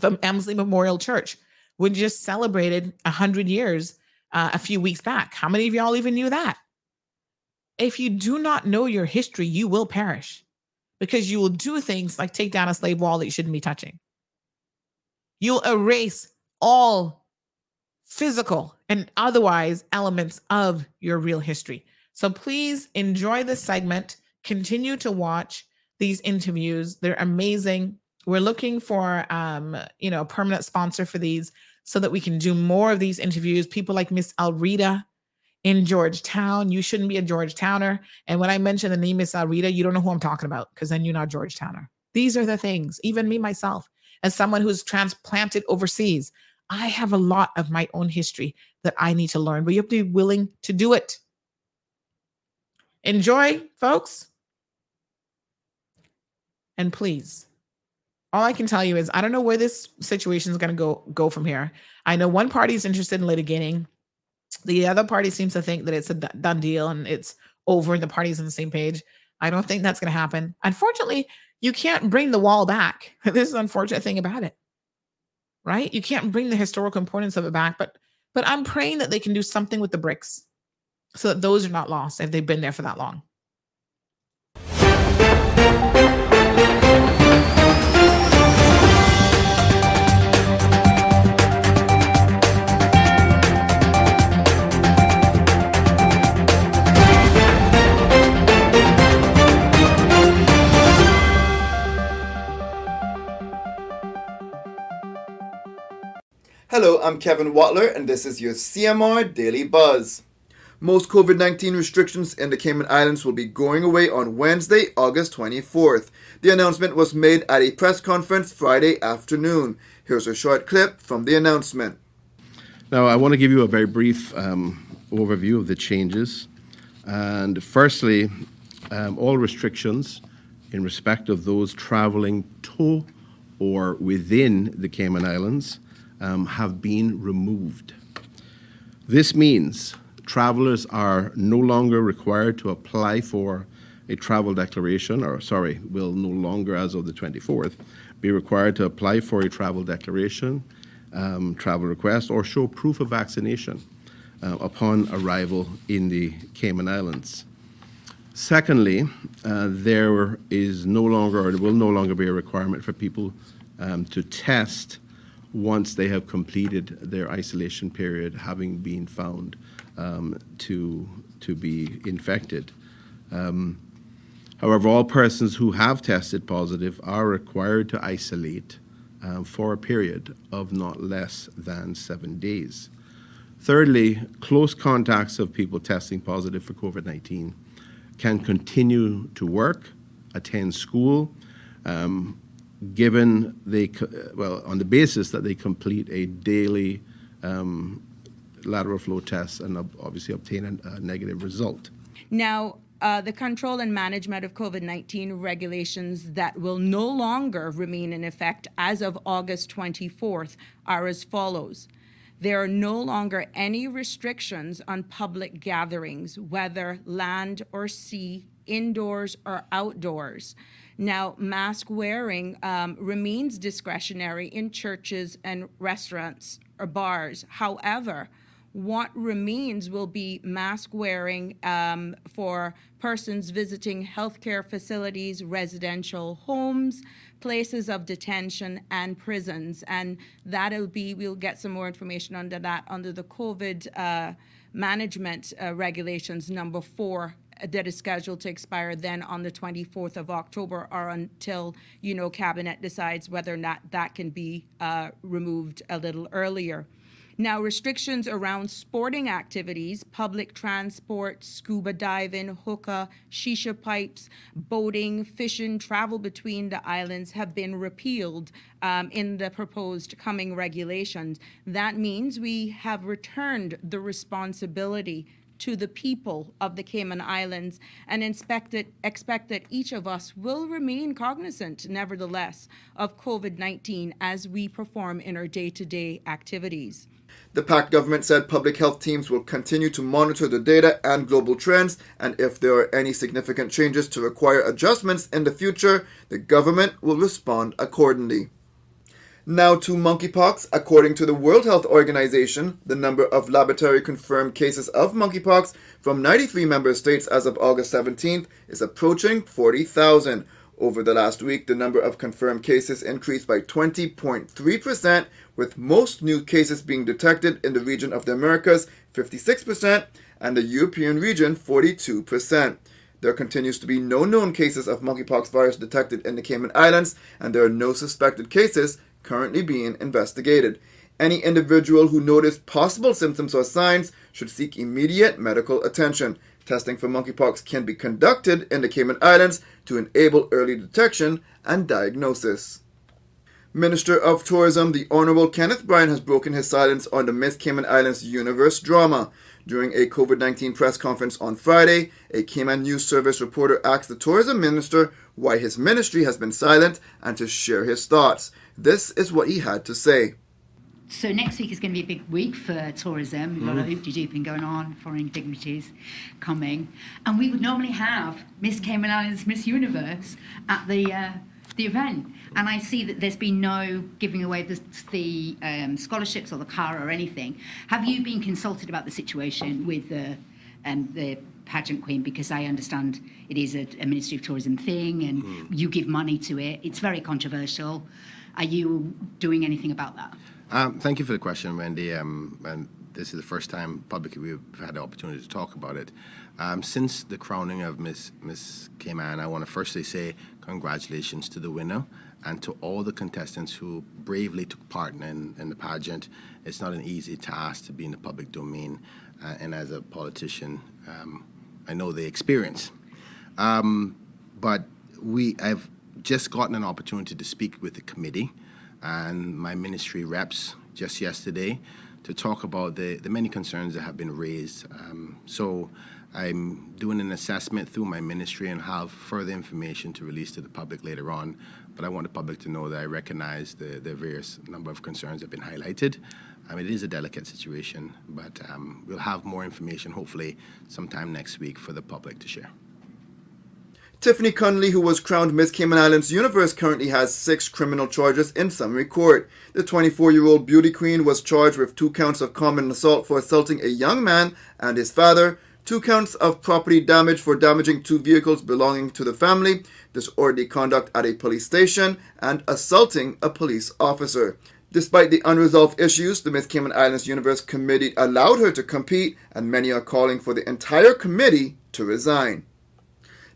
from Elmslie Memorial Church. We just celebrated 100 years uh, a few weeks back. How many of y'all even knew that? If you do not know your history, you will perish because you will do things like take down a slave wall that you shouldn't be touching. You'll erase all physical and otherwise elements of your real history. So please enjoy this segment. Continue to watch these interviews. They're amazing. We're looking for um, you know, a permanent sponsor for these so that we can do more of these interviews. People like Miss Alrita in Georgetown. You shouldn't be a Georgetowner. And when I mention the name Miss Alrita, you don't know who I'm talking about because then you're not Georgetowner. These are the things, even me myself, as someone who's transplanted overseas, I have a lot of my own history that I need to learn, but you have to be willing to do it. Enjoy, folks. And please, all I can tell you is I don't know where this situation is going to go go from here. I know one party is interested in litigating the other party seems to think that it's a done deal and it's over and the party's on the same page. I don't think that's going to happen. Unfortunately, you can't bring the wall back. This is the unfortunate thing about it. Right? You can't bring the historical importance of it back, but but I'm praying that they can do something with the bricks so that those are not lost if they've been there for that long. Hello, I'm Kevin Watler, and this is your CMR Daily Buzz. Most COVID 19 restrictions in the Cayman Islands will be going away on Wednesday, August 24th. The announcement was made at a press conference Friday afternoon. Here's a short clip from the announcement. Now, I want to give you a very brief um, overview of the changes. And firstly, um, all restrictions in respect of those traveling to or within the Cayman Islands um, have been removed. This means travelers are no longer required to apply for a travel declaration, or sorry, will no longer, as of the 24th, be required to apply for a travel declaration, um, travel request, or show proof of vaccination uh, upon arrival in the Cayman Islands. Secondly, uh, there is no longer, or there will no longer be a requirement for people um, to test once they have completed their isolation period, having been found um, to, to be infected. Um, however, all persons who have tested positive are required to isolate um, for a period of not less than seven days. Thirdly, close contacts of people testing positive for COVID 19 can continue to work, attend school, um, given they, well, on the basis that they complete a daily um, lateral flow test and obviously obtain a, a negative result. Now, uh, the control and management of COVID 19 regulations that will no longer remain in effect as of August 24th are as follows. There are no longer any restrictions on public gatherings, whether land or sea, indoors or outdoors. Now, mask wearing um, remains discretionary in churches and restaurants or bars. However, what remains will be mask wearing um, for persons visiting healthcare facilities, residential homes, places of detention, and prisons. And that'll be, we'll get some more information under that under the COVID uh, management uh, regulations number four that is scheduled to expire then on the 24th of October or until, you know, cabinet decides whether or not that can be uh, removed a little earlier. Now, restrictions around sporting activities, public transport, scuba diving, hookah, shisha pipes, boating, fishing, travel between the islands have been repealed um, in the proposed coming regulations. That means we have returned the responsibility to the people of the Cayman Islands and expect that, each of us will remain cognizant, nevertheless, of COVID 19 as we perform in our day to day activities. The PACT government said public health teams will continue to monitor the data and global trends, and if there are any significant changes to require adjustments in the future, the government will respond accordingly. Now to monkeypox. According to the World Health Organization, the number of laboratory confirmed cases of monkeypox from 93 member states as of August 17th is approaching 40,000. Over the last week, the number of confirmed cases increased by 20.3%, with most new cases being detected in the region of the Americas, 56%, and the European region, 42%. There continues to be no known cases of monkeypox virus detected in the Cayman Islands, and there are no suspected cases currently being investigated. Any individual who noticed possible symptoms or signs should seek immediate medical attention. Testing for monkeypox can be conducted in the Cayman Islands to enable early detection and diagnosis. Minister of Tourism, the Honorable Kenneth Bryan, has broken his silence on the Miss Cayman Islands Universe drama. During a COVID 19 press conference on Friday, a Cayman News Service reporter asked the tourism minister why his ministry has been silent and to share his thoughts. This is what he had to say. So next week is going to be a big week for tourism. A lot of hoop-de-dooping going on, foreign dignitaries coming, and we would normally have Miss Cayman Islands Miss Universe at the uh, the event. And I see that there's been no giving away the, the um, scholarships or the car or anything. Have you been consulted about the situation with the um, the pageant queen? Because I understand it is a, a Ministry of Tourism thing, and you give money to it. It's very controversial. Are you doing anything about that? Um, thank you for the question, Wendy. Um, and this is the first time publicly we've had the opportunity to talk about it. Um, since the crowning of Miss Miss Cayman, I want to firstly say congratulations to the winner and to all the contestants who bravely took part in, in the pageant. It's not an easy task to be in the public domain, uh, and as a politician, um, I know the experience. Um, but we, I've just gotten an opportunity to speak with the committee and my ministry reps just yesterday to talk about the, the many concerns that have been raised. Um, so I'm doing an assessment through my ministry and have further information to release to the public later on. But I want the public to know that I recognize the, the various number of concerns that have been highlighted. Um, it is a delicate situation, but um, we'll have more information hopefully sometime next week for the public to share. Tiffany Conolly, who was crowned Miss Cayman Islands Universe, currently has six criminal charges in summary court. The 24 year old beauty queen was charged with two counts of common assault for assaulting a young man and his father, two counts of property damage for damaging two vehicles belonging to the family, disorderly conduct at a police station, and assaulting a police officer. Despite the unresolved issues, the Miss Cayman Islands Universe Committee allowed her to compete, and many are calling for the entire committee to resign.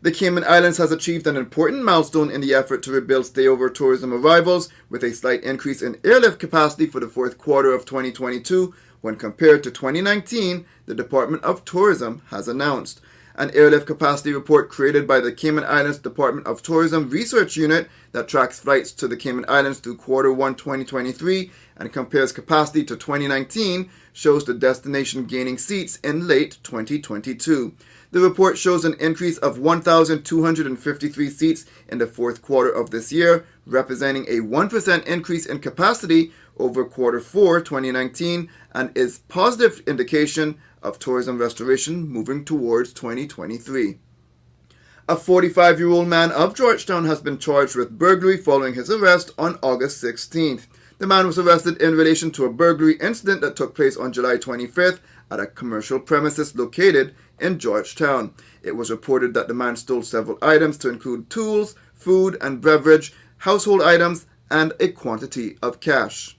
The Cayman Islands has achieved an important milestone in the effort to rebuild stayover tourism arrivals with a slight increase in airlift capacity for the fourth quarter of 2022 when compared to 2019, the Department of Tourism has announced. An airlift capacity report created by the Cayman Islands Department of Tourism Research Unit that tracks flights to the Cayman Islands through quarter 1 2023 and compares capacity to 2019 shows the destination gaining seats in late 2022. The report shows an increase of 1,253 seats in the fourth quarter of this year, representing a 1% increase in capacity over quarter 4 2019 and is positive indication of tourism restoration moving towards 2023. A 45 year old man of Georgetown has been charged with burglary following his arrest on August 16th. The man was arrested in relation to a burglary incident that took place on July 25th at a commercial premises located in Georgetown. It was reported that the man stole several items to include tools, food and beverage, household items, and a quantity of cash.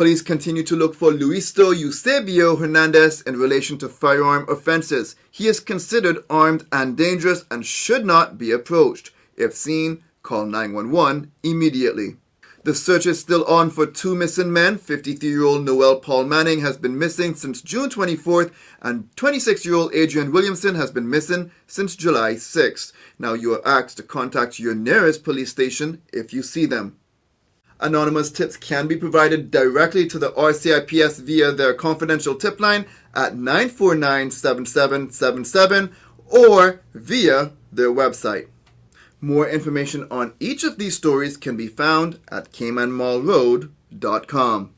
Police continue to look for Luisto Eusebio Hernandez in relation to firearm offenses. He is considered armed and dangerous and should not be approached. If seen, call 911 immediately. The search is still on for two missing men. 53 year old Noel Paul Manning has been missing since June 24th, and 26 year old Adrian Williamson has been missing since July 6th. Now you are asked to contact your nearest police station if you see them. Anonymous tips can be provided directly to the RCIPS via their confidential tip line at 949 7777 or via their website. More information on each of these stories can be found at caymanmarlroad.com.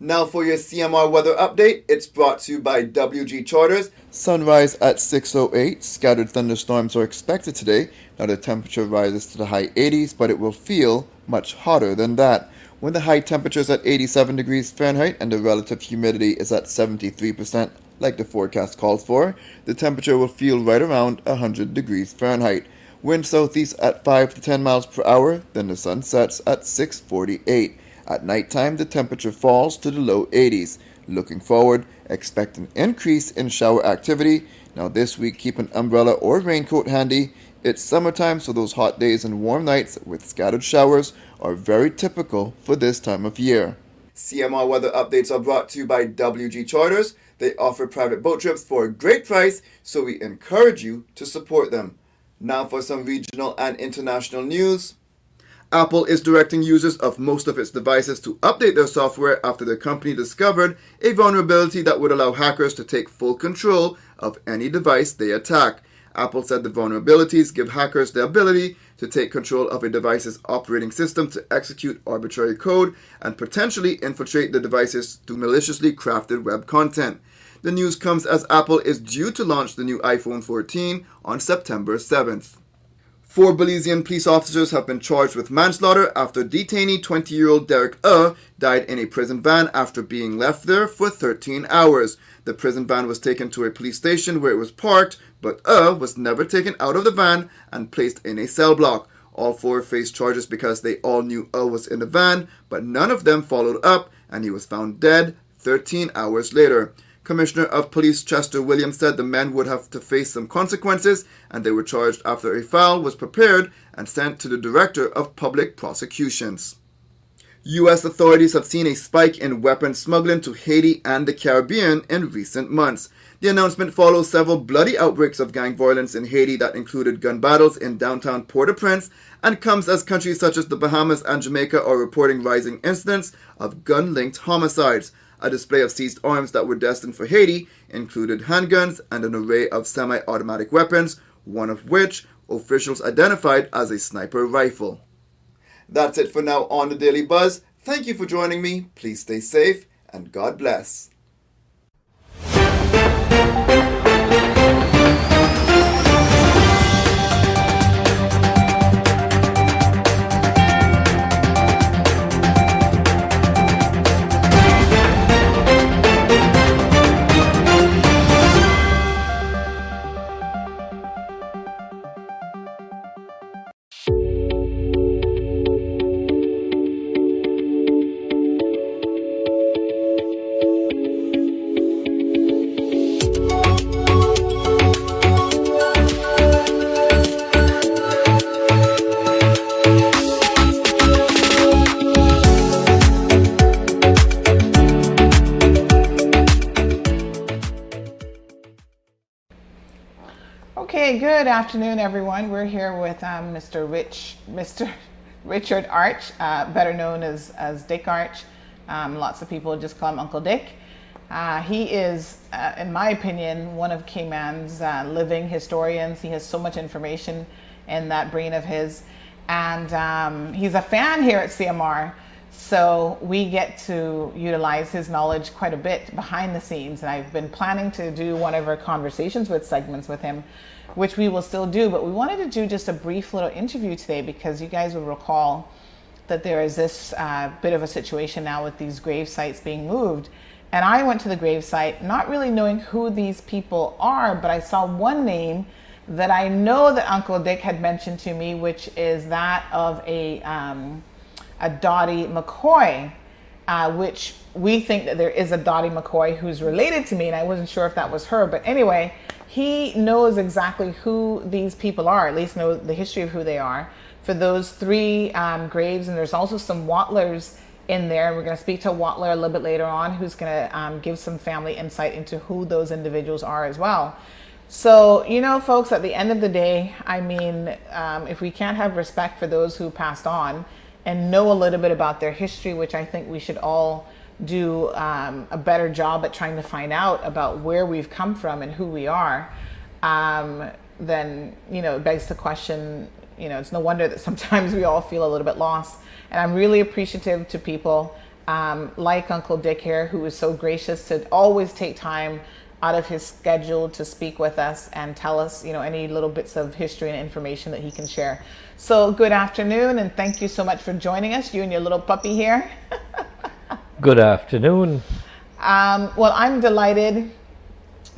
Now for your CMR weather update, it's brought to you by WG Charters. Sunrise at 6.08. Scattered thunderstorms are expected today. Now the temperature rises to the high 80s, but it will feel much hotter than that. When the high temperature is at 87 degrees Fahrenheit and the relative humidity is at 73%, like the forecast calls for, the temperature will feel right around 100 degrees Fahrenheit. Wind southeast at 5 to 10 miles per hour, then the sun sets at 648. At nighttime, the temperature falls to the low 80s. Looking forward, expect an increase in shower activity. Now, this week, keep an umbrella or raincoat handy. It's summertime, so those hot days and warm nights with scattered showers are very typical for this time of year. CMR weather updates are brought to you by WG Charters. They offer private boat trips for a great price, so we encourage you to support them. Now for some regional and international news. Apple is directing users of most of its devices to update their software after the company discovered a vulnerability that would allow hackers to take full control of any device they attack. Apple said the vulnerabilities give hackers the ability to take control of a device's operating system to execute arbitrary code and potentially infiltrate the devices through maliciously crafted web content. The news comes as Apple is due to launch the new iPhone 14 on September 7th. Four Belizean police officers have been charged with manslaughter after detainee 20 year old Derek Uh died in a prison van after being left there for 13 hours. The prison van was taken to a police station where it was parked, but Uh was never taken out of the van and placed in a cell block. All four faced charges because they all knew Uh was in the van, but none of them followed up, and he was found dead 13 hours later. Commissioner of Police Chester Williams said the men would have to face some consequences and they were charged after a file was prepared and sent to the Director of Public Prosecutions. U.S. authorities have seen a spike in weapons smuggling to Haiti and the Caribbean in recent months. The announcement follows several bloody outbreaks of gang violence in Haiti that included gun battles in downtown Port au Prince and comes as countries such as the Bahamas and Jamaica are reporting rising incidents of gun linked homicides. A display of seized arms that were destined for Haiti included handguns and an array of semi automatic weapons, one of which officials identified as a sniper rifle. That's it for now on the Daily Buzz. Thank you for joining me. Please stay safe and God bless. Afternoon, everyone. We're here with um, Mr. Rich, Mr. Richard Arch, uh, better known as, as Dick Arch. Um, lots of people just call him Uncle Dick. Uh, he is, uh, in my opinion, one of Cayman's uh, living historians. He has so much information in that brain of his. And um, he's a fan here at CMR. So we get to utilize his knowledge quite a bit behind the scenes. And I've been planning to do one of our conversations with segments with him, which we will still do. But we wanted to do just a brief little interview today because you guys will recall that there is this uh, bit of a situation now with these grave sites being moved. And I went to the grave site not really knowing who these people are, but I saw one name that I know that Uncle Dick had mentioned to me, which is that of a um, a Dottie McCoy, uh, which we think that there is a Dottie McCoy who's related to me, and I wasn't sure if that was her. But anyway, he knows exactly who these people are, at least know the history of who they are for those three um, graves. And there's also some Watlers in there. We're going to speak to a Watler a little bit later on, who's going to um, give some family insight into who those individuals are as well. So, you know, folks, at the end of the day, I mean, um, if we can't have respect for those who passed on and know a little bit about their history, which I think we should all do um, a better job at trying to find out about where we've come from and who we are, um, then, you know, it begs the question, you know, it's no wonder that sometimes we all feel a little bit lost. And I'm really appreciative to people um, like Uncle Dick here, who is so gracious to always take time out of his schedule to speak with us and tell us, you know, any little bits of history and information that he can share. So, good afternoon, and thank you so much for joining us, you and your little puppy here. Good afternoon. Um, well, I'm delighted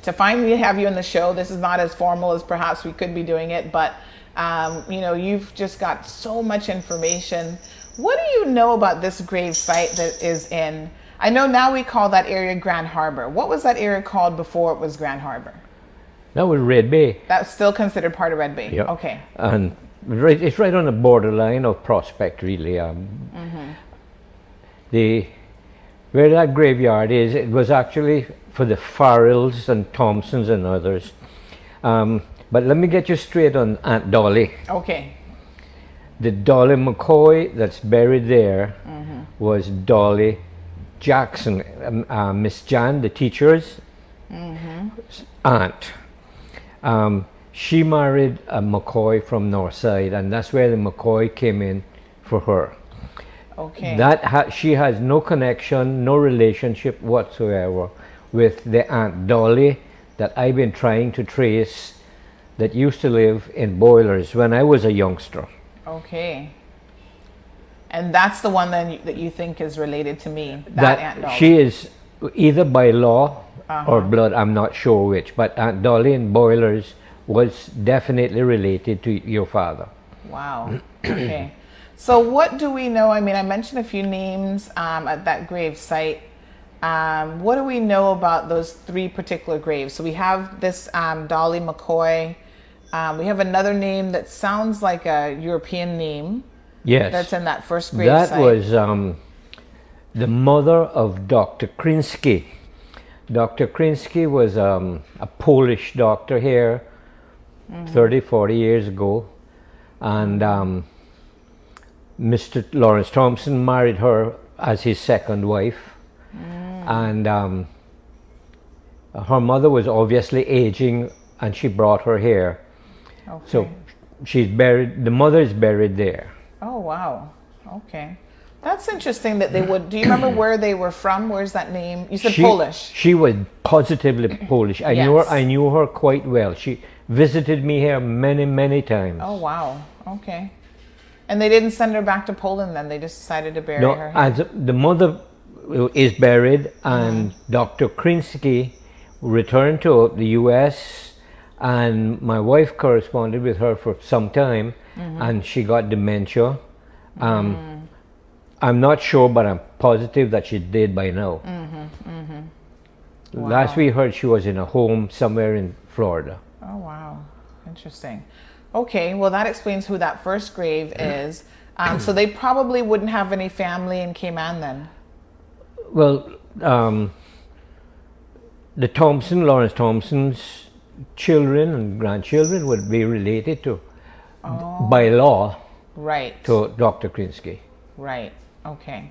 to finally have you on the show. This is not as formal as perhaps we could be doing it, but um, you know, you've just got so much information. What do you know about this grave site that is in? I know now we call that area Grand Harbor. What was that area called before it was Grand Harbor? That was Red Bay. That's still considered part of Red Bay. Yep. Okay. And right, it's right on the borderline of Prospect, really. Um, Mm-hmm. the where that graveyard is, it was actually for the Farrells and Thompsons and others. Um, but let me get you straight on Aunt Dolly. Okay. The Dolly McCoy that's buried there Mhm. was Dolly Jackson, um, uh, Miss Jan, the teacher's Mm-hmm. aunt. Um, she married a McCoy from Northside, and that's where the McCoy came in for her. Okay. That ha- she has no connection, no relationship whatsoever with the Aunt Dolly that I've been trying to trace that used to live in Boilers when I was a youngster. Okay. And that's the one then that you think is related to me. That, That Aunt Dolly. she is either by law or Uh-huh. blood, I'm not sure which, but Aunt Dolly in Boilers was definitely related to your father. Wow. Okay. So what do we know? I mean, I mentioned a few names um, at that grave site. Um, what do we know about those three particular graves? So we have this um, Dolly McCoy. Um, we have another name that sounds like a European name. Yes. That's in that first grave That site. was um, the mother of Dr. Krinsky. Dr. Krinsky was um, a Polish doctor here Mhm. 30, 40 years ago. And um, Mr. Lawrence Thompson married her as his second wife. And um, her mother was obviously aging and she brought her here. Okay. So she's buried, the mother is buried there. Oh wow. Okay. That's interesting that they would. Do you remember where they were from? Where's that name? You said she, Polish. She was positively Polish. I knew her. I knew her quite well. She visited me here many, many times. Oh wow. Okay. And they didn't send her back to Poland then. They just decided to bury no, her. Here. as the mother is buried, and Dr. Krinsky returned to the U.S. and my wife corresponded with her for some time, Mhm. and she got dementia. Um, I'm not sure, but I'm positive that she did by now. Mhm. Mhm. Last we heard, she was in a home somewhere in Florida. Oh wow. Interesting. Okay. Well, that explains who that first grave is. Um, so they probably wouldn't have any family in Cayman then. Well, um, the Thompson, Lawrence Thompson's children and grandchildren would be related to, by law, Right. to Dr. Krinsky. Right. Okay.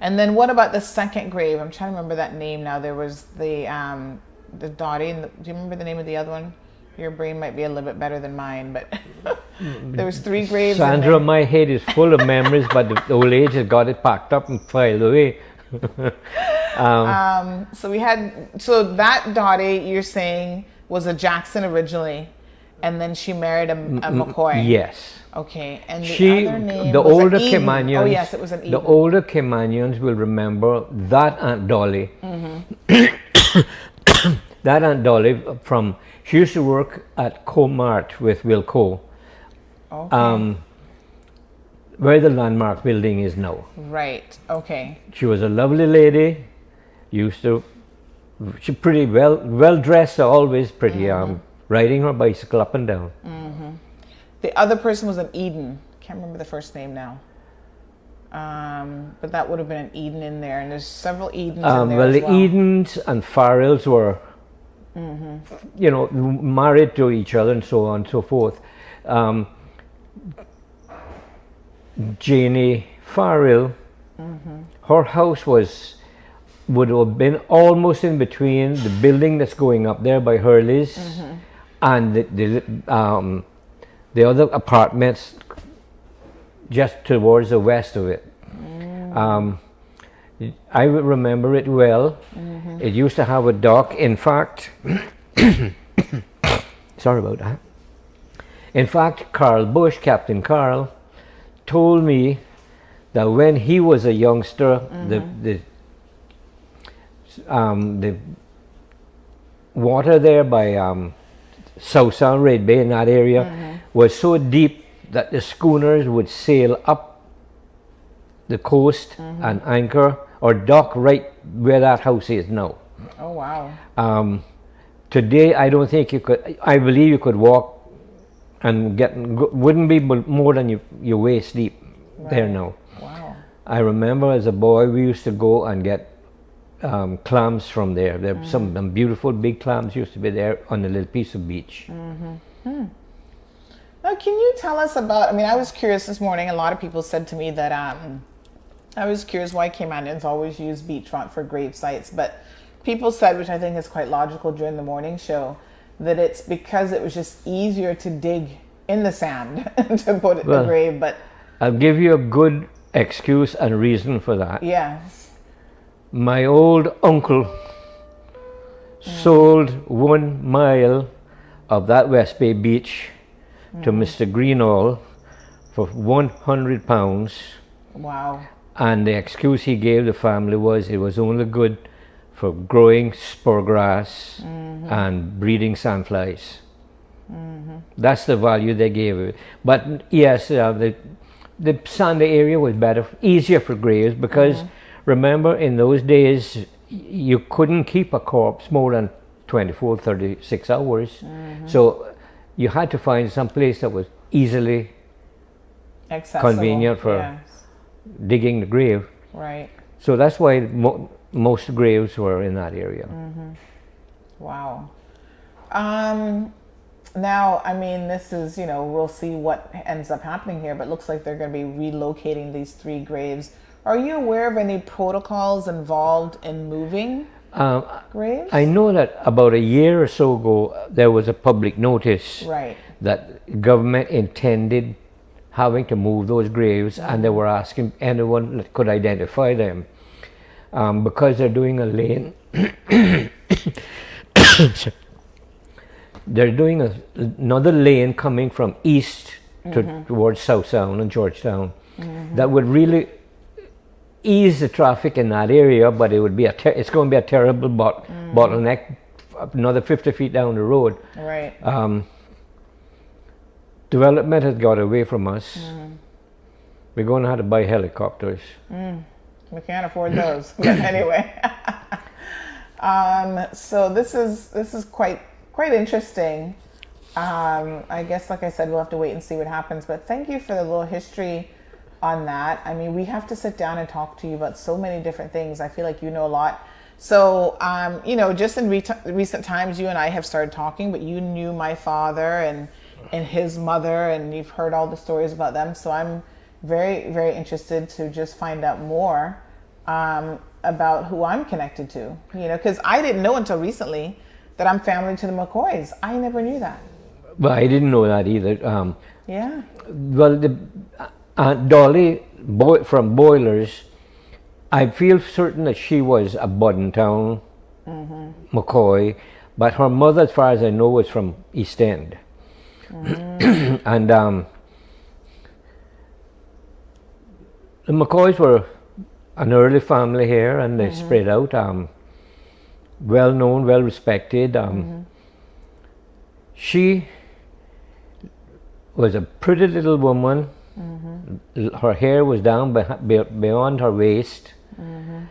And then what about the second grave? I'm trying to remember that name now. There was the um, the Dottie. And the, do you remember the name of the other one? Your brain might be a little bit better than mine, but there was three graves. Sandra, my head is full of memories, but the, old age has got it packed up and filed away. um, Um, so we had so that Dottie you're saying was a Jackson originally, and then she married a, a Mm, mm, McCoy. yes. Okay. And the she, other name the was an older Eden. Caymanians, Oh yes, it was an e the older Caymanians will remember that Aunt Dolly. Mhm. that Aunt Dolly from she used to work at Comart with Wilco, Okay. um, where the landmark building is now. Right. Okay. She was a lovely lady. Used to, she pretty well well dressed, always pretty. Um, riding her bicycle up and down. hmm The other person was an Eden. Can't remember the first name now. Um, but that would have been an Eden in there, and there's several Edens Um, in there well, the well. Edens and Farrells were, Mhm. you know, married to each other and so on and so forth. Um, Janie Farrell, Mhm. her house was would have been almost in between the building that's going up there by Hurley's Mhm. and the, the um, the other apartments just towards the west of it. Um, I remember it well. Mhm. It used to have a dock. In fact, sorry about that. In fact, Carl Bush, Captain Carl, told me that when he was a youngster, the Mhm. the um, the water there by um, South Sound Red Bay in that area Mhm. was so deep that the schooners would sail up the coast Mhm. and anchor or dock right where that house is now. Oh wow. Um, today, I don't think you could. I believe you could walk and get wouldn't be more than your, your waist deep there now. Wow. I remember as a boy we used to go and get um, clams from there. There some some beautiful big clams used to be there on a little piece of beach. hmm Hmm. Now, can you tell us about? I mean, I was curious this morning. A lot of people said to me that um, I was curious why Caymanians always use beachfront for grave sites, but people said, which I think is quite logical during the morning show, that it's because it was just easier to dig in the sand to put Well, grave. But I'll give you a good excuse and reason for that. yes, My old uncle sold one mile of that West Bay beach to Mhm. Mr. Greenall for 100 pounds. wow. And the excuse he gave the family was it was only good for growing spur grass Mhm. and breeding sandflies. Mhm. That's the value they gave it. But yes, uh, the the sandy area was better, easier for graves because remember in those days you couldn't keep a corpse more than 24, 36 hours. Mhm. So you had to find some place that was easily Accessible, convenient for yes. Digging the grave. Right. So that's why mo- most graves were in that area. hmm Wow. Um, now, I mean, this is, you know, we'll see what ends up happening here, but it looks like they're going to be relocating these three graves. Are you aware of any protocols involved in moving Um, graves? I know that about a year or so ago, uh, there was a public notice Right. that government intended having to move those graves, and they were asking anyone that could identify them um, because they're doing a lane. they're doing a, another lane coming from east to, Mhm. towards South Sound and Georgetown Mhm. that would really ease the traffic in that area, but it would be a ter- it's going to be a terrible bot- Mm. bottleneck another 50 feet down the road. Right. Um, development has got away from us. Mhm. We're going to have to buy helicopters. Mm, we can't afford those. but anyway, um, so this is this is quite quite interesting. Um, I guess, like I said, we'll have to wait and see what happens. But thank you for the little history on that. I mean, we have to sit down and talk to you about so many different things. I feel like you know a lot. So, um, you know, just in re- recent times, you and I have started talking, but you knew my father and and his mother, and you've heard all the stories about them. So I'm very, very interested to just find out more um, about who I'm connected to. You know, because I didn't know until recently that I'm family to the McCoys. I never knew that. Well, I didn't know that either. Um, Yeah. well, the Aunt Dolly Boy, from Boilers, I feel certain that she was a Bodden Town Mhm. McCoy, but her mother, as far as I know, was from East End. Mm. and um, the McCoys were an early family here, and they Mhm. spread out. Um, well known, well respected. Um, Mhm. She was a pretty little woman. Mhm. Her hair was down be- beyond her waist. Mhm.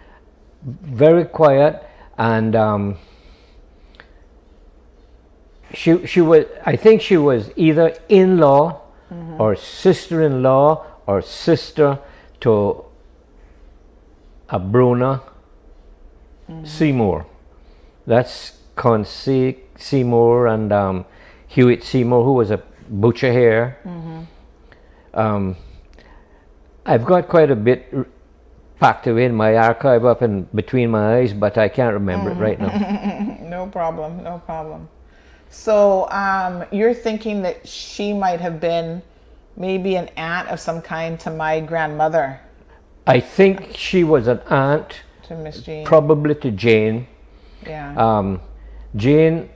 Very quiet, and um, she she was I think she was either in-law Mhm. or sister-in-law or sister to a Bruna Seymour. That's Concy Seymour and um, Hewitt Seymour, who was a butcher here. Mhm. Um, I've got quite a bit r- packed away in my archive up in between my eyes, but I can't remember it right now. no problem. No problem. So um, you're thinking that she might have been maybe an aunt of some kind to my grandmother, I think she was an aunt, to Miss Jean. probably to Jane. Yeah. Um, Jane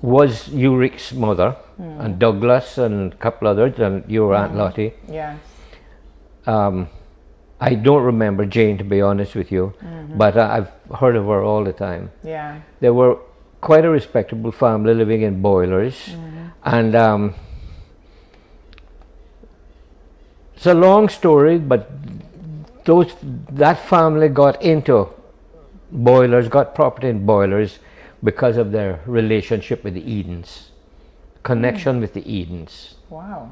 was Ulrich's mother, Hmm. and Douglas and a couple others, and your Aunt Mhm. Lottie. Yes. Um, I don't remember Jane, to be honest with you, Mhm. but I- I've heard of her all the time. Yeah. They were quite a respectable family living in Boilers, Mhm. and um, it's a long story, but those that family got into Boilers, got property in Boilers because of their relationship with the Edens, connection with the Edens. Wow.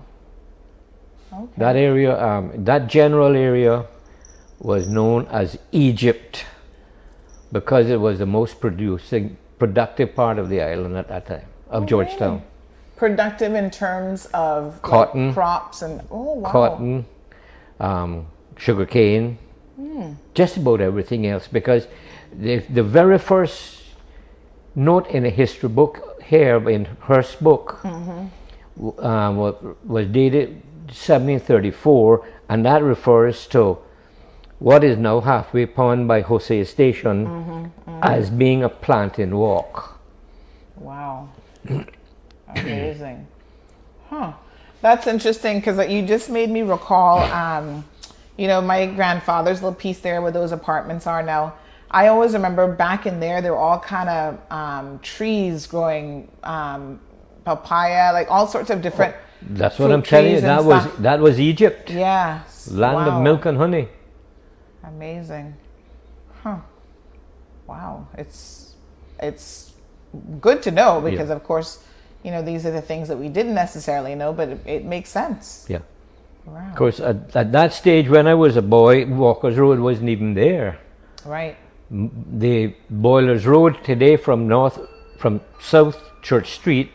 Okay. That area, um, that general area, was known as Egypt because it was the most producing, productive part of the island at that time of Georgetown. Productive in terms of like, Cotton. crops and oh wow. Cotton, um, sugar cane, Hmm. just about everything else. Because the the very first note in a history book here in Hirst's book Mhm. w- uh, was dated 1734, and that refers to what is now halfway pond by Jose Station Mhm, mhm. as being a planting walk. Wow. Amazing. Huh. That's interesting because you just made me recall, um, you know, my grandfather's little piece there where those apartments are now. I always remember back in there, there were all kind of um, trees growing, um, papaya, like all sorts of different. That's what I'm telling you. That was stuff. that was Egypt, Yes. land Wow. of milk and honey. Amazing. Huh. Wow. It's it's good to know because Yeah. of course, you know, these are the things that we didn't necessarily know, but it, it makes sense. Yeah. Wow. Of course, at, at that stage when I was a boy, Walker's Road wasn't even there. Right. The Boilers Road today from north, from South Church Street,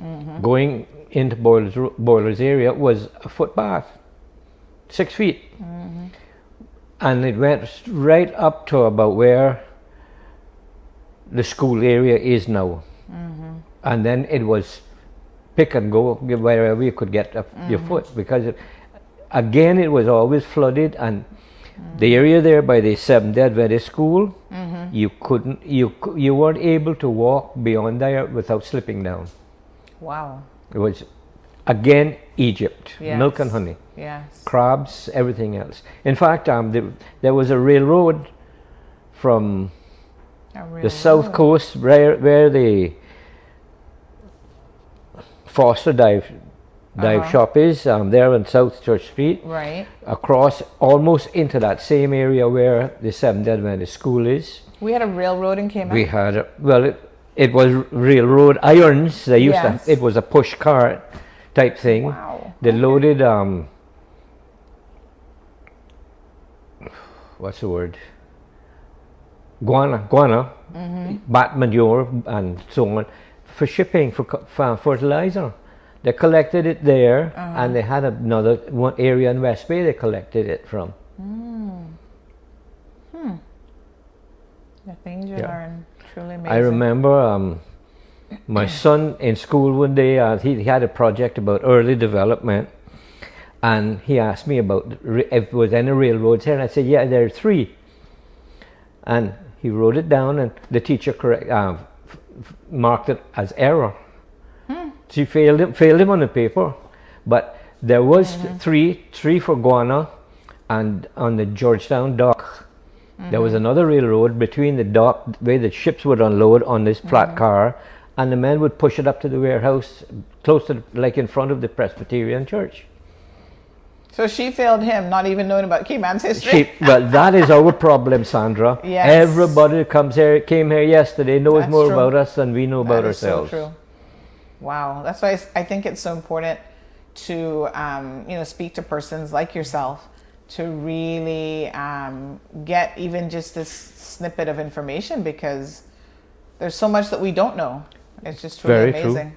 Mhm. going into Boilers Boilers area was a footpath, six feet, Mhm. And it went right up to about where the school area is now, Mhm. and then it was pick and go wherever you could get up your foot because it, again it was always flooded and the area there by the Seventh Day Adventist school Mhm. you couldn't you you weren't able to walk beyond there without slipping down Wow. it was again Egypt milk and honey Yes. crabs everything else in fact um, there, there was a railroad from A the south coast where, where the Foster Dive dive Uh-huh. shop is um, there on South Church Street. Right. Across almost into that same area where the Seventh Adventist school is. We had a railroad in Cayman. We had a, well, it, it was railroad irons. They used Yes. to. It was a push cart type thing. Wow. They loaded um. What's the word? Guana, guana, Mhm. bat manure, and so on, for shipping for, for fertilizer. They collected it there, Uh-huh. and they had another one area in West Bay. They collected it from. Mm. Hmm. The things you Yeah. learn truly amazing. I remember um, my son in school one day, uh, he, he had a project about early development, and he asked me about if there was any railroads here, and I said, yeah, there are three. And he wrote it down, and the teacher correct, uh, f- f- marked it as error. Hmm. She failed him, failed him on the paper, but there was Mm-hmm. three, three for Guana, and on the Georgetown dock, there was Mhm. another railroad between the dock where the ships would unload on this flat Mhm. car, and the men would push it up to the warehouse, close to, the- like in front of the Presbyterian church. So she failed him, not even knowing about Cayman's history. She, well, that is our problem, Sandra. Yes. Everybody that comes here, came here yesterday, knows That's more true. about us than we know about That is so ourselves. true. Wow, that's why I think it's so important to um, you know speak to persons like yourself to really um, get even just this snippet of information because there's so much that we don't know. It's just truly Very true. amazing.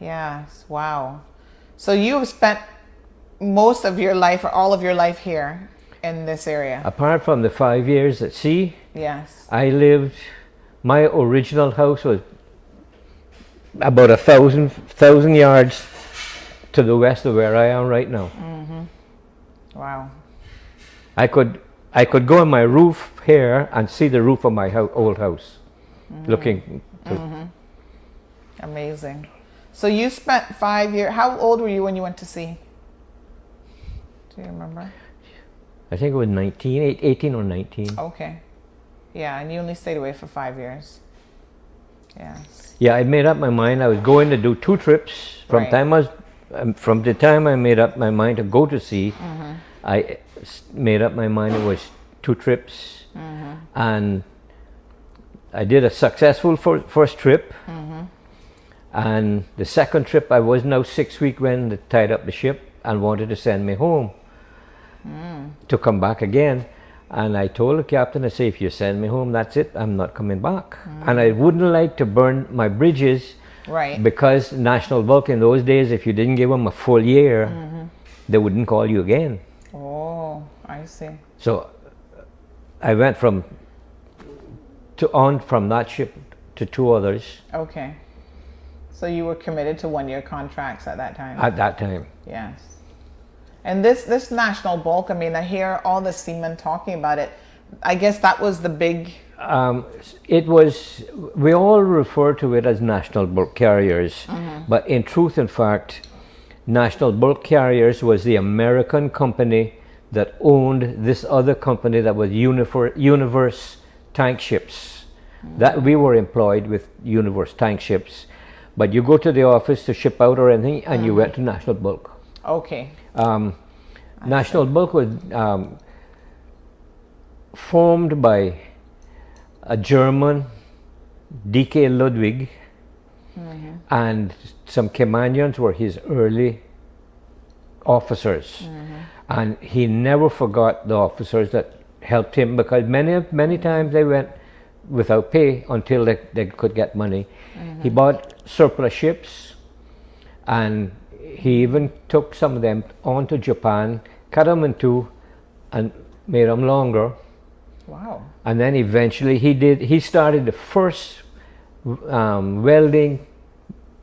Yes, wow. So you have spent most of your life or all of your life here in this area. Apart from the five years at sea, Yes. I lived. My original house was about a thousand thousand yards to the west of where I am right now. hmm Wow. I could I could go on my roof here and see the roof of my hou- old house, looking. To, Mhm. Amazing. So you spent five years. How old were you when you went to sea? Do you remember? I think it was 19, eight- 18 or 19. Okay. Yeah, and you only stayed away for five years. Yes. Yeah, I made up my mind. I was going to do two trips from Right. time I was, um, from the time I made up my mind to go to sea. Mhm. I s- made up my mind it was two trips, Mhm. and I did a successful fir- first trip. Mhm. And the second trip, I was now six weeks when they tied up the ship and wanted to send me home Mm. to come back again. And I told the captain, I say, if you send me home, that's it. I'm not coming back. And I wouldn't like to burn my bridges Right. because National Bulk in those days, if you didn't give them a full year, Mhm. they wouldn't call you again. Oh, I see. So I went from to on from that ship to two others Okay. So you were committed to one-year contracts at that time. at that time. Yes. And this this national bulk, I mean, I hear all the seamen talking about it. I guess that was the big Um, it was we all refer to it as national bulk carriers, Mhm. but in truth and fact, National Bulk Carriers was the American company that owned this other company that was Univer- Universe tank ships. That we were employed with Universe tank ships, but you go to the office to ship out or anything, and you Mhm. went to National Bulk. okay. Um, National Bulk was um, formed by a German, D.K. Ludwig, Mhm. and some Caymanians were his early officers. And he never forgot the officers that helped him because many, many times they went without pay until they, they could get money. He Mhm. bought surplus ships and he even took some of them on to Japan, cut them in two, and made them longer. Wow. And then eventually he did. He started the first um, welding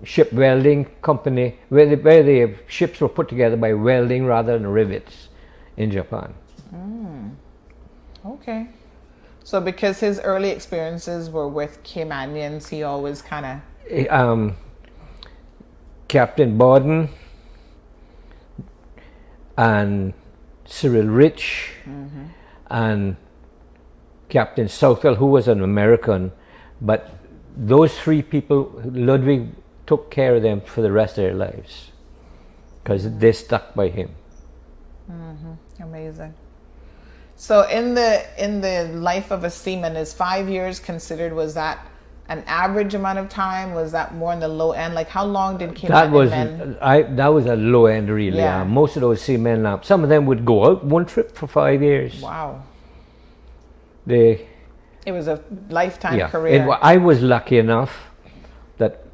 ship welding company where the, where the ships were put together by welding rather than rivets in Japan. Mm. Okay. So because his early experiences were with Caymanians, he always kind of Um, Captain Borden and Cyril Rich Mhm. and Captain Southwell, who was an American, but those three people, Ludwig took care of them for the rest of their lives because they stuck by him. Mm-hmm. Amazing. So in the in the life of a seaman, is five years considered? Was that an average amount of time? Was that more on the low end? Like how long did Caymanian That was men? I. That was a low end, really. Yeah. Uh, most of those seamen, uh, some of them would go out one trip for five years. Wow, They it was a lifetime yeah. career. It, I was lucky enough that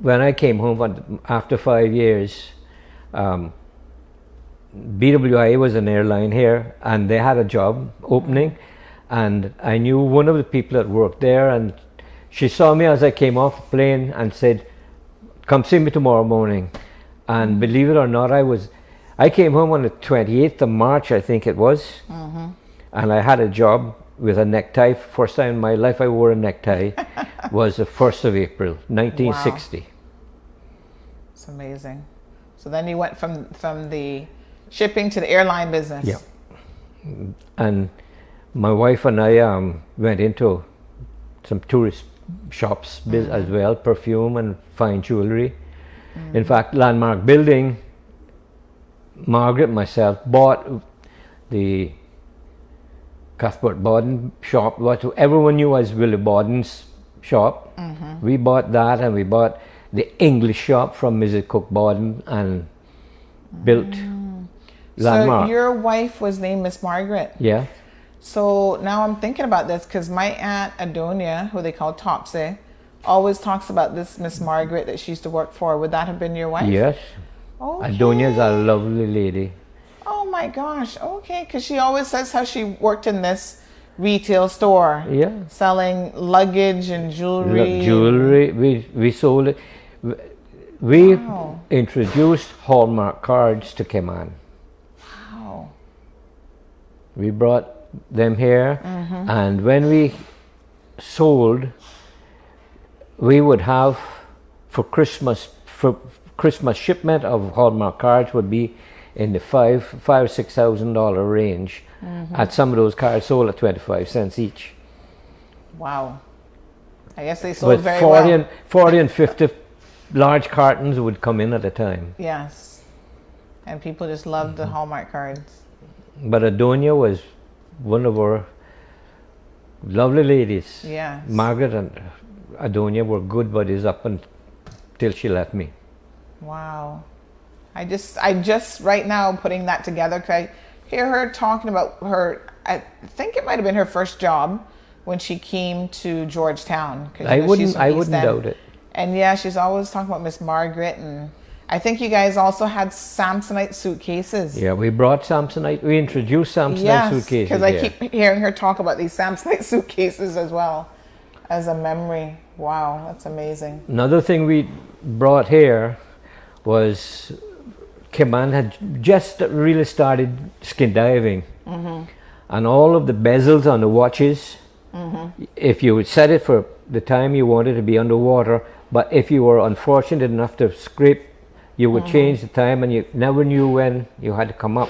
when I came home after five years, um, BWI was an airline here, and they had a job opening, and I knew one of the people that worked there, and she saw me as I came off the plane and said, "Come see me tomorrow morning." And believe it or not, I was, I came home on the twenty eighth of March, I think it was, Mhm. and I had a job with a necktie. First time in my life I wore a necktie was the first of April, nineteen sixty. It's amazing. So then you went from from the shipping to the airline business. Yeah. And my wife and I um, went into some tourist shops biz- mm-hmm. as well, perfume and fine jewelry. Mm-hmm. In fact, Landmark Building, Margaret myself bought the Cuthbert Borden shop, what everyone knew as Willie Borden's shop. Mhm. We bought that and we bought the English shop from Mrs. Cook Borden and built mm. landmark. So your wife was named Miss Margaret. yeah. So now I'm thinking about this because my aunt Adonia, who they call Topsy, always talks about this Miss Margaret that she used to work for. Would that have been your wife? Yes. Okay. is a lovely lady. Oh my gosh. Okay, because she always says how she worked in this retail store. Yeah. Selling luggage and jewelry. Look, jewelry. We we sold it. We Wow. introduced Hallmark cards to Cayman. Wow. We brought them here, Mhm. and when we sold, we would have for Christmas for Christmas shipment of Hallmark cards would be in the five five or six thousand dollar range. Mhm. And some of those cards sold at twenty five cents each. Wow. I guess they sold But very 40 well. and 40 and 50 large cartons would come in at a time. Yes. And people just loved the Hallmark cards. But Adonia was one of our lovely ladies. Yes. Margaret and Adonia were good buddies up until she left me. Wow. I just, I just right now putting that together. Cause I hear her talking about her. I think it might have been her first job when she came to Georgetown. 'cause, I you know, she's wouldn't, I wouldn't doubt it. And yeah, she's always talking about Miss Margaret, and I think you guys also had Samsonite suitcases. Yeah, we brought Samsonite. We introduced Samsonite yes, suitcases. because I keep hearing her talk about these Samsonite suitcases as well as a memory. Wow, that's amazing. Another thing we brought here was Cayman had just really started skin diving, Mhm. and all of the bezels on the watches. Mhm. If you would set it for the time you wanted to be underwater, but if you were unfortunate enough to scrape, you would Mhm. change the time, and you never knew when you had to come up.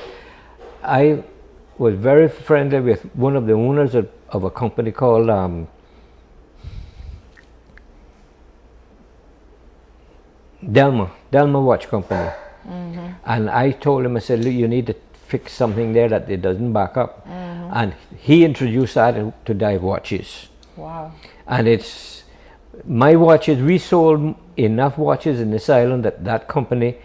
I was very friendly with one of the owners of, of a company called um, Delma, Delma Watch Company. Mhm. And I told him, I said, look, you need to fix something there that it doesn't back up. Mhm. And he introduced that to dive watches. Wow. And it's my watches, we sold enough watches in this island that that company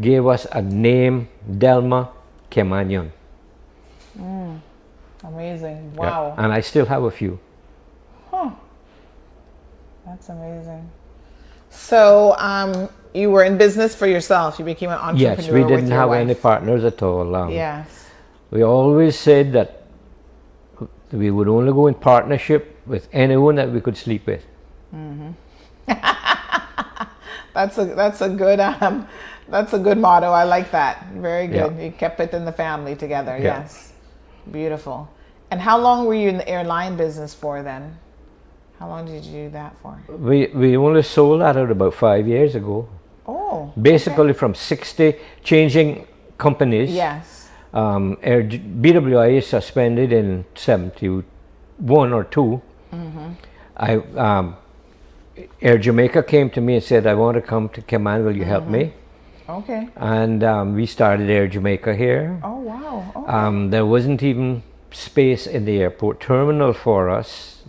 gave us a name, Delma Caymanian. Mm. Amazing. Yeah. Wow. And I still have a few. Huh. That's amazing. So, um, you were in business for yourself. You became an entrepreneur. Yes, we didn't have wife. any partners at all. Um, Yes. We always said that we would only go in partnership with anyone that we could sleep with. hmm that's a that's a good um, that's a good motto. I like that. Very Yeah. good. You kept it in the family together. Yeah. Yes. Beautiful. And how long were you in the airline business for then? How long did you do that for? We, we only sold that out about five years ago. Oh. Basically, from 60, changing companies. Yes. Um, Air, BWI is suspended in 71 or 2. Mm-hmm. I, um, Air Jamaica came to me and said, I want to come to Cayman, will you help me? Okay. And um, we started Air Jamaica here. Oh wow. Okay. Um, there wasn't even space in the airport terminal for us.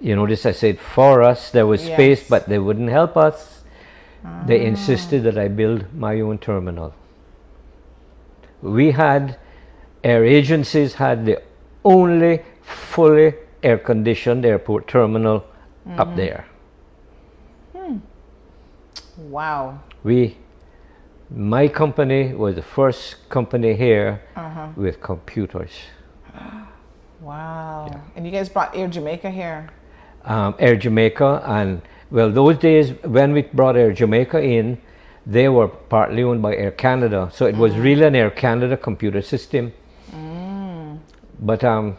You notice I said for us, there was space, but they wouldn't help us. They insisted that I build my own terminal. We had, air agencies had the only fully air conditioned airport terminal up Mhm. there. Wow. We, my company was the first company here Uh-huh. with computers. Wow. And you guys brought Air Jamaica here. um, Air Jamaica, and well, those days when we brought Air Jamaica in, they were partly owned by Air Canada, so it was really an Air Canada computer system. Mm. But um,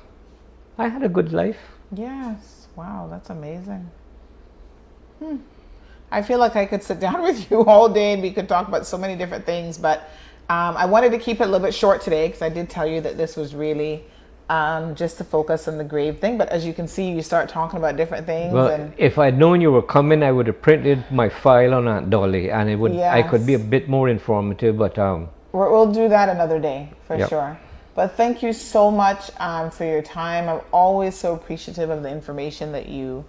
I had a good life. Yes. Wow, that's amazing. Hmm. I feel like I could sit down with you all day and we could talk about so many different things, but um, I wanted to keep it a little bit short today because I did tell you that this was really um, just to focus on the grave thing. But as you can see, you start talking about different things. Well, and if I'd known you were coming, I would have printed my file on Aunt Dolly, and it would I could be a bit more informative. But um, We're, we'll do that another day for Yep. sure. But thank you so much um, for your time. I'm always so appreciative of the information that you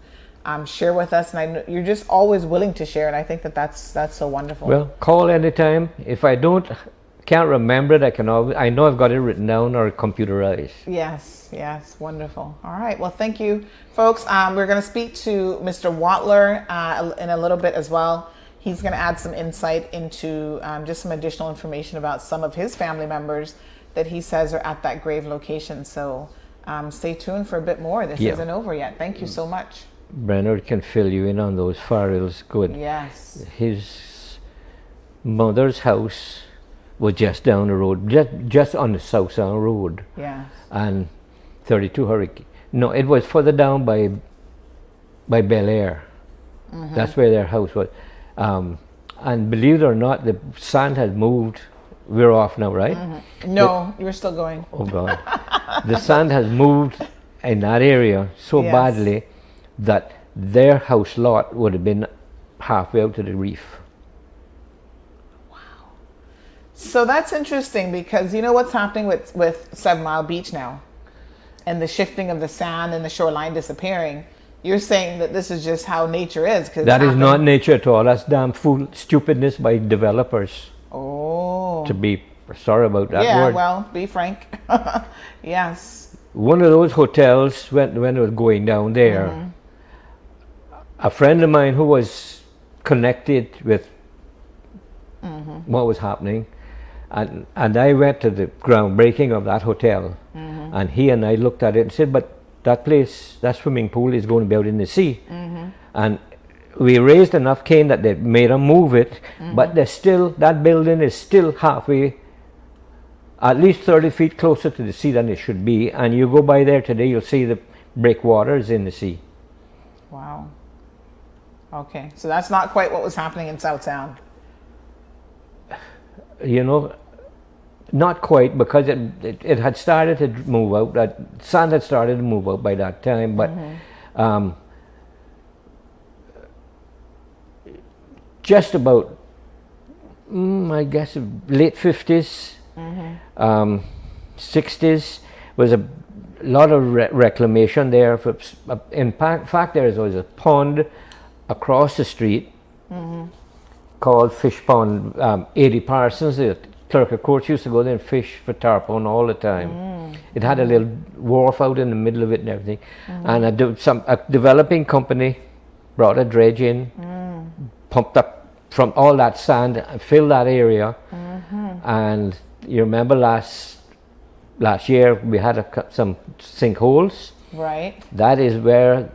um, share with us. And I know you're just always willing to share, and I think that that's that's so wonderful. Well, call anytime. If I don't, can't remember it, I can always, I know I've got it written down or computerized. Yes, yes, wonderful. All right, well, thank you, folks. Um, we're going to speak to Mr. Watler uh, in a little bit as well. He's going to add some insight into um, just some additional information about some of his family members that he says are at that grave location. So um, stay tuned for a bit more. This Yeah. isn't over yet. Thank you so much. Bernard can fill you in on those files. Good. Yes. His mother's house was just down the road, just just on the South Sound Road. Yes. And 32 Hurricane. No, it was further down by by Bel Air. Mhm. That's where their house was. Um, and believe it or not, the sand had moved. We're off now, right? Mhm. No, you're still going. Oh God. the sand has moved in that area so Yes. badly that their house lot would have been halfway out to the reef. Wow. So that's interesting because you know what's happening with, with Seven Mile Beach now and the shifting of the sand and the shoreline disappearing. You're saying that this is just how nature is. Cause That is not nature at all. That's damn fool stupidness by developers. Oh. To be sorry about that yeah, word. well, be frank. yes. One of those hotels when when it was going down there, Mhm. A friend of mine who was connected with Mhm. what was happening, and and I went to the groundbreaking of that hotel, Mhm. and he and I looked at it and said, "But that place, that swimming pool, is going to be out in the sea," Mhm. and we raised enough cane that they made them move it, but there's still that building is still halfway. At least 30 feet closer to the sea than it should be, and you go by there today, you'll see the breakwaters in the sea. Wow. Okay. So that's not quite what was happening in South Sound. you know, not quite because it, it, it had started to move out. That sand had started to move out by that time, but um, just about, mm, I guess, late fifties, um, sixties was a lot of re- reclamation there. For, in fact, there was always a pond across the street called Fish Pond. Um, 80 Parsons, the clerk of courts used to go there and fish for tarpon all the time. Mm. It had a little wharf out in the middle of it and everything. Mm. And a, de- some, a developing company brought a dredge in, mm. pumped up from all that sand, and filled that area. Mm-hmm. And you remember last last year we had a, some sinkholes. Right. That is where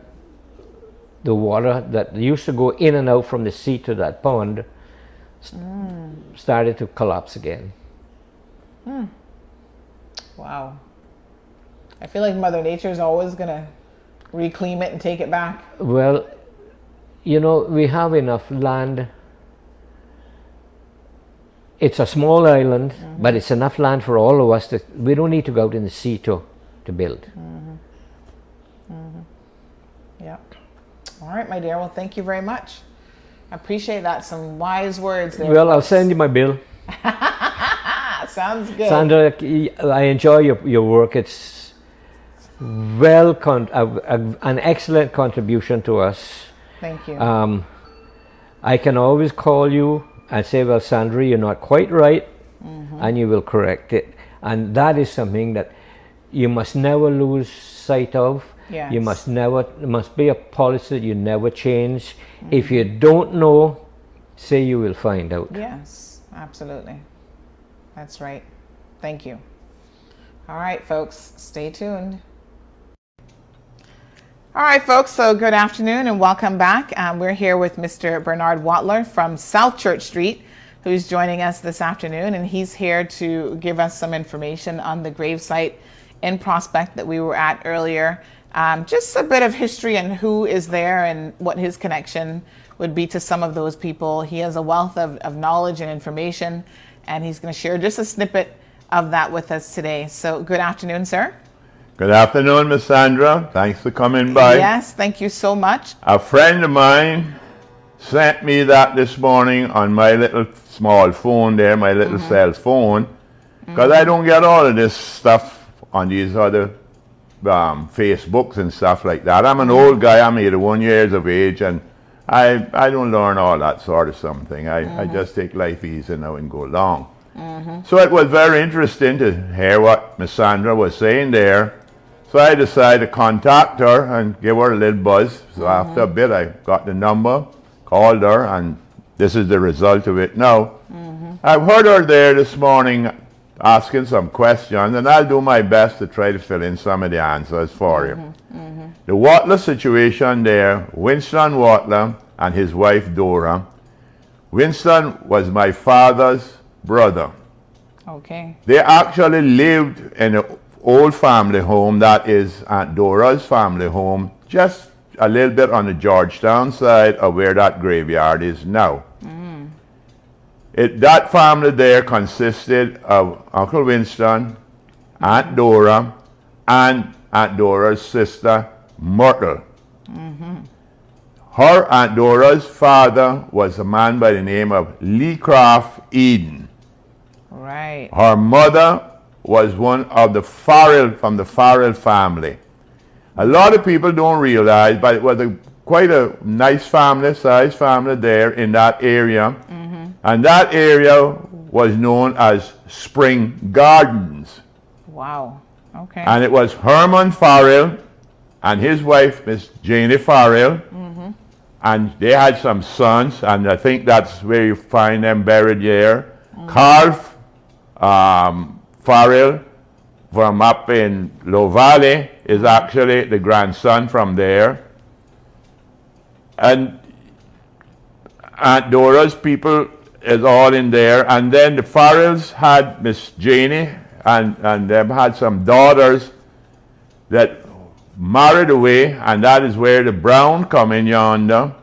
the water that used to go in and out from the sea to that pond Mm. started to collapse again. Hmm. Wow. I feel like Mother Nature is always going to reclaim it and take it back. Well, you know, we have enough land. It's a small island, but it's enough land for all of us that we don't need to go out in the sea to, to build. Mhm. Mhm. Yeah. All right, my dear. Well, thank you very much. I appreciate that. Some wise words there. Well, I'll send you my bill. Sounds good. Sandra, I enjoy your, your work. It's well con- a, a- an excellent contribution to us. Thank you. Um, I can always call you and say, "Well, Sandra, you're not quite right," Mhm. and you will correct it. And that is something that you must never lose sight of. You must never. It must be a policy that you never change. If you don't know, say you will find out. Yes, absolutely. That's right. Thank you. All right, folks, stay tuned. All right, folks, so good afternoon and welcome back. Um, we're here with Mr. Bernard Watler from South Church Street, who's joining us this afternoon, and he's here to give us some information on the gravesite in Prospect that we were at earlier. Um, just a bit of history and who is there and what his connection would be to some of those people. He has a wealth of, of knowledge and information, and he's going to share just a snippet of that with us today. So, good afternoon, sir. Good afternoon, Miss Sandra. Thanks for coming by. Yes, thank you so much. A friend of mine sent me that this morning on my little small phone there, my little Mhm. cell phone, because I don't get all of this stuff on these other um, Facebooks and stuff like that. I'm an old guy. I'm 81 years of age, and I I don't learn all that sort of something. I, I just take life easy now and go along. So it was very interesting to hear what Miss Sandra was saying there. So I decided to contact her and give her a little buzz. So after a bit, I got the number, called her, and this is the result of it now. I've heard her there this morning asking some questions, and I'll do my best to try to fill in some of the answers for you. Mm-hmm, mm-hmm. The Watler situation there, Winston Watler and his wife Dora. Winston was my father's brother. Okay. They actually lived in an old family home that is Aunt Dora's family home, just a little bit on the Georgetown side of where that graveyard is now. It, that family there consisted of Uncle Winston, Aunt Dora, and Aunt Dora's sister, Myrtle. Mm-hmm. Her Aunt Dora's father was a man by the name of Lee Croft Eden. Right. Her mother was one of the Farrell from the Farrell family. A lot of people don't realize, but it was a, quite a nice family, size family there in that area. Mm-hmm. And that area was known as Spring Gardens. Wow. Okay. And it was Herman Farrell and his wife, Miss Janie Farrell. Mm-hmm. And they had some sons, and I think that's where you find them buried there. Mm-hmm. Carl um, Farrell from up in Low Valley is mm-hmm. actually the grandson from there. And Aunt Dora's people is all in there. And then the Farrells had Miss Janie and, and them had some daughters that married away, and that is where the Brown come in yonder.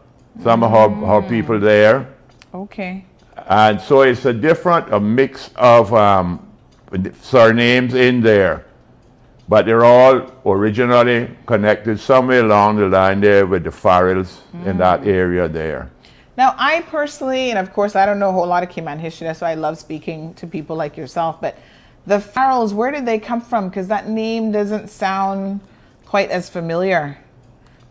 Some of her, her people there. Okay. And so it's a different, a mix of um, surnames in there. But they're all originally connected somewhere along the line there with the Farrells in that area there. Now, I personally, and of course, I don't know a whole lot of Cayman history, that's why I love speaking to people like yourself. But the Farrells, where did they come from? Because that name doesn't sound quite as familiar.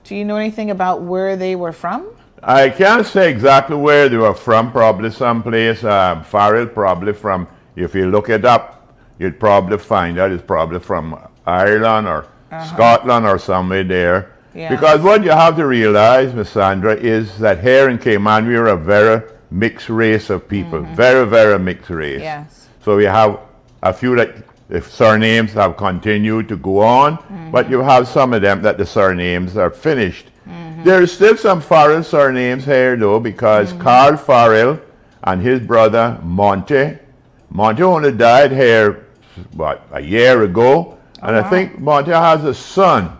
Do you know anything about where they were from? I can't say exactly where they were from, probably someplace. Um, Farrell, probably from, if you look it up, you'd probably find out it's probably from Ireland or Scotland or somewhere there. Yeah. Because what you have to realize, Miss Sandra, is that here in Cayman, we're a very mixed race of people. Mm-hmm. Very, very mixed race. Yes. So we have a few that the surnames have continued to go on, but mm-hmm. you have some of them that the surnames are finished. Mm-hmm. There's still some Farrell surnames here though, because Carl Farrell and his brother Monte, Monte only died here, what, a year ago, and I uh-huh. think Monte has a son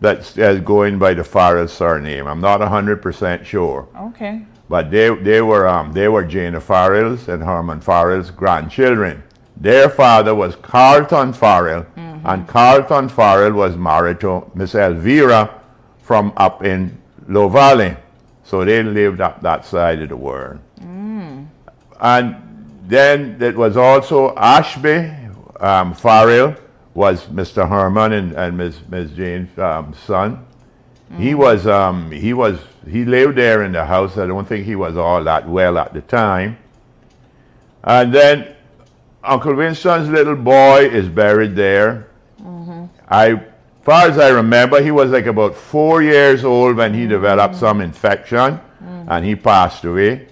that's going by the Farrell surname. I'm not 100% sure. Okay. But they, they were um, they were Jana Farrell's and Herman Farrell's grandchildren. Their father was Carlton Farrell, and Carlton Farrell was married to Miss Elvira from up in Low Valley. So they lived up that side of the world. And then it was also Ashby um, Farrell was Mr. Herman and, and Miss, Miss Jane's um, son. He was um, he was he lived there in the house. I don't think he was all that well at the time. And then Uncle Winston's little boy is buried there. I, far as I remember, he was like about four years old when he developed some infection, and he passed away.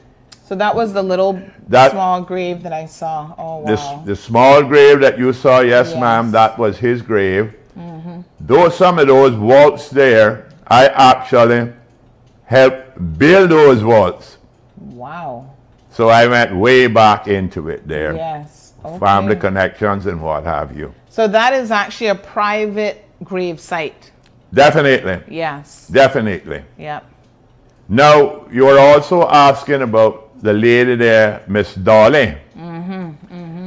So that was the little That- small grave that I saw. Oh, This wow. the small grave that you saw, yes, Yes. ma'am, that was his grave. Mm-hmm. Though some of those vaults there, I actually helped build those vaults. Wow. So I went way back into it there. Yes. Okay. Family connections and what have you. So that is actually a private grave site. Definitely. Yes. Definitely. Yep. Now, you're also asking about the lady there, Miss Dolly.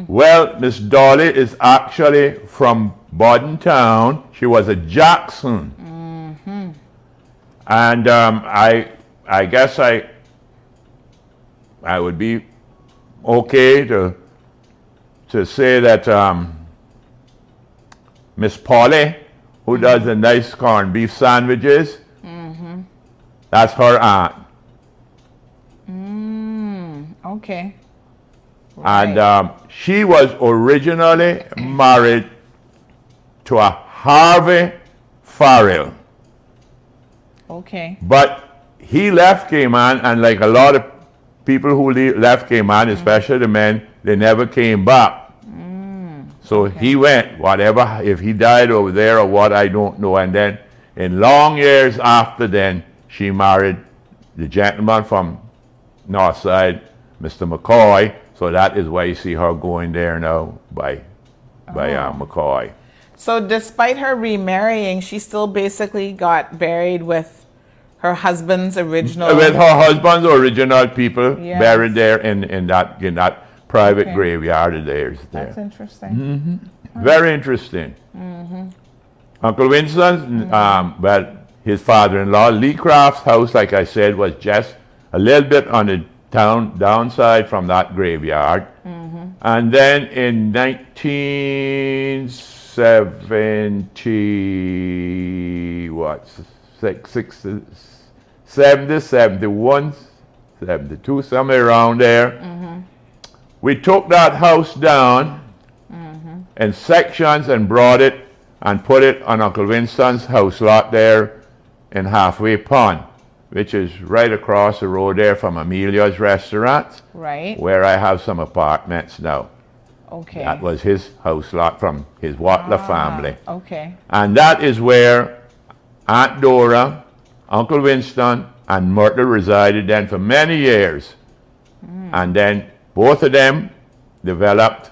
Well, Miss Dolly is actually from Bodden Town. She was a Jackson. And um, I, I guess I, I would be okay to, to say that um, Miss Polly who does the nice corned beef sandwiches. Mm-hmm. That's her aunt. Mm, okay. And um, she was originally married to a Harvey Farrell. Okay. But he left Cayman, and like a lot of people who le- left Cayman, especially the men, they never came back. So he went, whatever, if he died over there or what, I don't know. And then in long years after then, she married the gentleman from Northside, Mr. McCoy. So that is why you see her going there now by, by uh, McCoy. So, despite her remarrying, she still basically got buried with her husband's original. With her husband's original people Yes. buried there in, in that in that private Okay. graveyard of theirs there. That's interesting. Mhm. Very interesting. Mm-hmm. Uncle Winston's, um, well, his father-in-law, Lee Craft's house, like I said, was just a little bit on the town downside from that graveyard. Mm-hmm. And then in 1970, what, six, six, 70, 71, 72, somewhere around there, Mm-hmm. we took that house down in sections and brought it and put it on Uncle Winston's house lot there in Halfway Pond, which is right across the road there from Amelia's restaurant, Right. where I have some apartments now. Okay. That was his house lot from his Watler ah, family. Okay. And that is where Aunt Dora, Uncle Winston, and Myrtle resided then for many years. Hmm. And then both of them developed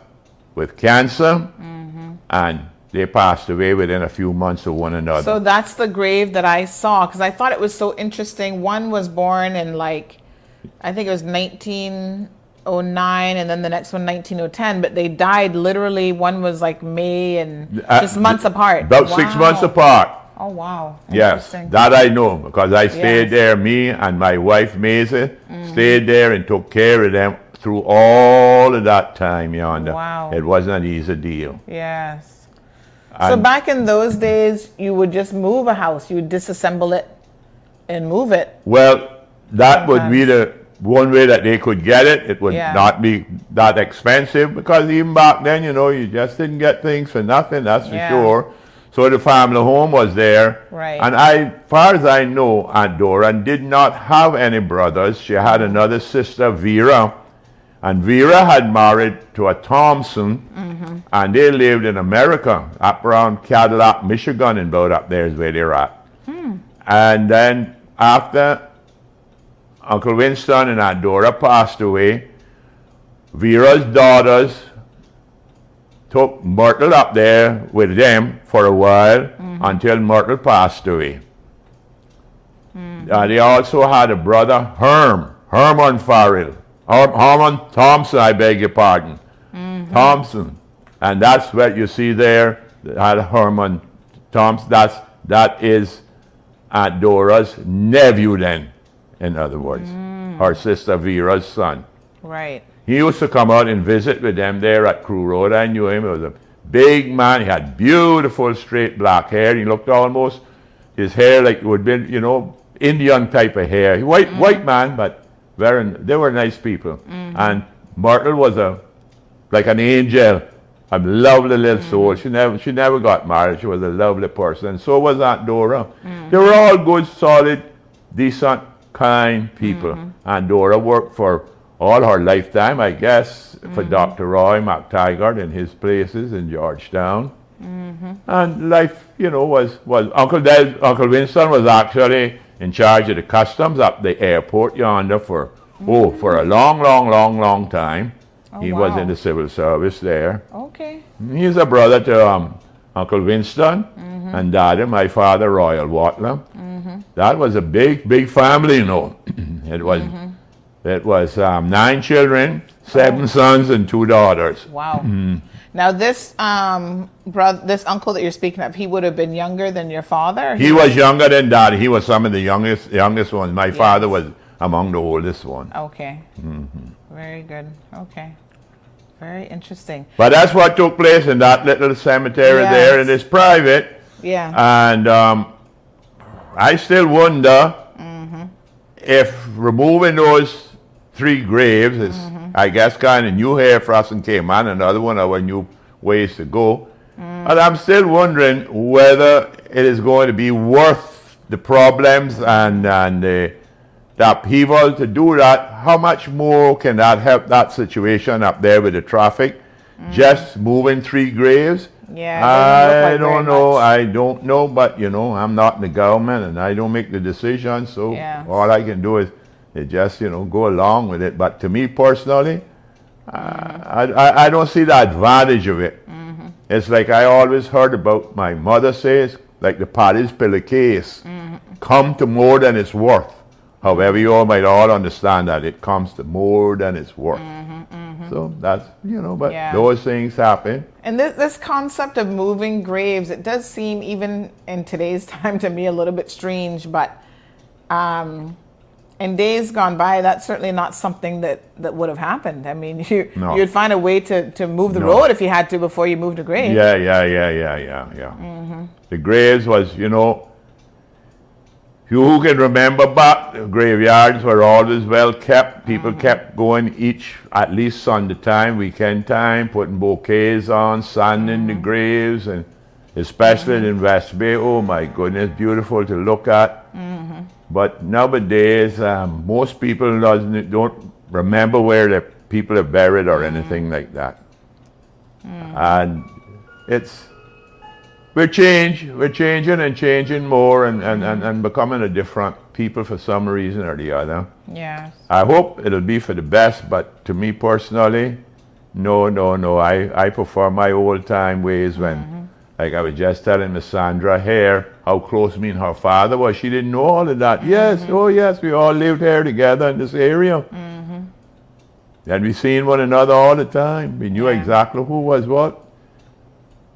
with cancer, mm-hmm. and they passed away within a few months of one another. So that's the grave that I saw because I thought it was so interesting. One was born in like, I think it was 1909, and then the next one 1910. But they died literally. One was like May and Uh, just months apart. About six months apart. Oh wow! Yes, that I know because I stayed Yes. there. Me and my wife Maisie Mhm. stayed there and took care of them through all of that time yonder. Wow. It wasn't an easy deal. Yes. So And- back in those days, you would just move a house. You would disassemble it and move it. Well, that would be the one way that they could get it. It would Yeah. not be that expensive because even back then, you know, you just didn't get things for nothing, that's for Yeah. sure. So the family home was there. Right. And I, far as I know, Aunt Dora did not have any brothers. She had another sister, Vera. And Vera had married to a Thompson, Mm-hmm. and they lived in America, up around Cadillac, Michigan, and about up there is where they're at. Hmm. And then after Uncle Winston and Aunt Dora passed away, Vera's daughters took Myrtle up there with them for a while until Myrtle passed away. Uh, they also had a brother, Herm, Herman Farrell, Herman Thompson, I beg your pardon, Thompson. And that's what you see there, had Herman Thompson. That's, that is Aunt Dora's nephew then, in other words, mm. her sister Vera's son. Right. He used to come out and visit with them there at Crewe Road. I knew him. He was a big man. He had beautiful straight black hair. He looked almost his hair like it would be, you know, Indian type of hair. White mm. white man, but very they were nice people. And Myrtle was a like an angel, a lovely little mm. soul. She never she never got married. She was a lovely person. And so was Aunt Dora. Mm. They were all good, solid, decent, kind people. Mm-hmm. And Dora worked for all her lifetime, I guess, for mm-hmm. Dr. Roy McTaggart in his places in Georgetown. Mm-hmm. And life, you know, was, was Uncle Del, Uncle Winston was actually in charge of the customs up the airport yonder for oh for a long, long, long, long time. Oh, he was in the civil service there. Okay. He's a brother to um, Uncle Winston and Daddy, my father, Royal Watler. That was a big, big family, you know. it was, it was um, nine children, seven sons, and two daughters. Wow. Mhm. Now this um brother, this uncle that you're speaking of, he would have been younger than your father. He was younger than Daddy. He was some of the youngest, youngest ones. My father was among the oldest one. Okay. Mhm. Very good. Okay. Very interesting. But that's what took place in that little cemetery there, and it's private. Yeah. And um, I still wonder if removing those three graves is, I guess, kind of new hair frosting came on, another one of our new ways to go. Mm. And I'm still wondering whether it is going to be worth the problems and, and the, the upheaval to do that. How much more can that help that situation up there with the traffic? Mm. Just moving three graves? Yeah, it doesn't look I like don't know. I don't know, but you know, I'm not in the government and I don't make the decision. So Yeah. all I can do is, is just you know go along with it. But to me personally, I, I I don't see the advantage of it. Mm-hmm. It's like I always heard about. My mother says, like the Paddy's pillowcase, Mm-hmm. come to more than it's worth. However, you all might all understand that it comes to more than it's worth. So that's you know, but Mm-hmm, Yeah. those things happen. And this, this concept of moving graves, it does seem, even in today's time, to me a little bit strange. But um, in days gone by, that's certainly not something that, that would have happened. I mean, you, No. you'd find a way to, to move the No. road if you had to before you moved a grave. Yeah, yeah, yeah, yeah, yeah, yeah. Mhm. The graves was, you know, you who can remember back, the graveyards were always well kept. People Mm-hmm. kept going each, at least Sunday time, weekend time, putting bouquets on, sanding Mm-hmm. the graves, and especially in West Bay. Oh my goodness, beautiful to look at. But nowadays, um, most people doesn't, don't remember where the people are buried or anything like that. And it's we're change we're changing and changing more and, and, and, and becoming a different people for some reason or the other. Yeah. I hope it'll be for the best, but to me personally, no, no, no. I, I prefer my old time ways when, like I was just telling Miss Sandra here, how close me and her father was. She didn't know all of that. Yes, oh yes, we all lived here together in this area. And we seen one another all the time. We knew exactly who was what.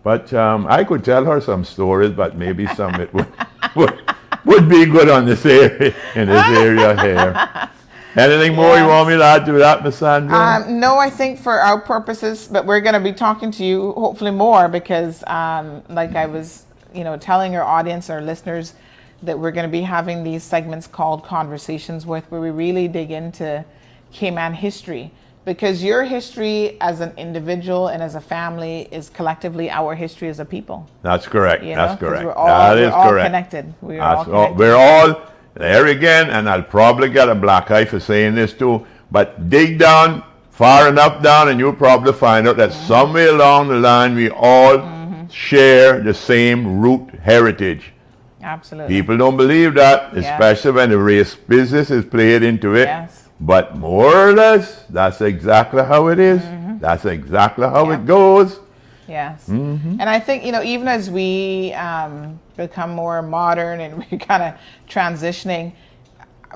But um, I could tell her some stories, but maybe some it would, would, would be good on this area, in this area here. Anything more you want me to add to that, Miss Sandra? Um, no, I think for our purposes, but we're going to be talking to you hopefully more because, um, like I was, you know, telling our audience, our listeners, that we're going to be having these segments called Conversations with, where we really dig into Cayman history. Because your history as an individual and as a family is collectively our history as a people. That's correct. You know, That's correct. we're all- that we're is all correct. connected. We are That's all connected. we're all there again, and I'll probably get a black eye for saying this too. But dig down far enough down, and you'll probably find out that Mm-hmm. somewhere along the line we all share the same root heritage. Absolutely. People don't believe that, Yeah. especially when the race business is played into it. Yes. But more or less, that's exactly how it is. Mm-hmm. That's exactly how it goes. Yes. Mhm. And I think, you know, even as we um, become more modern and we're kind of transitioning,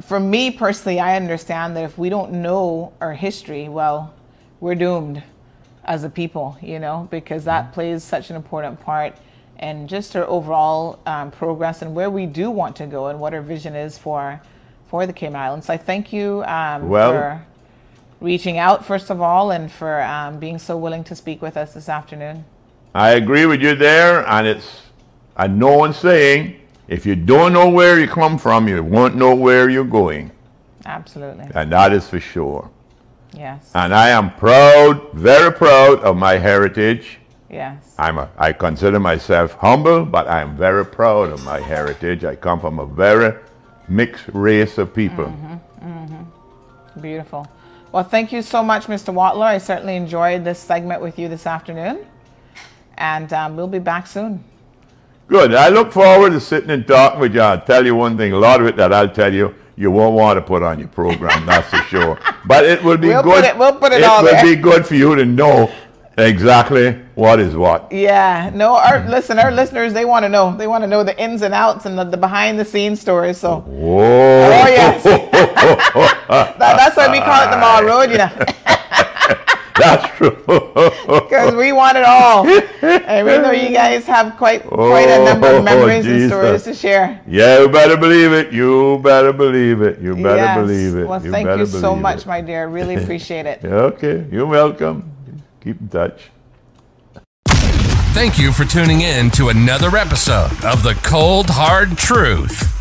for me personally, I understand that if we don't know our history, well, we're doomed as a people, you know, because that plays such an important part in just our overall um, progress and where we do want to go and what our vision is for for the Cayman Islands. So I thank you um, Well- for reaching out, first of all, and for um, being so willing to speak with us this afternoon. I agree with you there, and it's a known saying if you don't know where you come from, you won't know where you're going. Absolutely. And that is for sure. Yes. And I am proud, very proud of my heritage. Yes. I'm a, I consider myself humble, but I am very proud of my heritage. I come from a very mixed race of people. Mm-hmm. Beautiful. Well, thank you so much, Mr. Watler. I certainly enjoyed this segment with you this afternoon. And um, we'll be back soon. Good. I look forward to sitting and talking with you. I'll tell you one thing, a lot of it that I'll tell you, you won't want to put on your program, that's for sure. But it will be We'll good. put it- we'll put it all will there. be good for you to know exactly what is what. Yeah. No, our listen, our listeners, they want to know. They want to know the ins and outs and the, the behind the scenes stories. So Whoa. Oh, yes. that, that's why we call it the Marl Road, you know. That's true. Because we want it all. And we know you guys have quite quite a number Oh, of memories and stories to share. Yeah, you better believe it. You better believe it. You better Yes. believe it. Well, thank you so much, it. my dear. Really appreciate it. Okay, you're welcome. Keep in touch. Thank you for tuning in to another episode of The Cold Hard Truth